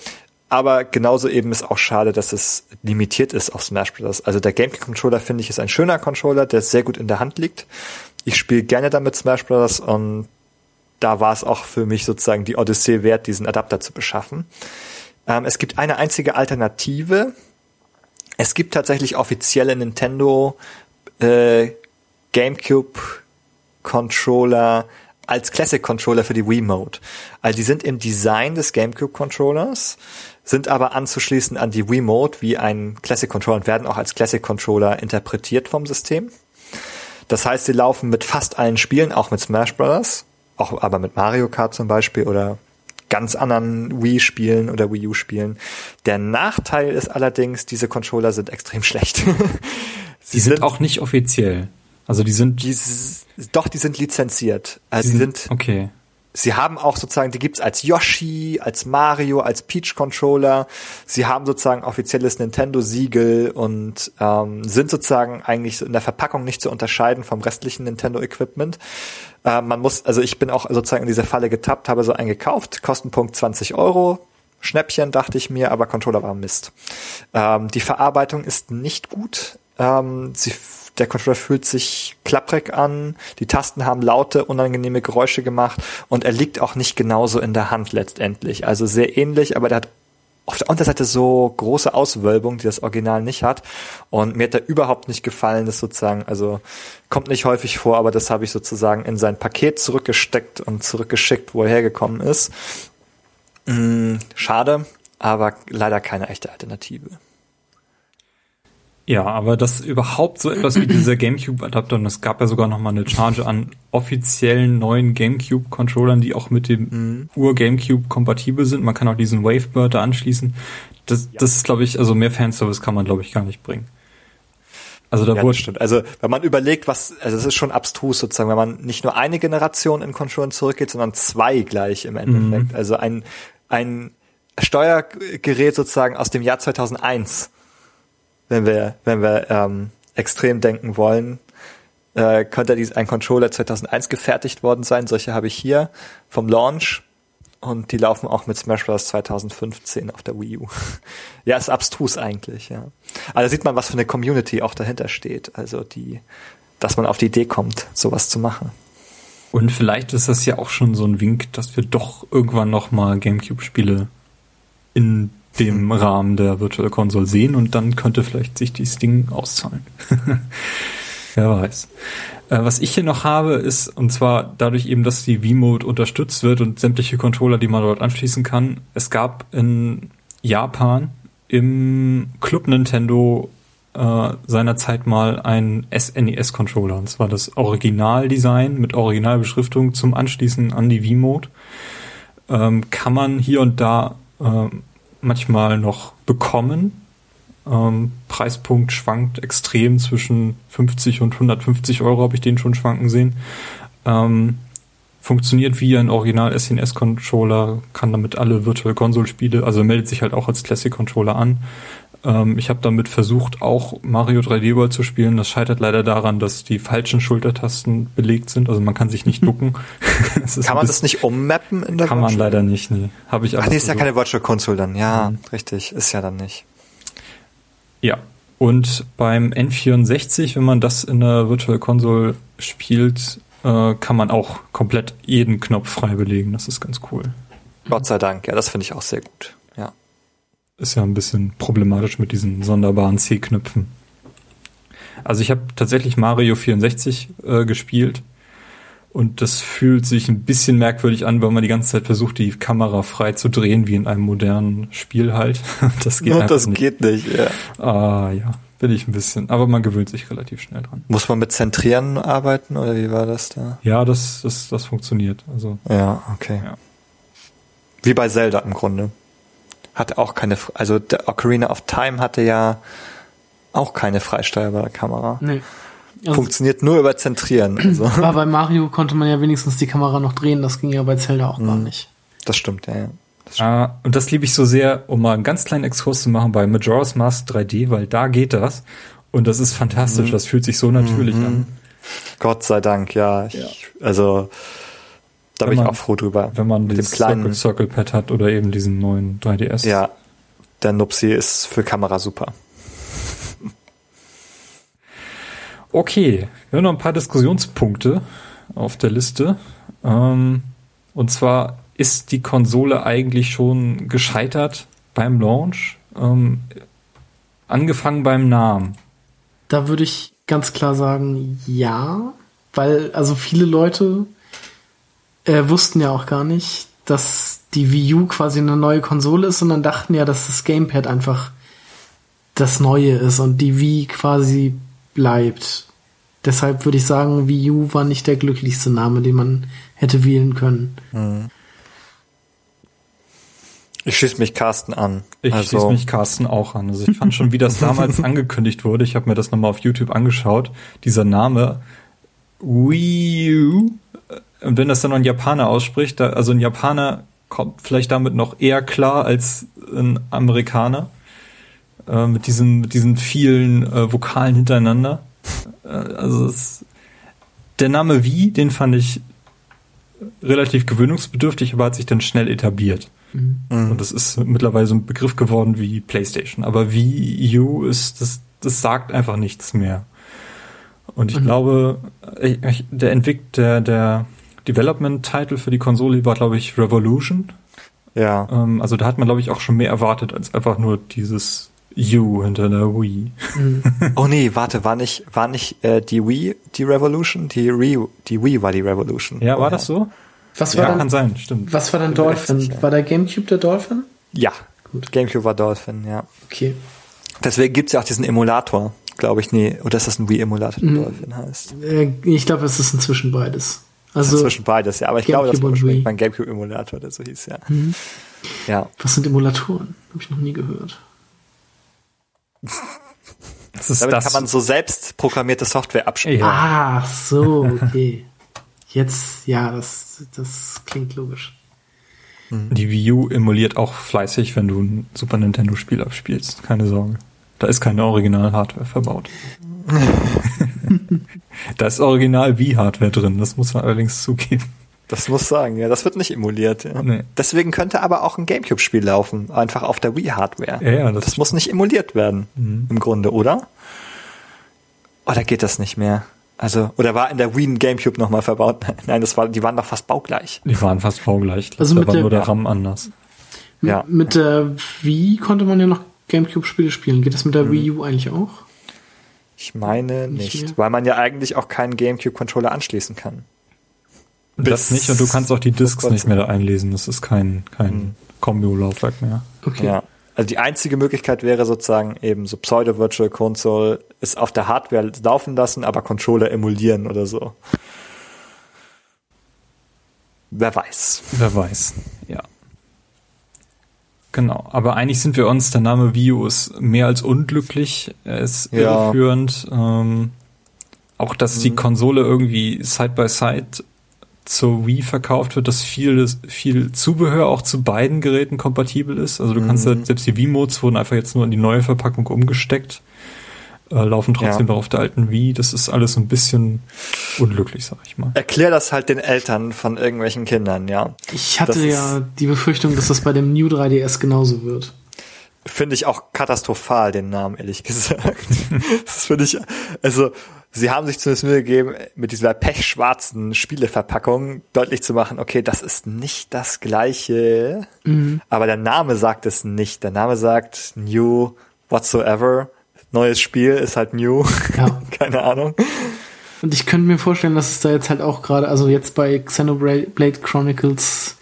Aber genauso eben ist auch schade, dass es limitiert ist auf Smash Bros. Also der GameCube-Controller finde ich ist ein schöner Controller, der sehr gut in der Hand liegt. Ich spiele gerne damit Smash Bros. und da war es auch für mich sozusagen die Odyssee wert, diesen Adapter zu beschaffen. Ähm, es gibt eine einzige Alternative, es gibt tatsächlich offizielle Nintendo äh, GameCube Controller als Classic Controller für die Wii Mode. Also die sind im Design des GameCube Controllers, sind aber anzuschließen an die Wii Mode wie ein Classic Controller und werden auch als Classic Controller interpretiert vom System. Das heißt, sie laufen mit fast allen Spielen, auch mit Smash Bros., auch aber mit Mario Kart zum Beispiel oder ganz anderen Wii-Spielen oder Wii U-Spielen. Der Nachteil ist allerdings, diese Controller sind extrem *laughs* schlecht. Sie sind, sind, auch nicht offiziell. Also die sind. Die, doch, die sind lizenziert. Also die sind, sind. Okay. Sie haben auch sozusagen, die gibt's als Yoshi, als Mario, als Peach Controller. Sie haben sozusagen offizielles Nintendo-Siegel und ähm, sind sozusagen eigentlich in der Verpackung nicht zu unterscheiden vom restlichen Nintendo-Equipment. Äh, man muss, also ich bin auch sozusagen in diese Falle getappt, habe so einen gekauft, Kostenpunkt 20 Euro. Schnäppchen, dachte ich mir, aber Controller war Mist. Ähm, die Verarbeitung ist nicht gut. Ähm, sie der Controller fühlt sich klapprig an, die Tasten haben laute, unangenehme Geräusche gemacht und er liegt auch nicht genauso in der Hand letztendlich. Also sehr ähnlich, aber der hat auf der Unterseite so große Auswölbung, die das Original nicht hat. Und mir hat er überhaupt nicht gefallen, das sozusagen, also kommt nicht häufig vor, aber das habe ich sozusagen in sein Paket zurückgesteckt und zurückgeschickt, wo er hergekommen ist. Hm, schade, aber leider keine echte Alternative. Ja, aber das überhaupt so etwas wie dieser *clears throat* GameCube-Adapter, und es gab ja sogar noch mal eine Charge an offiziellen neuen GameCube-Controllern, die auch mit dem mhm. Ur-GameCube kompatibel sind. Man kann auch diesen Wavebird da anschließen. Das, ja. das ist, glaube ich, also mehr Fanservice kann man, glaube ich, gar nicht bringen. Also da ja, wurde stimmt. Also wenn man überlegt, was, also es ist schon abstrus sozusagen, wenn man nicht nur eine Generation in Controllern zurückgeht, sondern zwei gleich im Endeffekt. Mhm. Also ein ein Steuergerät sozusagen aus dem Jahr 2001 wenn wir, wenn wir ähm, extrem denken wollen, äh, könnte dies ein Controller 2001 gefertigt worden sein. Solche habe ich hier vom Launch und die laufen auch mit Smash Bros. 2015 auf der Wii U. *laughs* ja, ist abstrus eigentlich, ja. Aber da sieht man, was für eine Community auch dahinter steht. Also die, dass man auf die Idee kommt, sowas zu machen. Und vielleicht ist das ja auch schon so ein Wink, dass wir doch irgendwann noch mal GameCube-Spiele in dem Rahmen der Virtual Console sehen und dann könnte vielleicht sich dieses Ding auszahlen. *laughs* Wer weiß. Äh, was ich hier noch habe, ist, und zwar dadurch eben, dass die V-Mode unterstützt wird und sämtliche Controller, die man dort anschließen kann. Es gab in Japan im Club Nintendo äh, seinerzeit mal ein SNES-Controller. Und zwar das Originaldesign mit Originalbeschriftung zum Anschließen an die V-Mode. Ähm, kann man hier und da ähm, manchmal noch bekommen. Ähm, Preispunkt schwankt extrem zwischen 50 und 150 Euro, habe ich den schon schwanken sehen. Ähm, funktioniert wie ein Original SNES Controller, kann damit alle Virtual Console Spiele, also meldet sich halt auch als Classic Controller an. Ähm, ich habe damit versucht, auch Mario 3D World zu spielen. Das scheitert leider daran, dass die falschen Schultertasten belegt sind. Also man kann sich nicht ducken. *laughs* kann man das nicht ummappen in der Kann Virtual? man leider nicht, nee. Habe ich Ach, nee, ist ja keine Virtual Console dann. Ja, mhm. richtig, ist ja dann nicht. Ja. Und beim N64, wenn man das in der Virtual Console spielt, äh, kann man auch komplett jeden Knopf frei belegen. Das ist ganz cool. Gott sei Dank, ja, das finde ich auch sehr gut. Ist ja ein bisschen problematisch mit diesen sonderbaren C-Knöpfen. Also ich habe tatsächlich Mario 64 äh, gespielt und das fühlt sich ein bisschen merkwürdig an, weil man die ganze Zeit versucht, die Kamera frei zu drehen, wie in einem modernen Spiel halt. *laughs* Das geht, ja, das nicht. geht nicht. Ja. Ah ja, will ich ein bisschen. Aber man gewöhnt sich relativ schnell dran. Muss man mit Zentrieren arbeiten oder wie war das da? Ja, das, das, das funktioniert. Also ja, okay. Ja. Wie bei Zelda im Grunde. Hatte auch keine, also der Ocarina of Time hatte ja auch keine freisteuerbare Kamera. Nee. Also Funktioniert nur über Zentrieren. *clears throat* Also. Aber bei Mario konnte man ja wenigstens die Kamera noch drehen, das ging ja bei Zelda auch mhm. gar nicht. Das stimmt, ja. ja. Das stimmt. Ah, und das liebe ich so sehr, um mal einen ganz kleinen Exkurs zu machen bei Majora's Mask 3D, weil da geht das. Und das ist fantastisch, mhm. das fühlt sich so natürlich mhm. an. Gott sei Dank, ja. Ich, ja. Also, da bin ich auch froh drüber. Wenn man mit dem kleinen Circle, Circle Pad hat oder eben diesen neuen 3DS. Ja, der Nupsi ist für Kamera super. Okay, wir haben noch ein paar Diskussionspunkte auf der Liste. Ähm, und zwar ist die Konsole eigentlich schon gescheitert beim Launch, ähm, angefangen beim Namen. Da würde ich ganz klar sagen, ja, weil also viele Leute äh, wussten ja auch gar nicht, dass die Wii U quasi eine neue Konsole ist, sondern dachten ja, dass das Gamepad einfach das Neue ist und die Wii quasi bleibt. Deshalb würde ich sagen, Wii U war nicht der glücklichste Name, den man hätte wählen können. Mhm. Ich schließe mich Carsten an. Ich also. schließe mich Carsten auch an. Also ich fand schon, wie das damals *laughs* angekündigt wurde, ich habe mir das nochmal auf YouTube angeschaut, dieser Name Wii U, und wenn das dann noch ein Japaner ausspricht, da, also ein Japaner kommt vielleicht damit noch eher klar als ein Amerikaner, äh, mit diesen, mit diesen vielen äh, Vokalen hintereinander. Äh, also es, der Name Wie, den fand ich relativ gewöhnungsbedürftig, aber hat sich dann schnell etabliert. Mhm. Und das ist mittlerweile so ein Begriff geworden wie PlayStation. Aber Wii U ist, das, das sagt einfach nichts mehr. Und ich mhm. glaube, ich, der Entwickler, der, der Development-Title für die Konsole war, glaube ich, Revolution. Ja. Ähm, also da hat man, glaube ich, auch schon mehr erwartet als einfach nur dieses U hinter der Wii. Mhm. oh nee, warte, war nicht, war nicht äh, die Wii die Revolution? Die, Re die Wii war die Revolution. Ja, war oh, das so? Was war ja, dann, kann sein, stimmt. Was war dann Dolphin? War der Gamecube der Dolphin? Ja, Gut. Gamecube war Dolphin, ja. Okay. Deswegen gibt's ja auch diesen Emulator, glaube ich. Nee, oder ist das ein Wii-Emulator, der mhm. Dolphin heißt? Äh, ich glaube, es ist inzwischen beides. Also zwischen beides, ja. Aber ich Gamecube glaube, das war mein Gamecube-Emulator, der so hieß, ja. Mhm. Ja. Was sind Emulatoren? Habe ich noch nie gehört. Das ist Damit das. kann man so selbst programmierte Software abspielen. Ja. Ah, so, okay. Jetzt, ja, das, das klingt logisch. Mhm. Die Wii U emuliert auch fleißig, wenn du ein Super Nintendo-Spiel abspielst. Keine Sorge. Da ist keine Original-Hardware verbaut. *laughs* da ist Original Wii-Hardware drin, das muss man allerdings zugeben. Das muss sagen, ja, das wird nicht emuliert. Ja. Nee. Deswegen könnte aber auch ein Gamecube-Spiel laufen, einfach auf der Wii-Hardware. Ja, ja, das, das muss nicht emuliert werden, mhm. im Grunde, oder? Oder geht das nicht mehr? Also, oder war in der Wii ein Gamecube nochmal verbaut? *laughs* Nein, das war, die waren doch fast baugleich. Die waren fast baugleich. Also da war nur der RAM anders. Ja. Mit der Wii konnte man ja noch Gamecube-Spiele spielen. Geht das mit der mhm. Wii U eigentlich auch? Ich meine nicht, nicht weil man ja eigentlich auch keinen Gamecube-Controller anschließen kann. Das nicht und du kannst auch die Discs nicht mehr da einlesen. Das ist kein, kein hm. Kombi-Laufwerk mehr. Okay. Ja. Also die einzige Möglichkeit wäre sozusagen eben so Pseudo-Virtual Console es auf der Hardware laufen lassen, aber Controller emulieren oder so. Wer weiß. Wer weiß, ja. Genau, aber eigentlich sind wir uns, der Name Vio ist mehr als unglücklich, er ist ja. irreführend. Ähm, auch, dass mhm. die Konsole irgendwie Side-by-Side Side zur Wii verkauft wird, dass viel, viel Zubehör auch zu beiden Geräten kompatibel ist. Also du mhm. kannst ja, selbst die Wii-Modes wurden einfach jetzt nur in die neue Verpackung umgesteckt, äh, laufen trotzdem ja. noch auf der alten Wii. Das ist alles so ein bisschen unglücklich, sag ich mal. Erklär das halt den Eltern von irgendwelchen Kindern, ja. Ich hatte das ja die Befürchtung, dass das bei dem New 3DS genauso wird. finde ich auch katastrophal, den Namen, ehrlich gesagt. *laughs* das finde ich, also, sie haben sich zumindest Mühe gegeben, mit dieser pechschwarzen Spieleverpackung deutlich zu machen, okay, das ist nicht das gleiche, mhm. aber der Name sagt es nicht. Der Name sagt New Whatsoever. Neues Spiel ist halt New. Ja. *laughs* Keine Ahnung. Und ich könnte mir vorstellen, dass es da jetzt halt auch gerade, also jetzt bei Xenoblade Chronicles.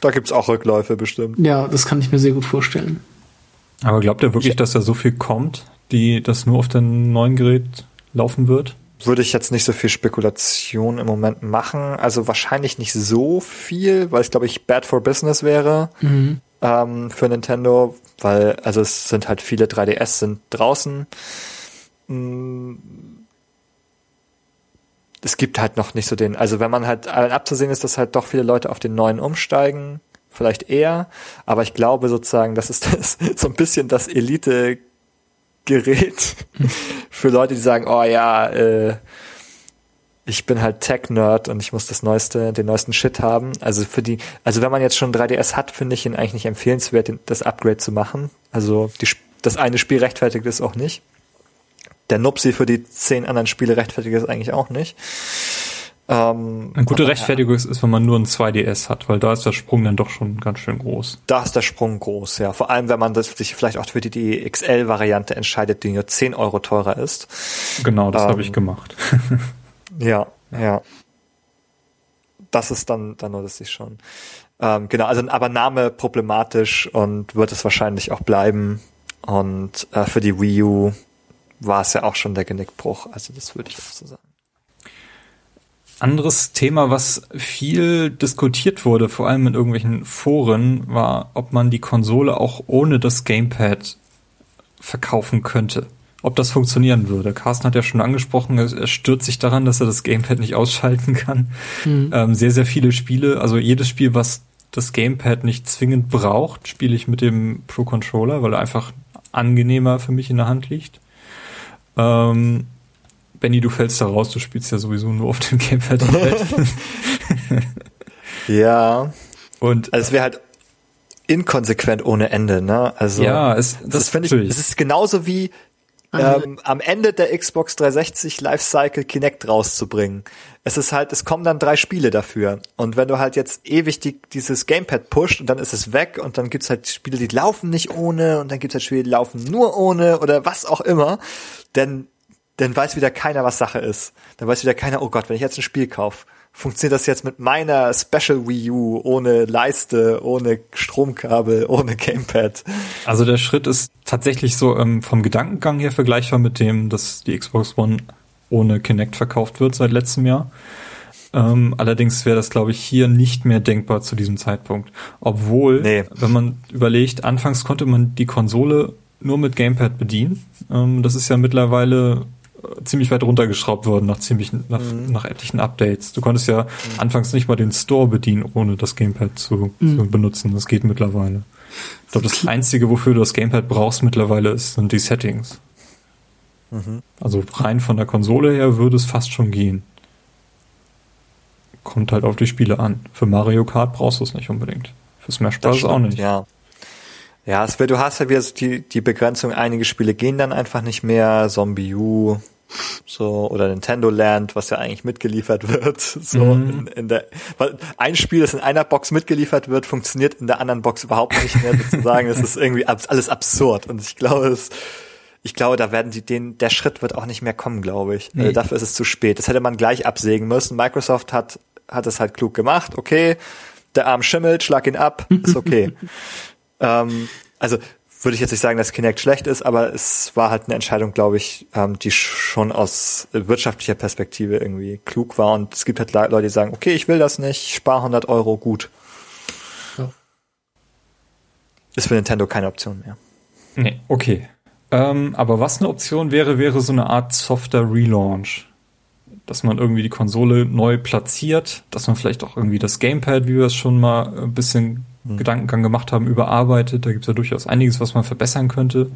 Da gibt's auch Rückläufe bestimmt. Ja, das kann ich mir sehr gut vorstellen. Aber glaubt ihr wirklich, dass da so viel kommt, die das nur auf dem neuen Gerät laufen wird? Würde ich jetzt nicht so viel Spekulation im Moment machen. Also wahrscheinlich nicht so viel, weil es, glaube ich, bad for business wäre mhm. ähm, für Nintendo, weil, also es sind halt viele 3DS sind draußen. Mm. Es gibt halt noch nicht so den, also wenn man halt abzusehen ist, dass halt doch viele Leute auf den neuen umsteigen, vielleicht eher, aber ich glaube sozusagen, das ist *laughs* das, so ein bisschen das Elite Gerät *laughs* für Leute, die sagen, oh ja, äh, ich bin halt Tech-Nerd und ich muss das neueste, den neuesten Shit haben. Also für die, also wenn man jetzt schon 3DS hat, finde ich ihn eigentlich nicht empfehlenswert, das Upgrade zu machen. Also die, das eine Spiel rechtfertigt es auch nicht. Der Nupsi für die zehn anderen Spiele rechtfertigt es eigentlich auch nicht. Ähm, Eine gute Rechtfertigung ist, wenn man nur ein 2DS hat, weil da ist der Sprung dann doch schon ganz schön groß. Da ist der Sprung groß, ja. Vor allem, wenn man sich vielleicht auch für die, die XL-Variante entscheidet, die nur 10 Euro teurer ist. Genau, das ähm, habe ich gemacht. *laughs* ja, ja. Das ist dann, dann das ich schon. Ähm, genau, also aber Name problematisch und wird es wahrscheinlich auch bleiben. Und äh, für die Wii U war es ja auch schon der Genickbruch. Also das würde ich auch so sagen anderes Thema, was viel diskutiert wurde, vor allem in irgendwelchen Foren, war, ob man die Konsole auch ohne das Gamepad verkaufen könnte. Ob das funktionieren würde. Carsten hat ja schon angesprochen, er stürzt sich daran, dass er das Gamepad nicht ausschalten kann. Mhm. Ähm, sehr, sehr viele Spiele, also jedes Spiel, was das Gamepad nicht zwingend braucht, spiele ich mit dem Pro Controller, weil er einfach angenehmer für mich in der Hand liegt. Ähm, Benny, du fällst da raus, du spielst ja sowieso nur auf dem Gamepad. *laughs* ja. Und also es wäre halt inkonsequent ohne Ende, ne? Also ja, es, das, das finde ich. Es ist genauso wie ähm, am Ende der Xbox 360 Lifecycle Kinect rauszubringen. Es ist halt, es kommen dann drei Spiele dafür. Und wenn du halt jetzt ewig die, dieses Gamepad pusht und dann ist es weg und dann gibt's halt Spiele, die laufen nicht ohne und dann gibt's halt Spiele, die laufen nur ohne oder was auch immer, denn dann weiß wieder keiner, was Sache ist. Dann weiß wieder keiner, oh Gott, wenn ich jetzt ein Spiel kaufe, funktioniert das jetzt mit meiner Special Wii U ohne Leiste, ohne Stromkabel, ohne Gamepad. Also der Schritt ist tatsächlich so ähm, vom Gedankengang her vergleichbar mit dem, dass die Xbox One ohne Kinect verkauft wird seit letztem Jahr. Ähm, allerdings wäre das, glaube ich, hier nicht mehr denkbar zu diesem Zeitpunkt. Obwohl, nee. wenn man überlegt, anfangs konnte man die Konsole nur mit Gamepad bedienen. Ähm, das ist ja mittlerweile ziemlich weit runtergeschraubt worden nach ziemlich nach, mhm. nach etlichen Updates. Du konntest ja mhm. anfangs nicht mal den Store bedienen, ohne das Gamepad zu, mhm. zu benutzen. Das geht mittlerweile. Ich glaube, das Einzige, wofür du das Gamepad brauchst mittlerweile, ist, sind die Settings. Mhm. Also rein von der Konsole her würde es fast schon gehen. Kommt halt auf die Spiele an. Für Mario Kart brauchst du es nicht unbedingt. Für Smash Bros. auch nicht. Ja. Ja, es wird, du hast ja wieder die, die Begrenzung, einige Spiele gehen dann einfach nicht mehr. Zombie U, so oder Nintendo Land, was ja eigentlich mitgeliefert *laughs* wird, so mhm. in, in, der weil ein Spiel, das in einer Box mitgeliefert wird, funktioniert in der anderen Box überhaupt nicht mehr sozusagen. Das ist irgendwie ab, alles absurd und ich glaube, es ich glaube, da werden die den der Schritt wird auch nicht mehr kommen, glaube ich. Nee. Also dafür ist es zu spät. Das hätte man gleich absägen müssen. Microsoft hat hat es halt klug gemacht. Okay, der Arm schimmelt, schlag ihn ab, ist okay. *laughs* ähm, also würde ich jetzt nicht sagen, dass Kinect schlecht ist, aber es war halt eine Entscheidung, glaube ich, ähm, die schon aus wirtschaftlicher Perspektive irgendwie klug war. Und es gibt halt Leute, die sagen, okay, ich will das nicht, ich spare 100 Euro, gut. Ja. Ist für Nintendo keine Option mehr. Nee, okay. Ähm, aber was eine Option wäre, wäre so eine Art softer Relaunch. Dass man irgendwie die Konsole neu platziert, dass man vielleicht auch irgendwie das Gamepad, wie wir es schon mal ein bisschen hm. Gedankengang gemacht haben, überarbeitet. Da gibt es ja durchaus einiges, was man verbessern könnte.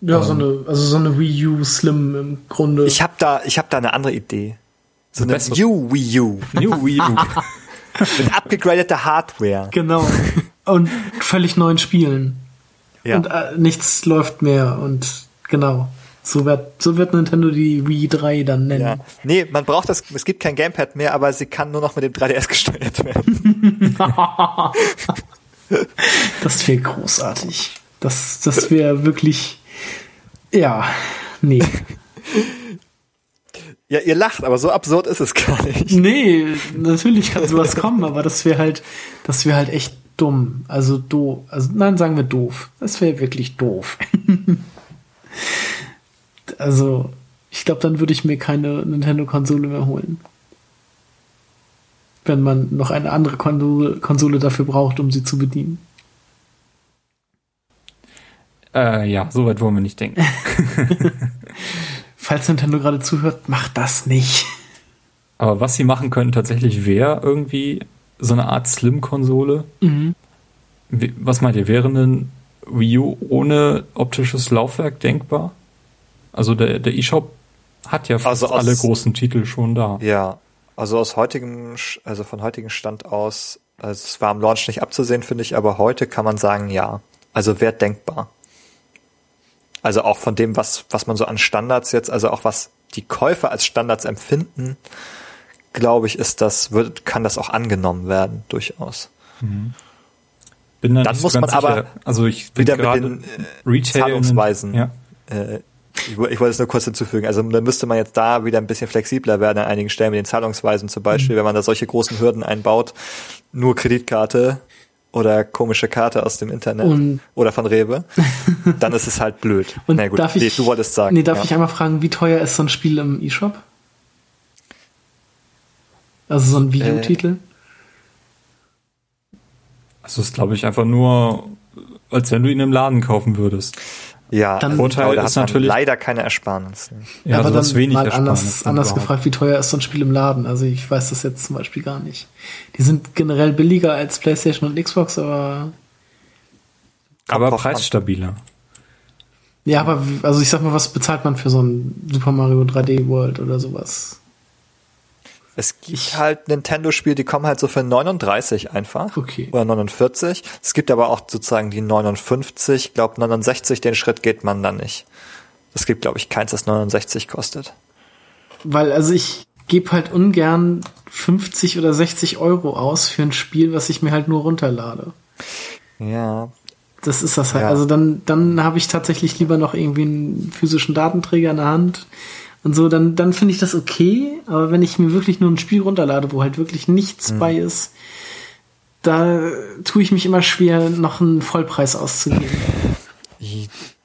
Ja, ähm, so eine, also so eine Wii U Slim im Grunde. Ich habe da, ich habe da eine andere Idee. So eine New Wii U. New Wii U. *laughs* Mit abgegradeter Hardware. Genau. Und völlig neuen Spielen. Ja. und äh, nichts läuft mehr und genau. So wird, so wird Nintendo die Wii 3 dann nennen. Ja. Nee, man braucht das, es gibt kein Gamepad mehr, aber sie kann nur noch mit dem 3DS gesteuert werden. *laughs* *laughs* *laughs* Das wäre großartig. Das, das wäre wirklich, ja, nee. *laughs* Ja, ihr lacht, aber so absurd ist es gar nicht. Nee, natürlich kann sowas kommen, aber das wäre halt, das wäre halt echt dumm. Also doof. Also nein, sagen wir doof. Das wäre wirklich doof. *laughs* also, ich glaube, dann würde ich mir keine Nintendo-Konsole mehr holen. Wenn man noch eine andere Konsole, dafür braucht, um sie zu bedienen. Äh, ja, so weit wollen wir nicht denken. *laughs* *laughs* Falls Nintendo gerade zuhört, macht das nicht. Aber was sie machen könnten tatsächlich wäre irgendwie so eine Art Slim-Konsole. Mhm. Was meint ihr, wäre ein Wii U ohne optisches Laufwerk denkbar? Also der, der eShop hat ja fast Also aus- alle großen Titel schon da. Ja, also aus heutigem, also von heutigem Stand aus, also es war am Launch nicht abzusehen, finde ich, aber heute kann man sagen, ja. Also wäre denkbar. Also auch von dem, was, was man so an Standards jetzt, also auch was die Käufer als Standards empfinden, glaube ich, ist das, wird, kann das auch angenommen werden, durchaus. Bin da Dann nicht muss man ganz aber sicher. also ich bin wieder mit den, äh, Retail Zahlungsweisen. Ja. Äh, ich, ich wollte es nur kurz hinzufügen. Also da müsste man jetzt da wieder ein bisschen flexibler werden an einigen Stellen mit den Zahlungsweisen zum Beispiel, wenn man da solche großen Hürden einbaut. Nur Kreditkarte oder komische Karte aus dem Internet Und- oder von Rewe, *laughs* dann ist es halt blöd. Und Na gut, darf ich, nee, du wolltest sagen. Nee, darf ja. ich einmal fragen, wie teuer ist so ein Spiel im eShop? Also so ein Äh, U-Titel? Also es ist, glaube ich, einfach nur, als wenn du ihn im Laden kaufen würdest. Ja, Dann- also, Vorteil aber da ist natürlich- leider keine Ersparnis. ne? Ja, also das wenig mal Ersparnis anders, dann anders überhaupt. gefragt, wie teuer ist so ein Spiel im Laden? Also ich weiß das jetzt zum Beispiel gar nicht. Die sind generell billiger als PlayStation und Xbox, aber Aber preisstabiler. ja, aber also ich sag mal, was bezahlt man für so ein Super Mario 3D World oder sowas? Es gibt Ich- halt Nintendo-Spiele, die kommen halt so für 39 einfach. Okay. Oder 49. Es gibt aber auch sozusagen die 59. Ich glaube 69, den Schritt geht man dann nicht. Es gibt, glaube ich, keins, das 69 kostet. Weil, also ich gebe halt ungern 50 oder 60 Euro aus für ein Spiel, was ich mir halt nur runterlade. Ja. Das ist das halt. Ja. Also dann, dann habe ich tatsächlich lieber noch irgendwie einen physischen Datenträger in der Hand und so, dann, dann finde ich das okay. Aber wenn ich mir wirklich nur ein Spiel runterlade, wo halt wirklich nichts Mhm. bei ist, da tue ich mich immer schwer, noch einen Vollpreis auszugeben.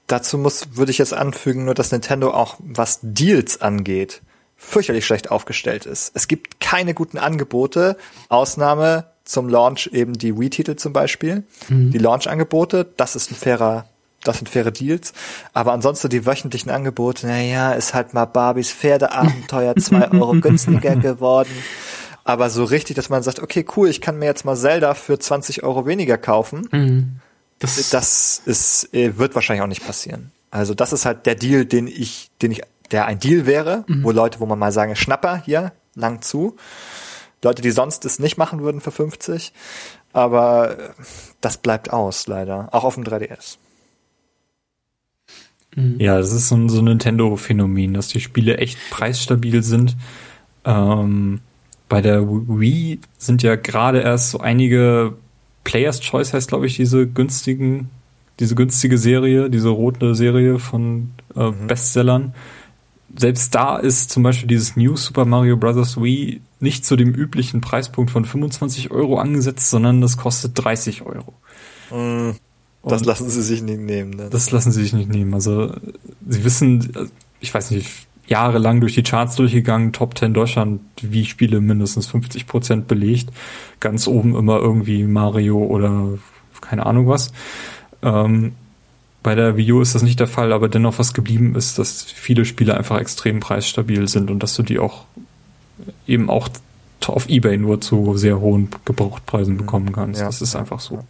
Dazu muss, würde ich jetzt anfügen, nur dass Nintendo auch, was Deals angeht, fürchterlich schlecht aufgestellt ist. Es gibt keine guten Angebote, Ausnahme zum Launch eben die Wii-Titel zum Beispiel. Die Launch-Angebote, das ist ein fairer, das sind faire Deals. Aber ansonsten die wöchentlichen Angebote, naja, ist halt mal Barbies Pferdeabenteuer *laughs* zwei Euro günstiger geworden. Aber so richtig, dass man sagt, okay, cool, ich kann mir jetzt mal Zelda für 20 Euro weniger kaufen Das, das ist, äh, wird wahrscheinlich auch nicht passieren. Also das ist halt der Deal, den ich, den ich, der ein Deal wäre, wo Leute, wo man mal sagen, Schnapper hier, lang zu. Leute, die sonst es nicht machen würden für 50. Aber äh, das bleibt aus, leider. Auch auf dem 3DS. Ja, das ist so ein, so ein Nintendo-Phänomen, dass die Spiele echt preisstabil sind. Ähm, bei der Wii sind ja gerade erst so einige Players Choice heißt, glaube ich, diese günstigen, diese günstige Serie, diese rote Serie von äh, Bestsellern. Selbst da ist zum Beispiel dieses New Super Mario Bros. Wii nicht zu dem üblichen Preispunkt von 25 Euro angesetzt, sondern das kostet 30 Euro. Das Und- lassen sie sich nicht nehmen. Ne? Das lassen sie sich nicht nehmen. Also sie wissen, ich weiß nicht, jahrelang durch die Charts durchgegangen, Top 10 Deutschland, wie Spiele mindestens 50 Prozent belegt. Ganz oben immer irgendwie Mario oder keine Ahnung was. Ähm, bei der Wii U ist das nicht der Fall, aber dennoch was geblieben ist, dass viele Spiele einfach extrem preisstabil sind und dass du die auch eben auch auf Ebay nur zu sehr hohen Gebrauchtpreisen bekommen kannst. Ja. Das ist einfach so.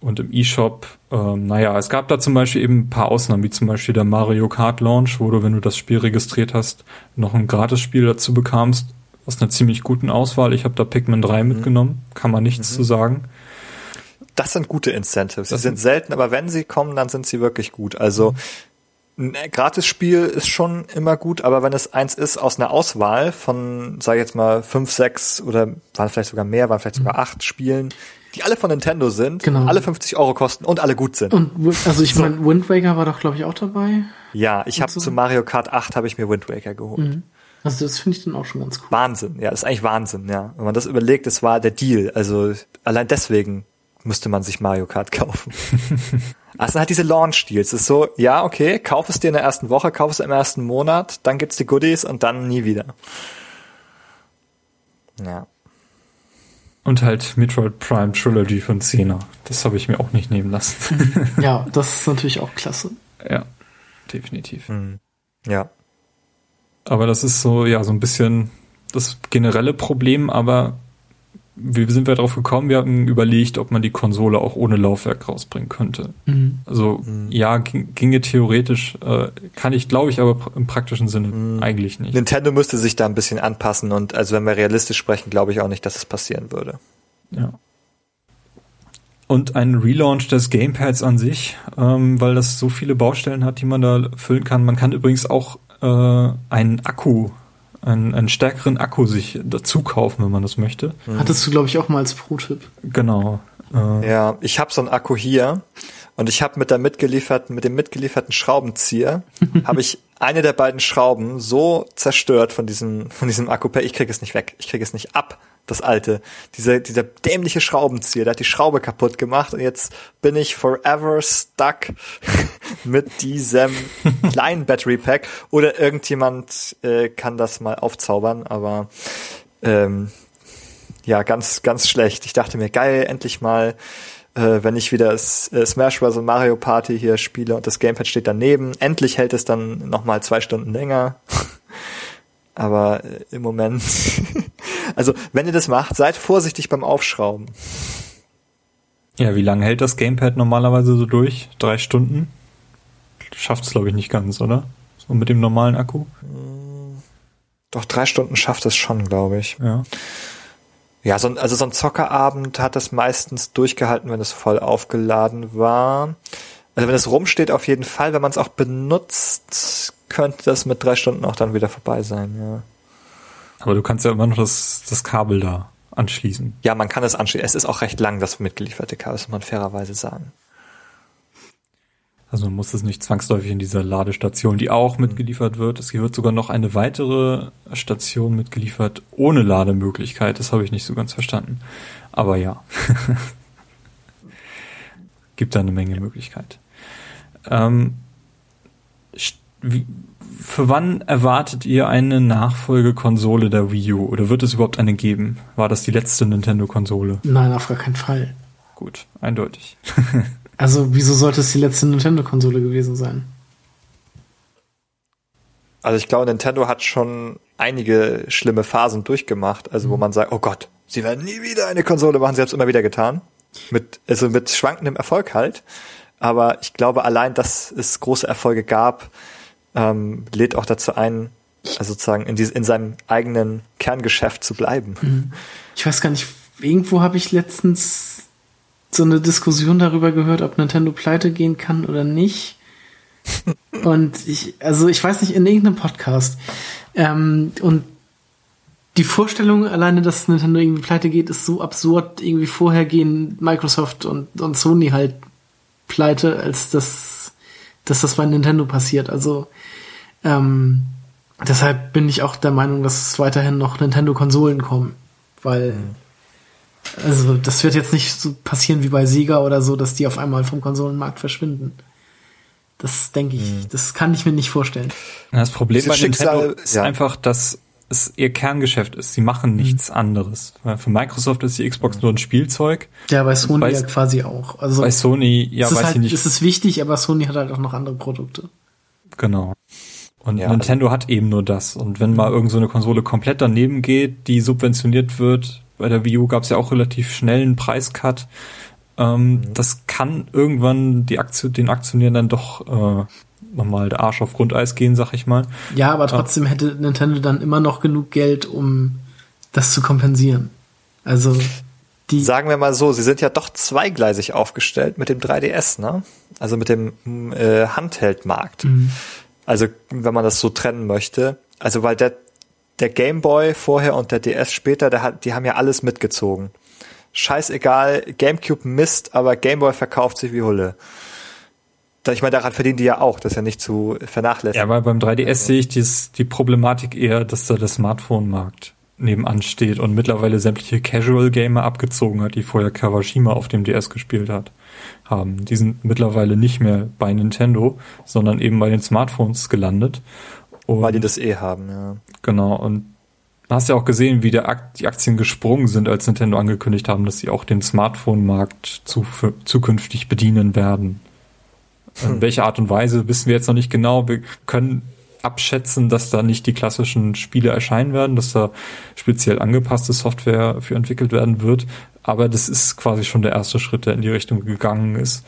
Und im eShop, ähm, naja, es gab da zum Beispiel eben ein paar Ausnahmen, wie zum Beispiel der Mario Kart Launch, wo du, wenn du das Spiel registriert hast, noch ein Gratisspiel dazu bekamst, aus einer ziemlich guten Auswahl. Ich habe da Pikmin 3 mitgenommen, kann man nichts zu sagen. das sind gute Incentives. Sie sind selten, aber wenn sie kommen, dann sind sie wirklich gut. Also ein Gratisspiel ist schon immer gut, aber wenn es eins ist aus einer Auswahl von, sag ich jetzt mal, fünf, sechs oder waren vielleicht sogar mehr, waren vielleicht sogar Mhm. acht Spielen, die alle von Nintendo sind, Genau. alle 50 Euro kosten und alle gut sind. Und also ich meine, Wind Waker war doch, glaube ich, auch dabei. ja, ich habe so. zu Mario Kart 8 habe ich mir Wind Waker geholt. Mhm. Also das finde ich dann auch schon ganz cool. Wahnsinn, ja, das ist eigentlich Wahnsinn, ja. Wenn man das überlegt, das war der Deal. Also allein deswegen müsste man sich Mario Kart kaufen. *laughs* also halt diese Launch-Deals. Es ist so, ja, okay, kauf es dir in der ersten Woche, kauf es im ersten Monat, dann gibt's die Goodies und dann nie wieder. Ja. Und halt Metroid Prime Trilogy von Cena. Das habe ich mir auch nicht nehmen lassen. *laughs* Ja, *laughs* das ist natürlich auch klasse. ja, definitiv. Ja. Aber das ist so, ja, so ein bisschen das generelle Problem, aber wie sind wir darauf gekommen? Wir hatten überlegt, ob man die Konsole auch ohne Laufwerk rausbringen könnte. Mhm. Also ja, ging, ginge theoretisch, äh, kann ich, glaube ich, aber im praktischen Sinne eigentlich nicht. Nintendo müsste sich da ein bisschen anpassen und also wenn wir realistisch sprechen, glaube ich auch nicht, dass es passieren würde. Ja. Und ein Relaunch des Gamepads an sich, ähm, weil das so viele Baustellen hat, die man da füllen kann. Man kann übrigens auch äh, einen Akku, einen, einen stärkeren Akku sich dazu kaufen, wenn man das möchte. Hattest du, glaube ich, auch mal als Pro-Tipp. Genau. Äh, Ja, ich habe so einen Akku hier und ich habe mit der mitgelieferten, mit dem mitgelieferten Schraubenzieher *laughs* habe ich eine der beiden Schrauben so zerstört von diesem von diesem Akku. Ich krieg es nicht weg. Ich krieg es nicht ab. Das alte, dieser dieser dämliche Schraubenzieher, der hat die Schraube kaputt gemacht und jetzt bin ich forever stuck *laughs* mit diesem *laughs* kleinen Battery Pack oder irgendjemand äh, kann das mal aufzaubern, aber ähm, ja, ganz, ganz schlecht. Ich dachte mir, geil, endlich mal, äh, wenn ich wieder S äh, Smash Bros. und Mario Party hier spiele und das Gamepad steht daneben, endlich hält es dann nochmal zwei Stunden länger. *laughs* Aber äh, im Moment, *laughs* also wenn ihr das macht, seid vorsichtig beim Aufschrauben. ja, wie lange hält das Gamepad normalerweise so durch? Drei Stunden? Schafft es, glaube ich, nicht ganz, oder? So mit dem normalen Akku? Doch drei Stunden schafft es schon, glaube ich. Ja. Ja, so ein, also so ein Zockerabend hat das meistens durchgehalten, wenn es voll aufgeladen war. Also wenn es rumsteht, auf jeden Fall. Wenn man es auch benutzt, könnte das mit drei Stunden auch dann wieder vorbei sein, ja. Aber du kannst ja immer noch das, das Kabel da anschließen. Ja, man kann es anschließen. Es ist auch recht lang, das mitgelieferte Kabel, das muss man fairerweise sagen. Also man muss es nicht zwangsläufig in dieser Ladestation, die auch mitgeliefert wird. Es wird sogar noch eine weitere Station mitgeliefert ohne Lademöglichkeit. Das habe ich nicht so ganz verstanden. Aber ja. *laughs* Gibt da eine Menge Möglichkeit. Ähm, wie, für wann erwartet ihr eine Nachfolgekonsole der Wii U? Oder wird es überhaupt eine geben? War das die letzte Nintendo-Konsole? Nein, auf gar keinen Fall. Gut, eindeutig. *laughs* Also, wieso sollte es die letzte Nintendo-Konsole gewesen sein? Also ich glaube, Nintendo hat schon einige schlimme Phasen durchgemacht, also wo man sagt, oh Gott, sie werden nie wieder eine Konsole machen, sie haben es immer wieder getan. Mit, also mit schwankendem Erfolg halt. Aber ich glaube, allein, dass es große Erfolge gab, ähm, lädt auch dazu ein, also sozusagen in, dies, in seinem eigenen Kerngeschäft zu bleiben. Ich weiß gar nicht, irgendwo habe ich letztens so eine Diskussion darüber gehört, ob Nintendo pleite gehen kann oder nicht. *laughs* Und ich, also ich weiß nicht, in irgendeinem Podcast. Ähm, und die Vorstellung alleine, dass Nintendo irgendwie pleite geht, ist so absurd. Irgendwie vorher gehen Microsoft und, und Sony halt pleite, als dass, dass das bei Nintendo passiert. Also ähm, deshalb bin ich auch der Meinung, dass es weiterhin noch Nintendo-Konsolen kommen. Weil, also das wird jetzt nicht so passieren wie bei Sega oder so, dass die auf einmal vom Konsolenmarkt verschwinden. Das denke ich, das kann ich mir nicht vorstellen. Das Problem Dieses bei Nintendo Schicksal, ist ja. einfach, dass es ihr Kerngeschäft ist. Sie machen nichts anderes. Weil Für Microsoft ist die Xbox nur ein Spielzeug. Ja, bei Sony Bei- ja quasi auch. Also Bei Sony, ja, weiß halt, ich nicht. es ist wichtig, aber Sony hat halt auch noch andere Produkte. Genau. Und Ja, Nintendo hat eben nur das. Und wenn mal irgend so eine Konsole komplett daneben geht, die subventioniert wird, bei der Wii U gab es ja auch relativ schnell einen Preiscut. Ähm, Das kann irgendwann die Aktion, den Aktionären dann doch äh, nochmal der Arsch auf Grundeis gehen, sag ich mal. Ja, aber trotzdem hätte Nintendo dann immer noch genug Geld, um das zu kompensieren. Also Die, Sagen wir mal so, sie sind ja doch zweigleisig aufgestellt mit dem 3DS, ne? Also mit dem äh, Handheldmarkt. Mhm. Also wenn man das so trennen möchte. Also weil der, der Game Boy vorher und der DS später, der hat, die haben ja alles mitgezogen. Scheißegal, GameCube Mist, aber Game Boy verkauft sich wie Hulle. Ich meine, daran verdienen die ja auch, das ist ja nicht zu vernachlässigen. Ja, aber beim 3DS sehe ich dies, die Problematik eher, dass da der Smartphone-Markt nebenan steht und mittlerweile sämtliche Casual-Gamer abgezogen hat, die vorher Kawashima auf dem DS gespielt hat, haben. Die sind mittlerweile nicht mehr bei Nintendo, sondern eben bei den Smartphones gelandet. Und weil die das eh haben, ja. Genau, und du hast ja auch gesehen, wie der Ak die Aktien gesprungen sind, als Nintendo angekündigt haben, dass sie auch den Smartphone-Markt zu zukünftig bedienen werden. In welcher Art und Weise wissen wir jetzt noch nicht genau. Wir können abschätzen, dass da nicht die klassischen Spiele erscheinen werden, dass da speziell angepasste Software für entwickelt werden wird. Aber das ist quasi schon der erste Schritt, der in die Richtung gegangen ist.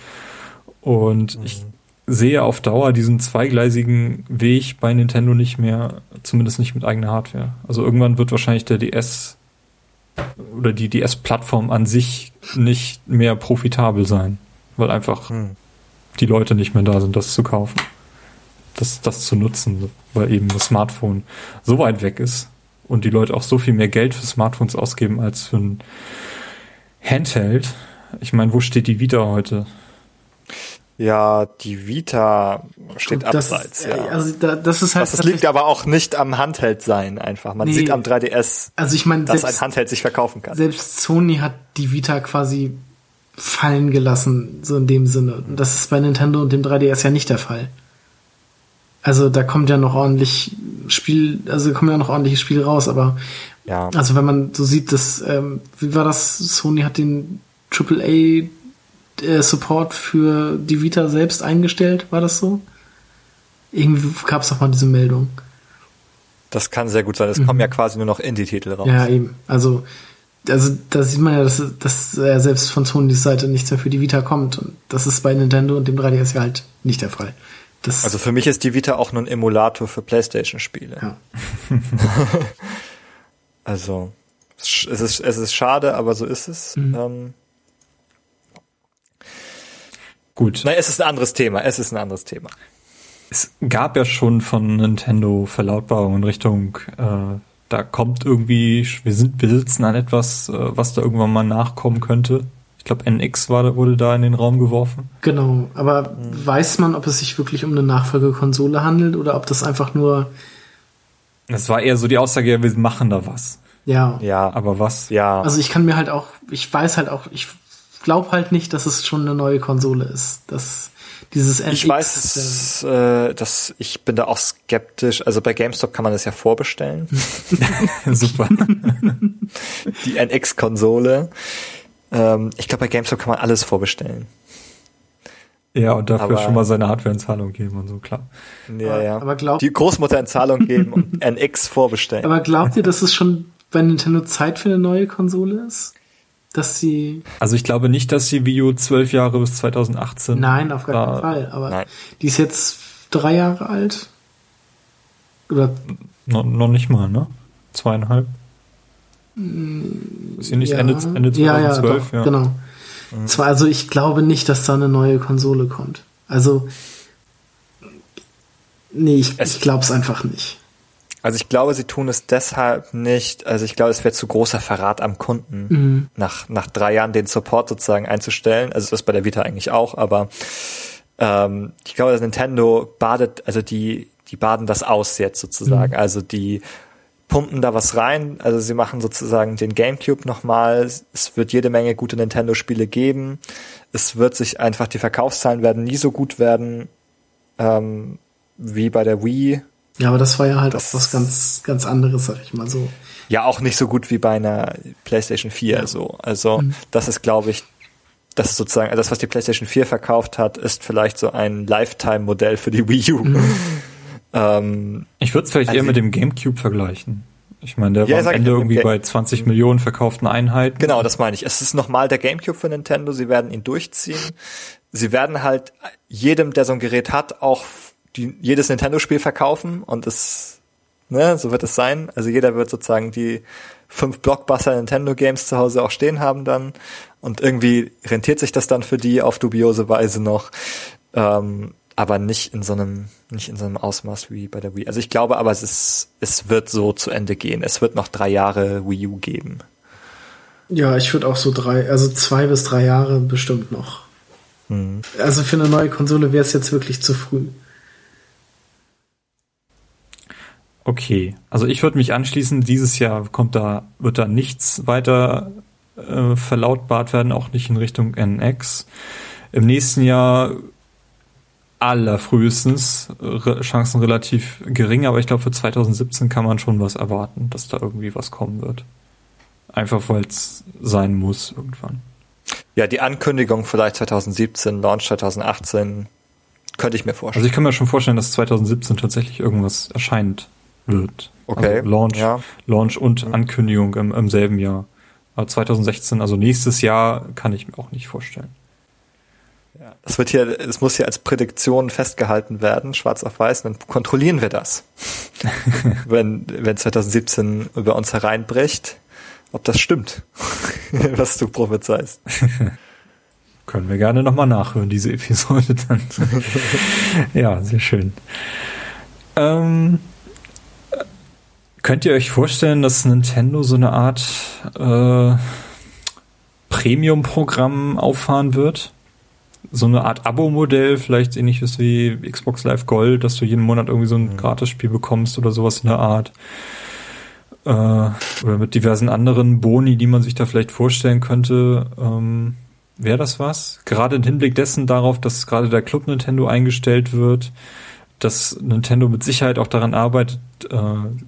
Und ich sehe auf Dauer diesen zweigleisigen Weg bei Nintendo nicht mehr, zumindest nicht mit eigener Hardware. Also irgendwann wird wahrscheinlich der DS oder die DS-Plattform an sich nicht mehr profitabel sein, weil einfach Hm. Die Leute nicht mehr da sind, das zu kaufen. Das, das zu nutzen, weil eben das Smartphone so weit weg ist und die Leute auch so viel mehr Geld für Smartphones ausgeben als für ein Handheld. Ich meine, wo steht die Vita heute? Ja, die Vita steht das, abseits, äh, ja. Also da, das ist halt. das liegt aber auch nicht am Handheld sein einfach. Man Nee. sieht am 3DS, also ich meine, dass selbst, ein Handheld sich verkaufen kann. selbst Sony hat die Vita quasi fallen gelassen, so in dem Sinne. Das ist bei Nintendo und dem 3DS ja nicht der Fall. Also da kommt ja noch ordentlich Spiel, also kommen ja noch ordentliche Spiele raus, aber Ja. also wenn man so sieht, dass, ähm, wie war das, Sony hat den AAA äh, Support für die Vita selbst eingestellt, war das so? Irgendwie gab es doch mal diese Meldung. Das kann sehr gut sein. Es kommen ja quasi nur noch Indie-Titel raus. Mhm. Ja, eben. Also, also da sieht man ja, dass, dass äh, selbst von Sonys Seite nichts mehr für die Vita kommt. Und das ist bei Nintendo und dem 3DS ja halt nicht der Fall. Das, Also für mich ist die Vita auch nur ein Emulator für Playstation-Spiele. ja. *laughs* Also es ist, es ist schade, aber so ist es. Mhm. Ähm, Gut. nein, es ist ein anderes Thema. Es ist ein anderes Thema. Es gab ja schon von Nintendo Verlautbarungen in Richtung, äh, da kommt irgendwie, wir sind, wir sitzen an etwas, äh, was da irgendwann mal nachkommen könnte. Ich glaube, NX war, wurde da in den Raum geworfen. Genau. Aber weiß man, ob es sich wirklich um eine Nachfolgekonsole handelt oder ob das einfach nur, Das war eher so die Aussage, ja, wir machen da was. ja. Ja, Aber was? ja. Also ich kann mir halt auch, ich weiß halt auch, ich glaube halt nicht, dass es schon eine neue Konsole ist. Das, dieses NX. ich weiß, es, äh, dass ich bin da auch skeptisch. Also bei GameStop kann man das ja vorbestellen. *laughs* Super. *laughs* die NX-Konsole. Ähm, ich glaube, bei GameStop kann man alles vorbestellen. ja, und dafür Aber- schon mal seine Hardware in Zahlung geben und so, klar. Ja, Aber- ja. aber glaub- die Großmutter in Zahlung geben und *laughs* NX vorbestellen. Aber glaubt ihr, dass es schon bei Nintendo Zeit für eine neue Konsole ist? Dass sie, Also ich glaube nicht, dass die Wii U zwölf Jahre bis 2018. nein, auf gar keinen Fall, aber Nein. die ist jetzt drei Jahre alt. Oder, No, noch nicht mal, ne? Zweieinhalb. Ist sie nicht Ende, Ende 2012? ja, ja, doch, ja. genau. Zwar, also ich glaube nicht, dass da eine neue Konsole kommt. Also, nee, ich, Es- ich glaube es einfach nicht. Also ich glaube, sie tun es deshalb nicht. Also ich glaube, es wäre zu großer Verrat am Kunden, Mhm. nach, nach drei Jahren den Support sozusagen einzustellen. Also das bei der Vita eigentlich auch, aber ähm, ich glaube, dass Nintendo badet, also die, die baden das aus jetzt sozusagen. Mhm. Also die pumpen da was rein. Also sie machen sozusagen den GameCube nochmal. Es wird jede Menge gute Nintendo-Spiele geben. Es wird sich einfach, die Verkaufszahlen werden nie so gut werden ähm, wie bei der Wii. Ja, aber das war ja halt Das- auch was ganz, ganz anderes, sag ich mal so. Ja, auch nicht so gut wie bei einer PlayStation 4. So. Also das ist, glaube ich, das ist sozusagen, das, was die PlayStation 4 verkauft hat, ist vielleicht so ein Lifetime-Modell für die Wii U. *laughs* Ähm, Ich würde es vielleicht Also eher mit dem GameCube vergleichen. Ich meine, der Ja, war am Ende ja, irgendwie bei 20 Millionen verkauften Einheiten. genau, das meine ich. Es ist nochmal der GameCube für Nintendo. Sie werden ihn durchziehen. Sie werden halt jedem, der so ein Gerät hat, auch die, jedes Nintendo-Spiel verkaufen und es Ne, so wird es sein. Also jeder wird sozusagen die fünf Blockbuster Nintendo Games zu Hause auch stehen haben dann. Und irgendwie rentiert sich das dann für die auf dubiose Weise noch. Ähm, aber nicht in so einem, nicht in so einem Ausmaß wie bei der Wii. Also ich glaube aber, es ist, es wird so zu Ende gehen. Es wird noch drei Jahre Wii U geben. Ja, ich würde auch so drei, also zwei bis drei Jahre bestimmt noch. Hm. Also für eine neue Konsole wäre es jetzt wirklich zu früh. Okay, also ich würde mich anschließen, dieses Jahr kommt da, wird da nichts weiter äh, verlautbart werden, auch nicht in Richtung NX. Im nächsten Jahr allerfrühestens re Chancen relativ gering, aber ich glaube für 2017 kann man schon was erwarten, dass da irgendwie was kommen wird. Einfach weil es sein muss irgendwann. Ja, die Ankündigung vielleicht 2017, Launch 2018, könnte ich mir vorstellen. Also ich kann mir schon vorstellen, dass 2017 tatsächlich irgendwas erscheint wird. Okay. Also Launch, ja. Launch und mhm. Ankündigung im, im selben Jahr. Aber 2016, also nächstes Jahr, kann ich mir auch nicht vorstellen. Ja, das wird hier, es muss hier als Prädiktion festgehalten werden, schwarz auf weiß, dann kontrollieren wir das. *laughs* wenn, wenn 2017 über uns hereinbricht, ob das stimmt, *laughs* was du prophezeist. *laughs* Können wir gerne nochmal nachhören, diese Episode dann. ja, sehr schön. Ähm, könnt ihr euch vorstellen, dass Nintendo so eine Art äh, Premium-Programm auffahren wird? so eine Art Abo-Modell, vielleicht ähnliches wie Xbox Live Gold, dass du jeden Monat irgendwie so ein mhm. Gratis-Spiel bekommst oder sowas in der Art. Äh, oder mit diversen anderen Boni, die man sich da vielleicht vorstellen könnte. Ähm, Wäre das was? Gerade im Hinblick dessen darauf, dass gerade der Club Nintendo eingestellt wird, dass Nintendo mit Sicherheit auch daran arbeitet, äh,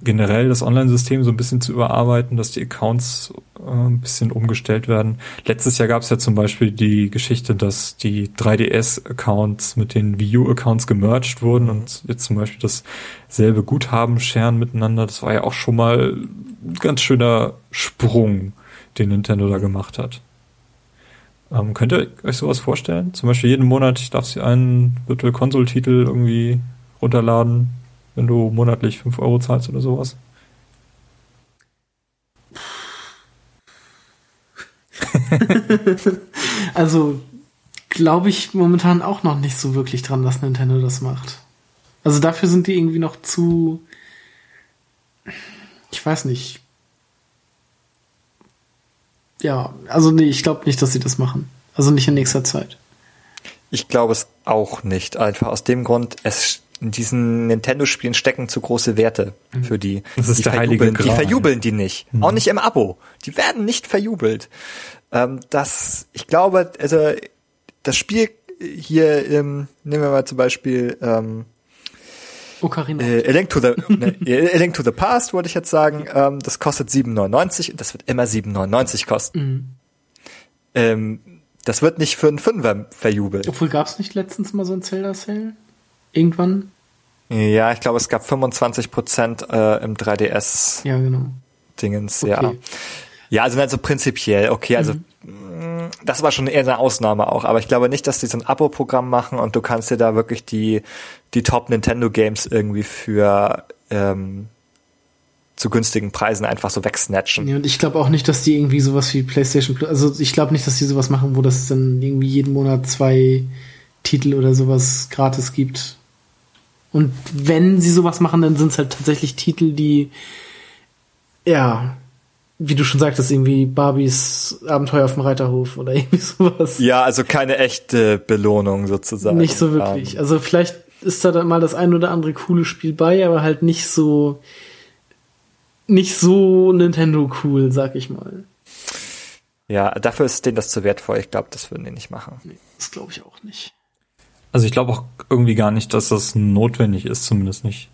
generell das Online-System so ein bisschen zu überarbeiten, dass die Accounts äh, ein bisschen umgestellt werden. Letztes Jahr gab es ja zum Beispiel die Geschichte, dass die 3DS-Accounts mit den Wii U-Accounts gemerged wurden und jetzt zum Beispiel dasselbe Guthaben scheren miteinander. Das war ja auch schon mal ein ganz schöner Sprung, den Nintendo da gemacht hat. Ähm, könnt ihr euch sowas vorstellen? Zum Beispiel jeden Monat darf sie einen Virtual Console-Titel irgendwie runterladen, wenn du monatlich 5 Euro zahlst oder sowas? *laughs* also glaube ich momentan auch noch nicht so wirklich dran, dass Nintendo das macht. Also dafür sind die irgendwie noch zu. Ich weiß nicht. Ja, also nee, ich glaube nicht, dass sie das machen. Also nicht in nächster Zeit. Ich glaube es auch nicht. Einfach aus dem Grund, es in diesen Nintendo-Spielen stecken zu große Werte mhm. für die. Das ist die der heilige Gral. Die verjubeln die nicht. Mhm. Auch nicht im Abo. Die werden nicht verjubelt. Ähm, das, ich glaube, also das Spiel hier, ähm, nehmen wir mal zum Beispiel ähm, Ocarina. Äh, A Link to the ne, *laughs* A Link to the Past wollte ich jetzt sagen. Ähm, das kostet 7,99 und das wird immer 7,99 kosten. Mhm. Ähm, das wird nicht für einen Fünfer verjubelt. Obwohl gab es nicht letztens mal so ein Zelda Sale? Irgendwann? Ja, ich glaube, es gab 25 Prozent äh, im 3DS. Ja, genau. Dingens, okay. ja. Ja, also also prinzipiell, okay, also mhm. Mm, das war schon eher eine Ausnahme auch, aber ich glaube nicht, dass die so ein Abo-Programm machen und du kannst dir da wirklich die, die Top Nintendo Games irgendwie für ähm, zu günstigen Preisen einfach so wegsnatchen. Ja, und ich glaube auch nicht, dass die irgendwie sowas wie PlayStation Plus, also ich glaube nicht, dass die sowas machen, wo das dann irgendwie jeden Monat zwei Titel oder sowas gratis gibt. Und wenn sie sowas machen, dann sind es halt tatsächlich Titel, die, ja, wie du schon sagtest, irgendwie Barbies Abenteuer auf dem Reiterhof oder *laughs* irgendwie sowas. Ja, also keine echte Belohnung sozusagen. Nicht so wirklich. Also vielleicht ist da dann mal das ein oder andere coole Spiel bei, aber halt nicht so, nicht so Nintendo cool, sag ich mal. Ja, dafür ist denen das zu wertvoll. Ich glaube, das würden die nicht machen. Nee, das glaube ich auch nicht. Also ich glaube auch irgendwie gar nicht, dass das notwendig ist, zumindest nicht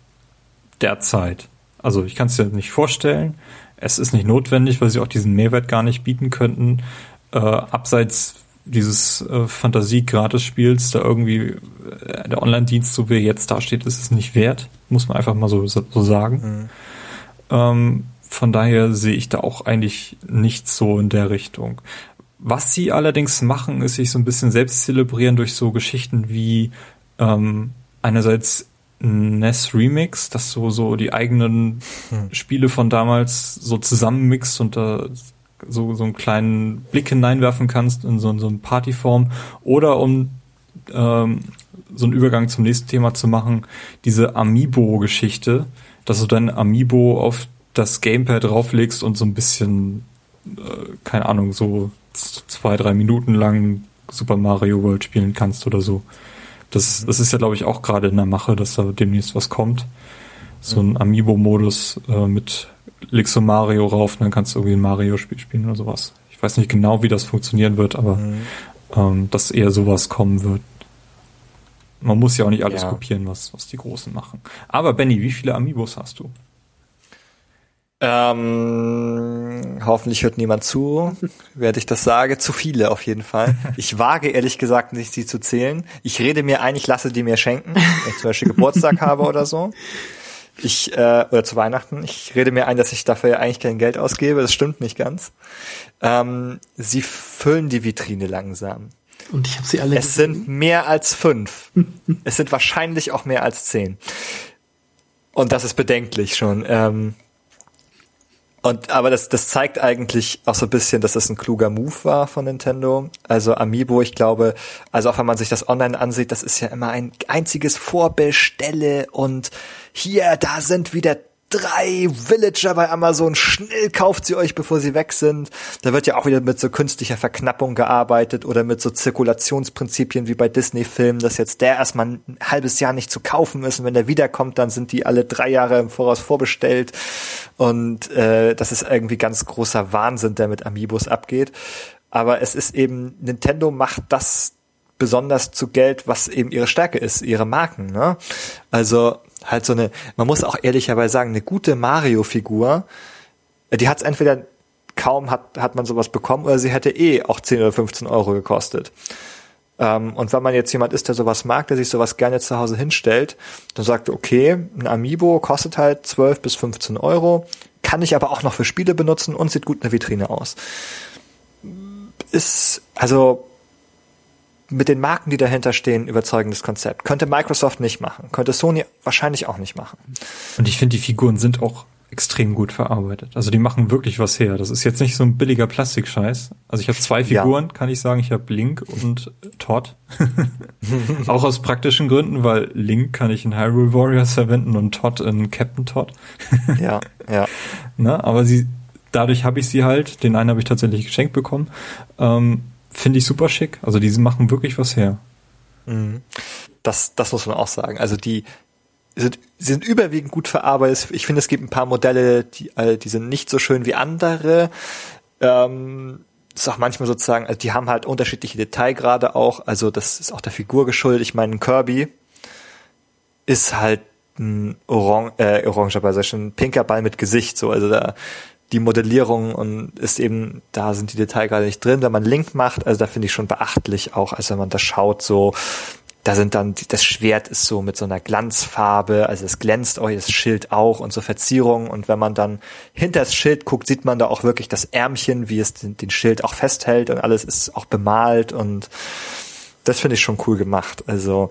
derzeit. Also ich kann es dir nicht vorstellen. Es ist nicht notwendig, weil sie auch diesen Mehrwert gar nicht bieten könnten. Äh, abseits dieses äh, Fantasie-Gratis-Spiels, da irgendwie äh, der Online-Dienst, so wie er jetzt dasteht, ist es nicht wert. Muss man einfach mal so, so sagen. Mhm. Ähm, von daher sehe ich da auch eigentlich nichts so in der Richtung. Was sie allerdings machen, ist sich so ein bisschen selbst zelebrieren durch so Geschichten wie ähm, einerseits NES Remix, dass du so die eigenen hm. Spiele von damals so zusammenmixst und da so, so einen kleinen Blick hineinwerfen kannst in so, in so eine Partyform. Oder um ähm, so einen Übergang zum nächsten Thema zu machen, diese Amiibo-Geschichte, dass du dein Amiibo auf das Gamepad drauflegst und so ein bisschen, äh, keine Ahnung, so zwei, drei Minuten lang Super Mario World spielen kannst oder so. Das, mhm. das ist ja, glaube ich, auch gerade in der Mache, dass da demnächst was kommt. So ein Amiibo-Modus äh, mit legst du Mario rauf und dann kannst du irgendwie ein Mario-Spiel spielen oder sowas. Ich weiß nicht genau, wie das funktionieren wird, aber mhm. ähm, dass eher sowas kommen wird. Man muss ja auch nicht alles ja. kopieren, was, was die Großen machen. Aber Benny, wie viele Amiibos hast du? Ähm, hoffentlich hört niemand zu, werde ich das sage. Zu viele auf jeden Fall. Ich wage ehrlich gesagt nicht, sie zu zählen. Ich rede mir ein, ich lasse die mir schenken, wenn ich zum Beispiel Geburtstag *laughs* habe oder so. Ich, äh, oder zu Weihnachten. Ich rede mir ein, dass ich dafür ja eigentlich kein Geld ausgebe. Das stimmt nicht ganz. Ähm, sie füllen die Vitrine langsam. Und ich habe sie alle. Es gesehen. sind mehr als fünf. es sind wahrscheinlich auch mehr als zehn. Und das ist bedenklich schon. Ähm, und aber das, das zeigt eigentlich auch so ein bisschen, dass das ein kluger Move war von Nintendo. Also Amiibo, ich glaube, also auch wenn man sich das online ansieht, das ist ja immer ein einziges Vorbestelle und hier, da sind wieder drei Villager bei Amazon, schnell kauft sie euch, bevor sie weg sind. Da wird ja auch wieder mit so künstlicher Verknappung gearbeitet oder mit so Zirkulationsprinzipien wie bei Disney-Filmen, dass jetzt der erstmal ein halbes Jahr nicht zu kaufen ist und wenn der wiederkommt, dann sind die alle drei Jahre im Voraus vorbestellt und äh, das ist irgendwie ganz großer Wahnsinn, der mit Amiibos abgeht. Aber es ist eben, Nintendo macht das besonders zu Geld, was eben ihre Stärke ist, ihre Marken. Ne? Also halt so eine, man muss auch ehrlicherweise sagen, eine gute Mario-Figur, äh, die hat es entweder kaum hat, hat man sowas bekommen oder sie hätte eh auch 10 oder 15 Euro gekostet. Ähm, und wenn man jetzt jemand ist, der sowas mag, der sich sowas gerne zu Hause hinstellt, dann sagt, okay, ein Amiibo kostet halt 12 bis 15 Euro, kann ich aber auch noch für Spiele benutzen und sieht gut in der Vitrine aus. Ist, also mit den Marken, die dahinter stehen, überzeugendes Konzept. Könnte Microsoft nicht machen, könnte Sony wahrscheinlich auch nicht machen. Und ich finde, die Figuren sind auch extrem gut verarbeitet. Also die machen wirklich was her. Das ist jetzt nicht so ein billiger Plastikscheiß. Also ich habe zwei Figuren, ja. kann ich sagen. Ich habe Link und Todd. *laughs* auch aus praktischen Gründen, weil Link kann ich in Hyrule Warriors verwenden und Todd in Captain Todd. *laughs* ja, ja. Na, aber sie, dadurch habe ich sie halt. Den einen habe ich tatsächlich geschenkt bekommen. Ähm, finde ich super schick. Also die machen wirklich was her. Mhm. Das, das muss man auch sagen. Also die sind, sind überwiegend gut verarbeitet. Ich finde, es gibt ein paar Modelle, die, äh, die sind nicht so schön wie andere. Ähm, ist auch manchmal sozusagen, also die haben halt unterschiedliche Detailgrade auch. Also das ist auch der Figur geschuldet. Ich meine, Kirby ist halt ein Orange, äh, orange, aber schon ein pinker Ball mit Gesicht. So, also da die Modellierung und ist eben, da sind die Details gerade nicht drin. Wenn man Link macht, also da finde ich schon beachtlich auch, als wenn man das schaut, so, da sind dann, das Schwert ist so mit so einer Glanzfarbe, also es glänzt auch, das Schild auch und so Verzierungen und wenn man dann hinter das Schild guckt, sieht man da auch wirklich das Ärmchen, wie es den, den Schild auch festhält und alles ist auch bemalt und das finde ich schon cool gemacht. Also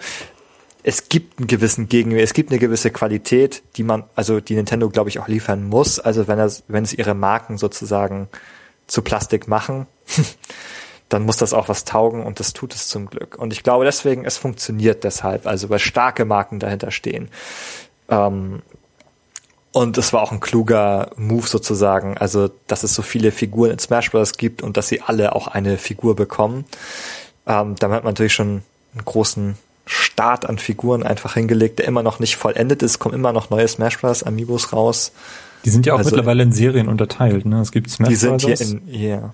es gibt einen gewissen Gegenwert, es gibt eine gewisse Qualität, die man, also die Nintendo, glaube ich, auch liefern muss. Also wenn es, wenn es ihre Marken sozusagen zu Plastik machen, *laughs* dann muss das auch was taugen und das tut es zum Glück. Und ich glaube deswegen, es funktioniert deshalb, also weil starke Marken dahinter stehen. Ähm, und es war auch ein kluger Move sozusagen, also dass es so viele Figuren in Smash Bros. gibt und dass sie alle auch eine Figur bekommen. Ähm, damit hat man natürlich schon einen großen Start an Figuren einfach hingelegt, der immer noch nicht vollendet ist, kommen immer noch neue Smash Bros. Amiibos raus. Die sind ja auch also, mittlerweile in Serien unterteilt, ne? Es gibt Smash Bros. Die sind hier in, ja, yeah.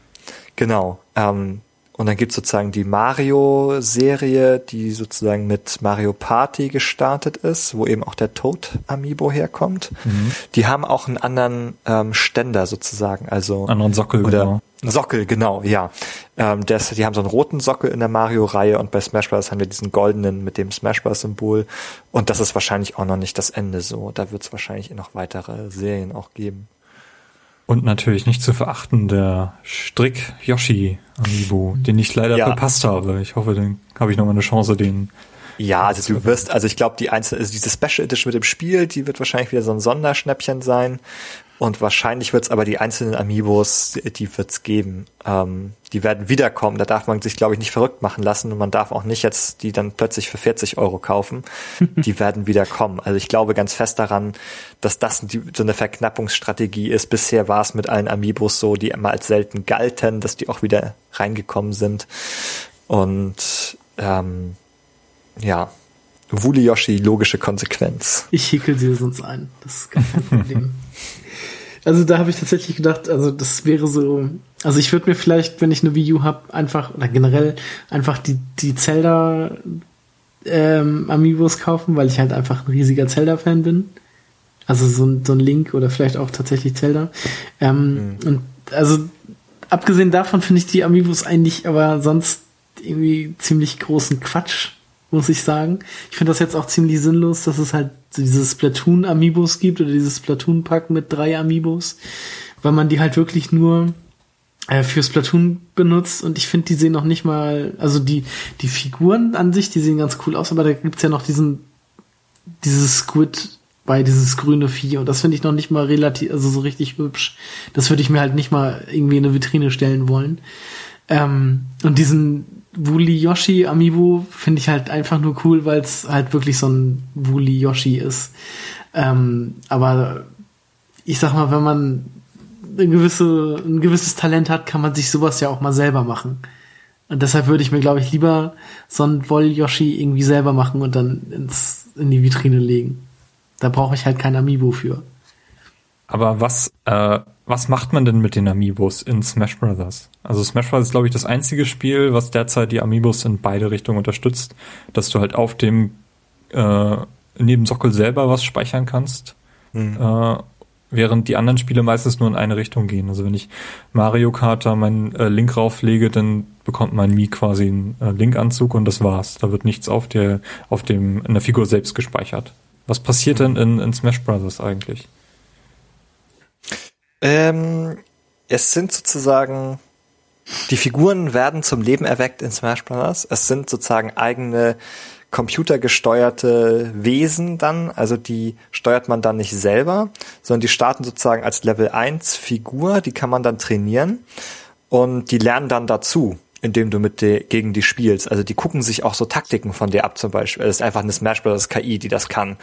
genau. Ähm, und dann gibt's sozusagen die Mario-Serie, die sozusagen mit Mario Party gestartet ist, wo eben auch der Toad Amiibo herkommt. Mhm. Die haben auch einen anderen ähm, Ständer sozusagen, also anderen Sockel oder genau. Sockel, genau, ja. Ähm, das, die haben so einen roten Sockel in der Mario-Reihe und bei Smash Bros. haben wir diesen goldenen mit dem Smash Bros.-Symbol. Und das ist wahrscheinlich auch noch nicht das Ende so. Da wird es wahrscheinlich noch weitere Serien auch geben. Und natürlich nicht zu verachten der Strick Yoshi Amiibo, den ich leider ja. verpasst habe. Ich hoffe, dann habe ich noch mal eine Chance, den Ja, also du wirst, also ich glaube, die einzelne, also diese Special Edition mit dem Spiel, die wird wahrscheinlich wieder so ein Sonderschnäppchen sein. Und wahrscheinlich wird es aber die einzelnen Amiibos, die wird es geben. Ähm, die werden wiederkommen. Da darf man sich, glaube ich, nicht verrückt machen lassen und man darf auch nicht jetzt die dann plötzlich für 40 Euro kaufen. *laughs* die werden wiederkommen. Also ich glaube ganz fest daran, dass das die, so eine Verknappungsstrategie ist. Bisher war es mit allen Amiibos so, die immer als selten galten, dass die auch wieder reingekommen sind. Und ähm, ja, Wuli Yoshi, logische Konsequenz. Ich häkel sie sonst ein. Das ist gar kein Problem. *laughs* Also da habe ich tatsächlich gedacht, also das wäre so, also ich würde mir vielleicht, wenn ich eine Wii U habe, einfach oder generell einfach die die Zelda ähm, Amiibos kaufen, weil ich halt einfach ein riesiger Zelda-Fan bin. Also so ein, so ein Link oder vielleicht auch tatsächlich Zelda. Ähm, mhm. Und also abgesehen davon finde ich die Amiibos eigentlich aber sonst irgendwie ziemlich großen Quatsch muss ich sagen. Ich finde das jetzt auch ziemlich sinnlos, dass es halt dieses Splatoon-Amiibos gibt oder dieses Splatoon-Pack mit drei Amiibos, weil man die halt wirklich nur äh, für Splatoon benutzt und ich finde, die sehen noch nicht mal, also die, die Figuren an sich, die sehen ganz cool aus, aber da gibt's ja noch diesen, dieses Squid bei dieses grüne Vieh und das finde ich noch nicht mal relativ, also so richtig hübsch. Das würde ich mir halt nicht mal irgendwie in eine Vitrine stellen wollen. Ähm, und diesen Wooly Yoshi Amiibo finde ich halt einfach nur cool, weil es halt wirklich so ein Wooly Yoshi ist. Ähm, aber ich sag mal, wenn man eine gewisse, ein gewisses Talent hat, kann man sich sowas ja auch mal selber machen. Und deshalb würde ich mir, glaube ich, lieber so ein Woll Yoshi irgendwie selber machen und dann ins, in die Vitrine legen. Da brauche ich halt kein Amiibo für. Aber was, äh, was macht man denn mit den Amiibos in Smash Brothers? Also Smash Brothers ist, glaube ich, das einzige Spiel, was derzeit die Amiibos in beide Richtungen unterstützt, dass du halt auf dem äh, neben Sockel selber was speichern kannst, mhm. äh, während die anderen Spiele meistens nur in eine Richtung gehen. Also wenn ich Mario Kart da meinen äh, Link rauflege, dann bekommt mein Mii quasi einen äh, Link-Anzug und das war's. Da wird nichts auf der auf dem in der Figur selbst gespeichert. Was passiert mhm. denn in, in Smash Brothers eigentlich? Ähm, es sind sozusagen, die Figuren werden zum Leben erweckt in Smash Bros. Es sind sozusagen eigene computergesteuerte Wesen dann, also die steuert man dann nicht selber, sondern die starten sozusagen als Level 1 Figur, die kann man dann trainieren. Und die lernen dann dazu indem du mit dir gegen die spielst. Also die gucken sich auch so Taktiken von dir ab zum Beispiel. Das ist einfach eine Smash Bros. KI, die das kann.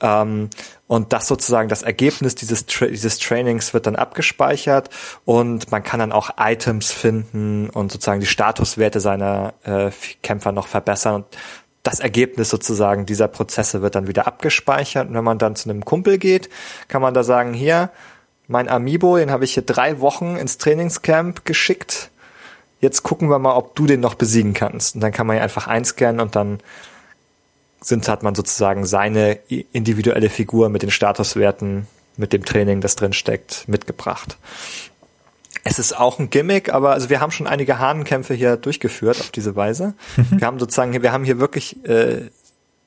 Ähm, und das sozusagen das Ergebnis dieses, Tra dieses Trainings wird dann abgespeichert und man kann dann auch Items finden und sozusagen die Statuswerte seiner äh, Kämpfer noch verbessern. Und das Ergebnis sozusagen dieser Prozesse wird dann wieder abgespeichert. Und wenn man dann zu einem Kumpel geht, kann man da sagen, hier, mein Amiibo, den habe ich hier drei Wochen ins Trainingscamp geschickt jetzt gucken wir mal, ob du den noch besiegen kannst. Und dann kann man ja einfach einscannen und dann sind, hat man sozusagen seine individuelle Figur mit den Statuswerten, mit dem Training, das drin steckt, mitgebracht. Es ist auch ein Gimmick, aber also wir haben schon einige Hahnenkämpfe hier durchgeführt auf diese Weise. Mhm. Wir haben sozusagen, wir haben hier wirklich äh,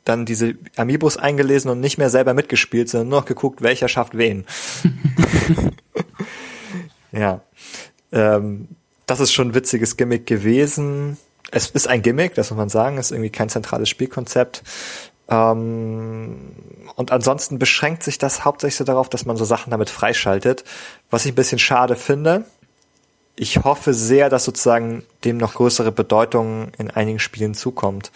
dann diese Amiibos eingelesen und nicht mehr selber mitgespielt, sondern nur noch geguckt, welcher schafft wen. *laughs* *laughs* ja. Ähm, das ist schon ein witziges Gimmick gewesen. Es ist ein Gimmick, das muss man sagen, ist irgendwie kein zentrales Spielkonzept. Ähm, und ansonsten beschränkt sich das hauptsächlich so darauf, dass man so Sachen damit freischaltet, was ich ein bisschen schade finde. Ich hoffe sehr, dass sozusagen dem noch größere Bedeutung in einigen Spielen zukommt.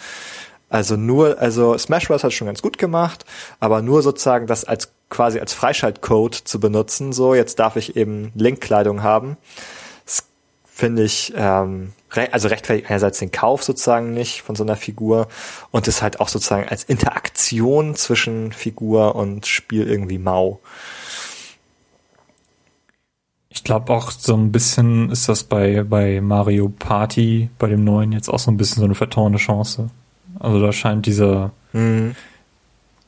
Also nur, also Smash Bros. hat schon ganz gut gemacht, aber nur sozusagen das als quasi als Freischaltcode zu benutzen, so jetzt darf ich eben Linkkleidung haben finde ich, ähm, also rechtfertigt einerseits den Kauf sozusagen nicht von so einer Figur und ist halt auch sozusagen als Interaktion zwischen Figur und Spiel irgendwie mau. Ich glaube auch so ein bisschen ist das bei, bei Mario Party, bei dem neuen jetzt auch so ein bisschen so eine vertauende Chance. Also da scheint dieser, mhm.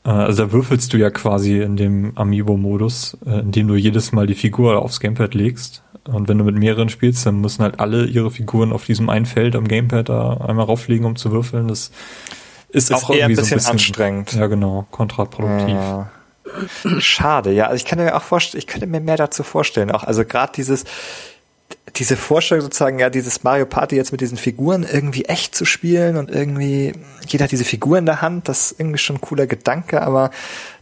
Äh, also da würfelst du ja quasi in dem Amiibo-Modus, äh, indem du jedes Mal die Figur aufs Gamepad legst und wenn du mit mehreren spielst, dann müssen halt alle ihre Figuren auf diesem einen Feld am Gamepad da einmal rauflegen, um zu würfeln. Das ist, ist auch irgendwie ein bisschen, so ein bisschen anstrengend. Ja, genau, kontraproduktiv. Ja. Schade, ja. Also ich kann mir auch vorstellen, ich könnte mir mehr dazu vorstellen. Auch also gerade dieses, diese Vorstellung sozusagen, ja, dieses Mario Party jetzt mit diesen Figuren irgendwie echt zu spielen und irgendwie, jeder hat diese Figur in der Hand, das ist irgendwie schon ein cooler Gedanke, aber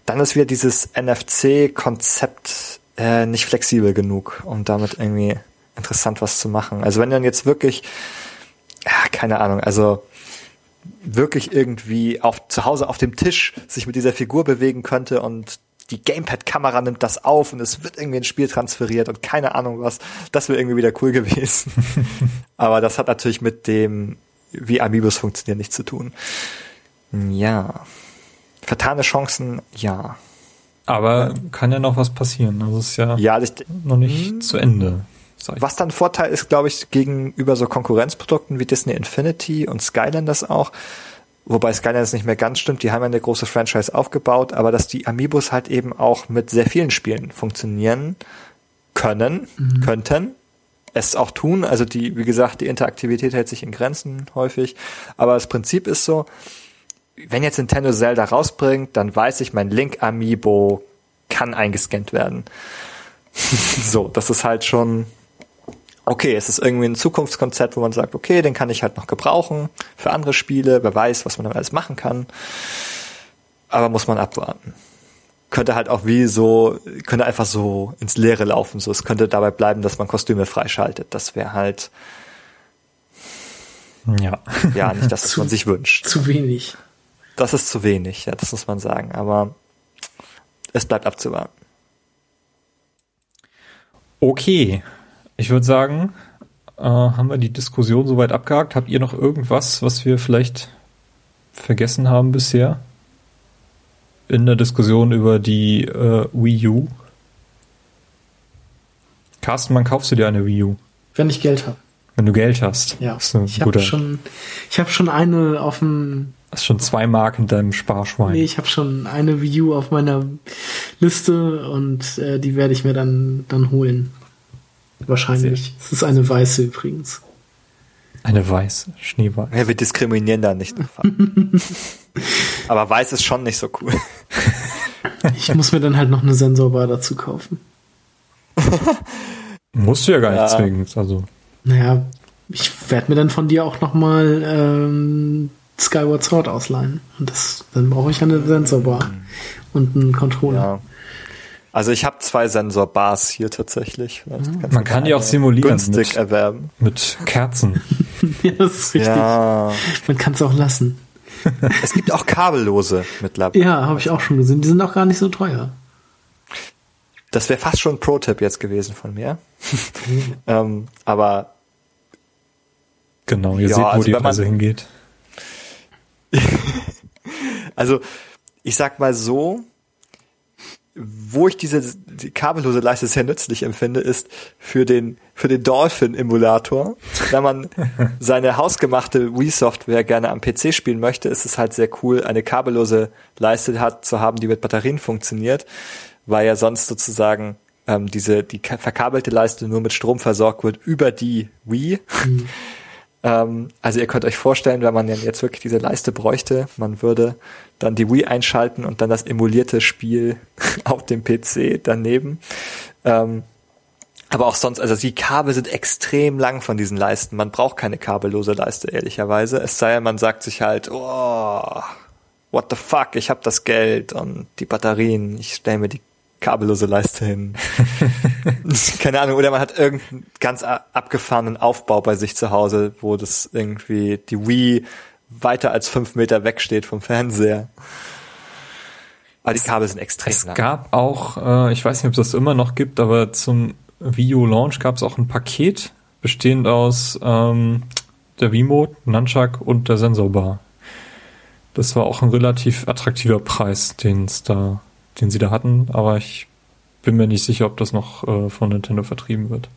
dann ist wieder dieses NFC-Konzept äh, nicht flexibel genug, um damit irgendwie interessant was zu machen. Also wenn dann jetzt wirklich, ja, keine Ahnung, also wirklich irgendwie auf, zu Hause auf dem Tisch sich mit dieser Figur bewegen könnte und die Gamepad-Kamera nimmt das auf und es wird irgendwie ins Spiel transferiert und keine Ahnung was. Das wäre irgendwie wieder cool gewesen. *laughs* Aber das hat natürlich mit dem, wie Amiibos funktionieren, nichts zu tun. Ja. Vertane Chancen, ja. Aber kann ja noch was passieren. Also es ist ja, Ja, ich, noch nicht zu Ende. was dann Vorteil ist, glaube ich, gegenüber so Konkurrenzprodukten wie Disney Infinity und Skylanders auch, wobei Skylanders nicht mehr ganz stimmt, die haben ja eine große Franchise aufgebaut, aber dass die Amiibos halt eben auch mit sehr vielen Spielen funktionieren können, könnten, es auch tun, also die, wie gesagt, die Interaktivität hält sich in Grenzen häufig, aber das Prinzip ist so, wenn jetzt Nintendo Zelda rausbringt, dann weiß ich, mein Link Amiibo kann eingescannt werden. *laughs* so, das ist halt schon okay, es ist irgendwie ein Zukunftskonzept, wo man sagt, okay, den kann ich halt noch gebrauchen für andere Spiele, wer weiß, was man damit alles machen kann. Aber muss man abwarten. Könnte halt auch wie so, könnte einfach so ins Leere laufen. So, es könnte dabei bleiben, dass man Kostüme freischaltet. Das wäre halt, Ja. ja, nicht das, *laughs* was man sich wünscht. Zu wenig. Das ist zu wenig, ja, das muss man sagen. Aber es bleibt abzuwarten. Okay. Ich würde sagen, äh, haben wir die Diskussion soweit abgehakt. Habt ihr noch irgendwas, was wir vielleicht vergessen haben bisher? In der Diskussion über die äh, Wii U? Carsten, wann kaufst du dir eine Wii U? Wenn ich Geld habe. Wenn du Geld hast. Ja. Das ist, ein Ich habe schon, ich habe schon eine auf dem, hast schon zwei Mark in deinem Sparschwein. nee, ich habe schon eine Wii U auf meiner Liste und äh, die werde ich mir dann dann holen. Wahrscheinlich. Es ist eine weiße übrigens. Eine weiße, Schneeweiß. Ja, wir diskriminieren da nicht. *laughs* Aber weiß ist schon nicht so cool. Ich muss mir dann halt noch eine Sensorbar dazu kaufen. *laughs* Musst du ja gar nicht Ja. zwingend. Also, Naja, ich werde mir dann von dir auch noch mal ähm, Skyward Sword ausleihen. Und das, dann brauche ich eine Sensorbar und einen Controller. Ja. Also ich habe zwei Sensorbars hier tatsächlich. Kannst Man kann die auch simulieren Günstig mit- erwerben. mit Kerzen. *laughs* Ja, das ist richtig. Ja. Man kann es auch lassen. *laughs* Es gibt auch kabellose mittlerweile. Ja, habe ich auch schon gesehen. Die sind auch gar nicht so teuer. Das wäre fast schon ein Pro-Tipp jetzt gewesen von mir. *laughs* ähm, aber Genau, ihr Ja, seht, wo also die Reise hingeht. also ich sag mal so, wo ich diese die kabellose Leiste sehr nützlich empfinde, ist für den für den Dolphin-Emulator. Wenn man *laughs* seine hausgemachte Wii-Software gerne am PC spielen möchte, ist es halt sehr cool, eine kabellose Leiste hat zu haben, die mit Batterien funktioniert, weil ja sonst sozusagen ähm, diese die ka- verkabelte Leiste nur mit Strom versorgt wird über die Wii. *laughs* Ähm, also ihr könnt euch vorstellen, wenn man jetzt wirklich diese Leiste bräuchte, man würde dann die Wii einschalten und dann das emulierte Spiel *laughs* auf dem PC daneben. Ähm, aber auch sonst, also die Kabel sind extrem lang von diesen Leisten. Man braucht keine kabellose Leiste, ehrlicherweise. Es sei denn, man sagt sich halt, oh, what the fuck, ich habe das Geld und die Batterien, ich stelle mir die kabellose Leiste hin. *laughs* Keine Ahnung, oder man hat irgendeinen ganz abgefahrenen Aufbau bei sich zu Hause, wo das irgendwie die Wii weiter als fünf Meter wegsteht vom Fernseher. Aber die Kabel sind extrem Es lang. gab auch, äh, ich weiß nicht, ob es das immer noch gibt, aber zum Wii U Launch gab es auch ein Paket bestehend aus ähm, der Wiimote, Nunchuck und der Sensorbar. Das war auch ein relativ attraktiver Preis, den es da, den sie da hatten, aber ich bin mir nicht sicher, ob das noch äh, von Nintendo vertrieben wird.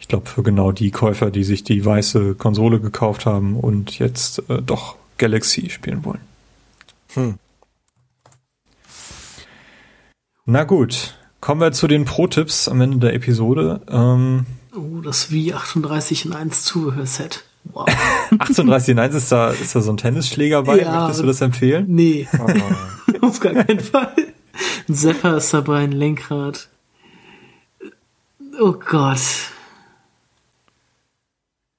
Ich glaube für genau die Käufer, die sich die weiße Konsole gekauft haben und jetzt äh, doch Galaxy spielen wollen. Hm. Na gut, kommen wir zu den Pro-Tipps am Ende der Episode. Ähm, Oh, das Wii 38 in 1 Zubehörset. Wow. *laughs* 38 in 1 ist da, ist da so ein Tennisschläger bei. Ja. Möchtest du das empfehlen? Nee, *laughs* auf gar keinen Fall. Ein Zapper ist dabei, ein Lenkrad. Oh Gott.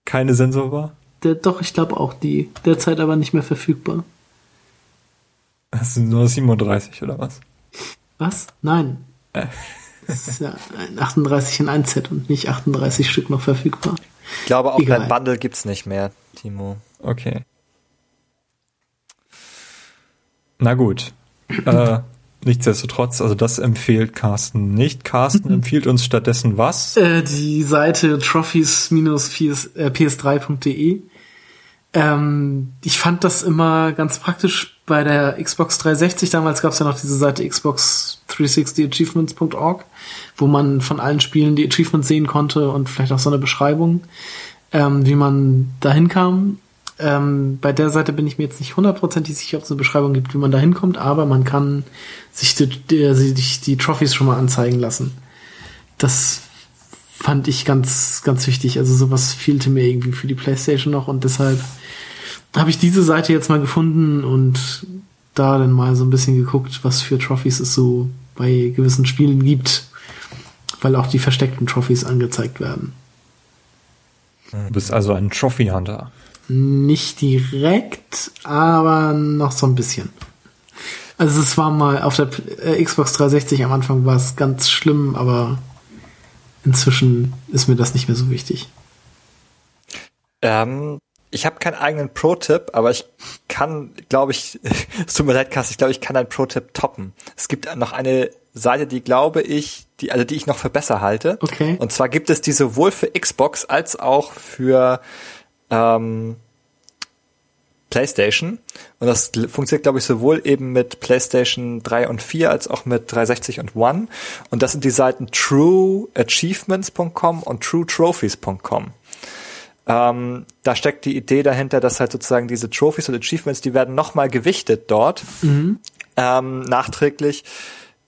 Keine Sensorbar? Der, doch, ich glaube auch die. Derzeit aber nicht mehr verfügbar. Das sind nur 37 oder was? Was? Nein. Äh. Das ist ja ein 38 in 1 Set und nicht 38 Stück noch verfügbar. Ich glaube, auch Egal. dein Bundle gibt's nicht mehr, Timo. Okay. Na gut. Äh, nichtsdestotrotz, also das empfiehlt Carsten nicht. Carsten empfiehlt uns stattdessen was? Äh, die Seite trophies-ps3.de. Ähm, ich fand das immer ganz praktisch bei der Xbox 360. Damals gab es ja noch diese Seite Xbox 360 Achievements.org, wo man von allen Spielen die Achievements sehen konnte und vielleicht auch so eine Beschreibung, ähm, wie man dahin kam. Ähm, bei der Seite bin ich mir jetzt nicht hundertprozentig sicher, ob es eine Beschreibung gibt, wie man da hinkommt, aber man kann sich die, die, sich die Trophys schon mal anzeigen lassen. Das fand ich ganz, ganz wichtig. Also sowas fehlte mir irgendwie für die Playstation noch und deshalb habe ich diese Seite jetzt mal gefunden und da dann mal so ein bisschen geguckt, was für Trophys es so bei gewissen Spielen gibt, weil auch die versteckten Trophys angezeigt werden. Du bist also ein Trophy Hunter. Nicht direkt, aber noch so ein bisschen. Also es war mal auf der äh, Xbox 360 am Anfang war es ganz schlimm, aber inzwischen ist mir das nicht mehr so wichtig. Ähm, ich habe keinen eigenen Pro-Tipp, aber ich kann, glaube ich, *laughs* es tut mir leid, Kass, ich glaube, ich kann einen Pro-Tipp toppen. Es gibt noch eine Seite, die glaube ich, die, also die ich noch für besser halte. Okay. Und zwar gibt es die sowohl für Xbox als auch für ähm, PlayStation. Und das funktioniert, glaube ich, sowohl eben mit PlayStation 3 und 4 als auch mit 360 und One. Und das sind die Seiten trueachievements.com und truetrophies.com. Ähm, da steckt die Idee dahinter, dass halt sozusagen diese Trophies und Achievements, die werden nochmal gewichtet dort, ähm, nachträglich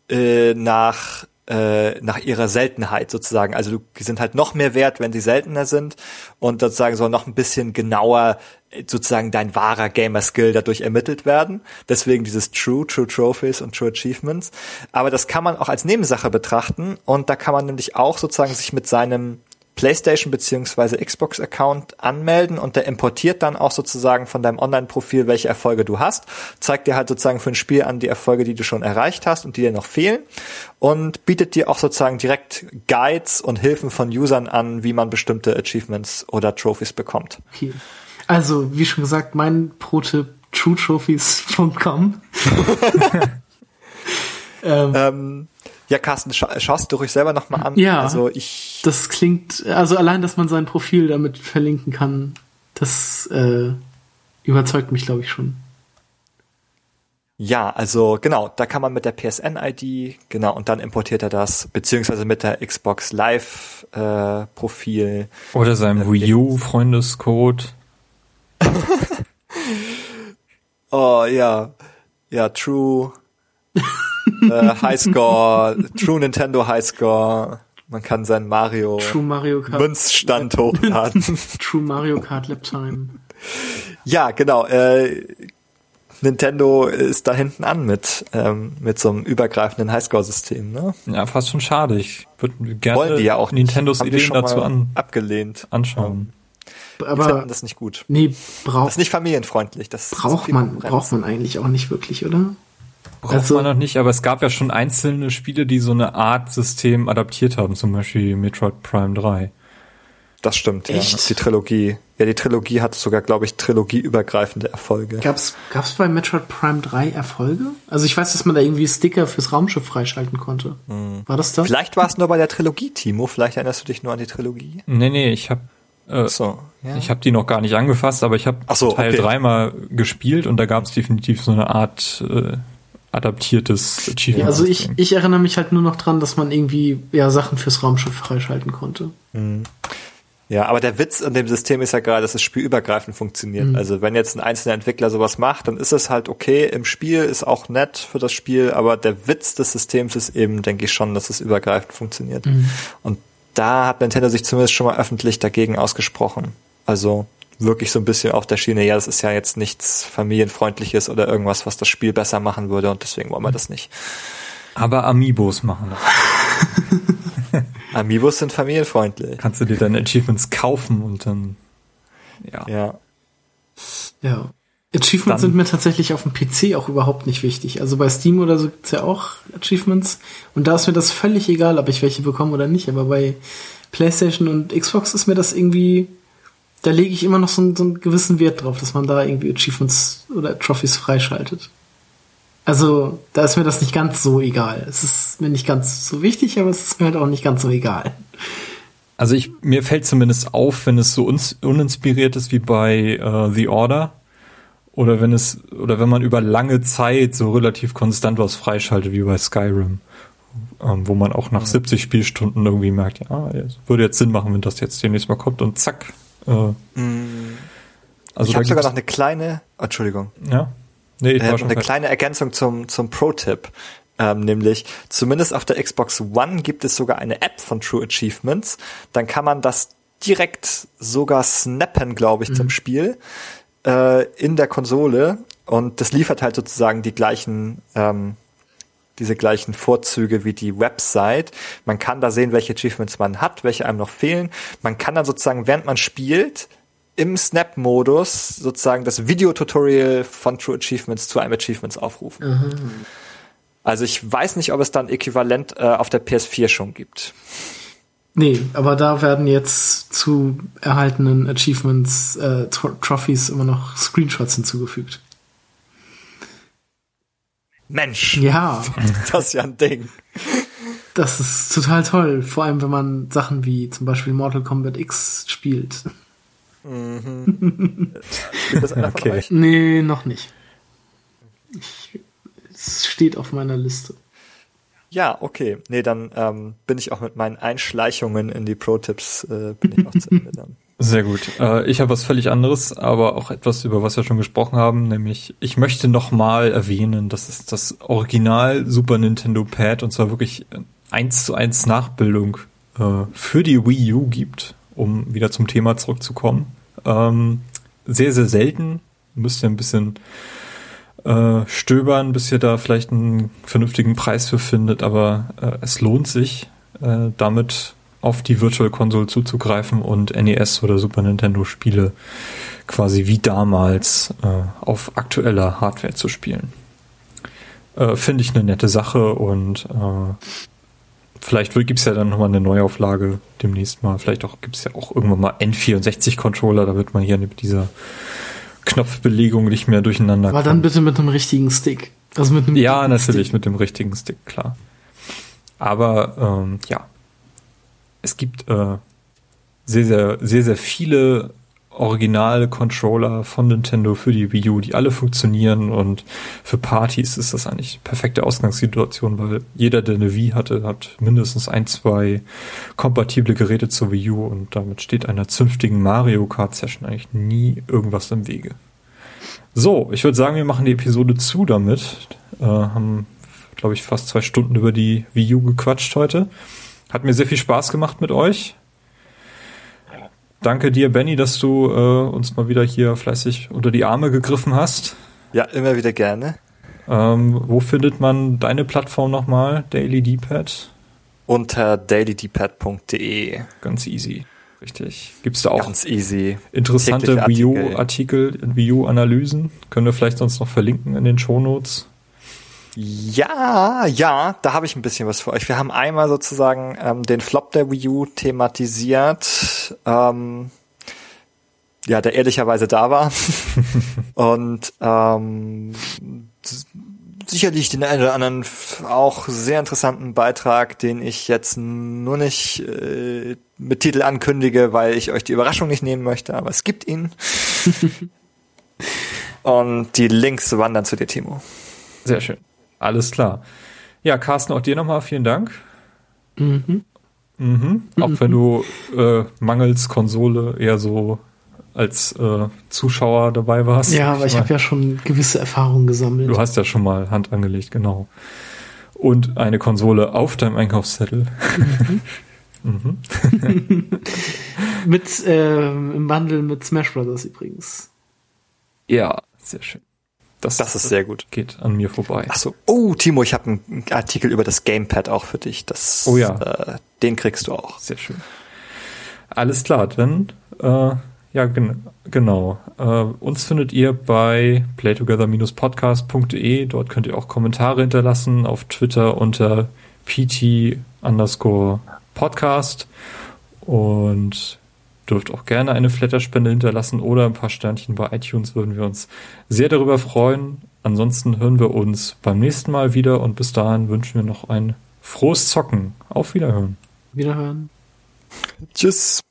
äh, nach äh, nach ihrer Seltenheit sozusagen. Also die sind halt noch mehr wert, wenn sie seltener sind und sozusagen soll noch ein bisschen genauer äh, sozusagen dein wahrer Gamer-Skill dadurch ermittelt werden. Deswegen dieses True, True Trophies und True Achievements. Aber das kann man auch als Nebensache betrachten und da kann man nämlich auch sozusagen sich mit seinem PlayStation beziehungsweise Xbox Account anmelden und der importiert dann auch sozusagen von deinem Online-Profil, welche Erfolge du hast, zeigt dir halt sozusagen für ein Spiel an die Erfolge, die du schon erreicht hast und die dir noch fehlen und bietet dir auch sozusagen direkt Guides und Hilfen von Usern an, wie man bestimmte Achievements oder Trophies bekommt. Okay. Also, wie schon gesagt, mein Pro-Tipp truetrophies.com. *laughs* *laughs* ähm, Ähm, ja, Carsten, scha schaust du ruhig selber nochmal an. Ja. Also ich, das klingt, also allein, dass man sein Profil damit verlinken kann, das äh, überzeugt mich, glaube ich, schon. ja, also genau, da kann man mit der PSN-ID, genau, und dann importiert er das, beziehungsweise mit der Xbox Live-Profil. Oder seinem Äh, Wii U Freundescode. *laughs* Oh ja, ja, True *laughs* äh, Highscore, True Nintendo Highscore. Man kann seinen Mario True Mario Kart. Münzstand hochladen. *laughs* True Mario Kart Lap Time. ja, genau. Äh, Nintendo ist da hinten an mit mit mit so einem übergreifenden Highscore-System. Ne? Ja, fast schon schade. Ich würde gerne Wollen die ja auch nicht. Nintendos die Ideen schon dazu an, abgelehnt. anschauen. Die Aber finden das nicht gut. nee, Das braucht ist nicht familienfreundlich. Das braucht man braucht man eigentlich auch nicht wirklich, oder? Braucht Also- man noch nicht, aber es gab ja schon einzelne Spiele, die so eine Art System adaptiert haben, zum Beispiel Metroid Prime 3. Das stimmt, Echt? ja. Die Trilogie. Ja, die Trilogie hat sogar, glaube ich, trilogieübergreifende Erfolge. Gab's gab's bei Metroid Prime 3 Erfolge? Also ich weiß, dass man da irgendwie Sticker fürs Raumschiff freischalten konnte. War das das? Vielleicht war es nur bei der Trilogie, Timo. Vielleicht erinnerst du dich nur an die Trilogie. Nee, nee, ich habe äh, So, ja. ich habe die noch gar nicht angefasst, aber ich habe so, Teil okay. dreimal gespielt und da gab es definitiv so eine Art äh, adaptiertes Achievement. Ja, also ich, ich erinnere mich halt nur noch dran, dass man irgendwie ja Sachen fürs Raumschiff freischalten konnte. Ja, aber der Witz an dem System ist ja gerade, dass es spielübergreifend funktioniert. Mhm. Also wenn jetzt ein einzelner Entwickler sowas macht, dann ist es halt okay im Spiel, ist auch nett für das Spiel, aber der Witz des Systems ist eben, denke ich schon, dass es übergreifend funktioniert. Mhm. Und da hat Nintendo sich zumindest schon mal öffentlich dagegen ausgesprochen. Also wirklich so ein bisschen auf der Schiene, ja, das ist ja jetzt nichts familienfreundliches oder irgendwas, was das Spiel besser machen würde und deswegen wollen wir das nicht. aber Amiibos machen das. *laughs* Amiibos sind familienfreundlich. Kannst du dir deine Achievements kaufen und dann, ja. Ja. Ja. Achievements Dann- sind mir tatsächlich auf dem PC auch überhaupt nicht wichtig. Also bei Steam oder so gibt's ja auch Achievements. Und da ist mir das völlig egal, ob ich welche bekomme oder nicht. Aber bei PlayStation und Xbox ist mir das irgendwie, da lege ich immer noch so einen, so einen gewissen Wert drauf, dass man da irgendwie Achievements oder Trophies freischaltet. Also da ist mir das nicht ganz so egal. Es ist mir nicht ganz so wichtig, aber es ist mir halt auch nicht ganz so egal. Also ich, mir fällt zumindest auf, wenn es so uns, uninspiriert ist wie bei äh, The Order. Oder wenn es, oder wenn man über lange Zeit so relativ konstant was freischaltet wie bei Skyrim. Ähm, wo man auch nach 70 Spielstunden irgendwie merkt, ja, es würde jetzt Sinn machen, wenn das jetzt demnächst mal kommt und zack. Äh, also ich habe sogar noch eine kleine, Entschuldigung, Ja. Nee, ich äh, war eine schon fertig. kleine Ergänzung zum, zum Pro-Tipp. Ähm, nämlich, zumindest auf der Xbox One gibt es sogar eine App von True Achievements. Dann kann man das direkt sogar snappen, glaube ich, zum Spiel äh, in der Konsole. Und das liefert halt sozusagen die gleichen, ähm, diese gleichen Vorzüge wie die Website. Man kann da sehen, welche Achievements man hat, welche einem noch fehlen. Man kann dann sozusagen, während man spielt, im Snap-Modus sozusagen das Videotutorial von True Achievements zu einem Achievements aufrufen. Also ich weiß nicht, ob es dann äquivalent äh, auf der PS4 schon gibt. Nee, aber da werden jetzt zu erhaltenen Achievements, äh, Tro Trophies immer noch Screenshots hinzugefügt. Mensch, Ja, *laughs* das ist ja ein Ding. das ist total toll. Vor allem, wenn man Sachen wie zum Beispiel Mortal Kombat X spielt. Spielt das einer Okay. Nee, noch nicht. Ich, es steht auf meiner Liste. Ja, okay. Nee, dann ähm, bin ich auch mit meinen Einschleichungen in die Pro-Tipps äh, bin ich auch zu Ende dann. Sehr gut. Äh, ich habe was völlig anderes, aber auch etwas, über was wir schon gesprochen haben, nämlich ich möchte nochmal erwähnen, dass es das Original Super Nintendo Pad und zwar wirklich eins zu eins Nachbildung äh, für die Wii U gibt, um wieder zum Thema zurückzukommen. Ähm, sehr, sehr selten. Müsst ihr ein bisschen äh, stöbern, bis ihr da vielleicht einen vernünftigen Preis für findet, aber äh, es lohnt sich, äh, damit auf die Virtual Console zuzugreifen und NES oder Super Nintendo Spiele quasi wie damals äh, auf aktueller Hardware zu spielen. Äh, Finde ich eine nette Sache und äh, vielleicht gibt es ja dann nochmal eine Neuauflage demnächst mal. Vielleicht auch gibt es ja auch irgendwann mal N64-Controller, da wird man hier mit dieser Knopfbelegung nicht mehr durcheinander Aber dann bitte mit einem richtigen Stick. Also mit einem ja, natürlich Stick. mit dem richtigen Stick, klar. Aber ähm, ja, es gibt äh, sehr, sehr, sehr, sehr viele Original-Controller von Nintendo für die Wii U, die alle funktionieren und für Partys ist das eigentlich perfekte Ausgangssituation, weil jeder, der eine Wii hatte, hat mindestens ein, zwei kompatible Geräte zur Wii U und damit steht einer zünftigen Mario Kart Session eigentlich nie irgendwas im Wege. So, ich würde sagen, wir machen die Episode zu damit. Äh, haben, glaube ich, fast zwei Stunden über die Wii U gequatscht heute. Hat mir sehr viel Spaß gemacht mit euch. Danke dir, Benny, dass du äh, uns mal wieder hier fleißig unter die Arme gegriffen hast. Ja, immer wieder gerne. Ähm, wo findet man deine Plattform nochmal? Daily D-Pad? Unter dailydpad.de. Ganz easy. Richtig. Gibt's da auch Ganz easy. interessante Wii Artikel. U-Artikel, Wii U-Analysen? Können wir vielleicht sonst noch verlinken in den Shownotes? Ja, ja, da habe ich ein bisschen was für euch. Wir haben einmal sozusagen ähm, den Flop der Wii U thematisiert, ähm, ja, der ehrlicherweise da war. *laughs* Und ähm, sicherlich den einen oder anderen auch sehr interessanten Beitrag, den ich jetzt nur nicht äh, mit Titel ankündige, weil ich euch die Überraschung nicht nehmen möchte, aber es gibt ihn. *laughs* Und die Links wandern zu dir, Timo. Sehr schön. Alles klar. Ja, Carsten, auch dir nochmal vielen Dank. Mhm. Mhm. Auch wenn du äh, mangels Konsole eher so als äh, Zuschauer dabei warst. Ja, aber ich habe ja schon gewisse Erfahrungen gesammelt. Du hast ja schon mal Hand angelegt, genau. Und eine Konsole auf deinem Einkaufszettel. *laughs* *laughs* Mit ähm, im Bundle mit Smash Brothers übrigens. Ja, sehr schön. Das, Das ist sehr gut. geht an mir vorbei. Ach so. Oh, Timo, ich habe einen Artikel über das Gamepad auch für dich. Das, Oh ja. Äh, den kriegst du auch. Sehr schön. Alles klar, dann äh, ja gen genau. Äh, uns findet ihr bei playtogether-podcast.de. Dort könnt ihr auch Kommentare hinterlassen auf Twitter unter pt underscore podcast und dürft auch gerne eine Flatterspende hinterlassen oder ein paar Sternchen bei iTunes würden wir uns sehr darüber freuen. Ansonsten hören wir uns beim nächsten Mal wieder und bis dahin wünschen wir noch ein frohes Zocken. Auf Wiederhören. Wiederhören. Tschüss.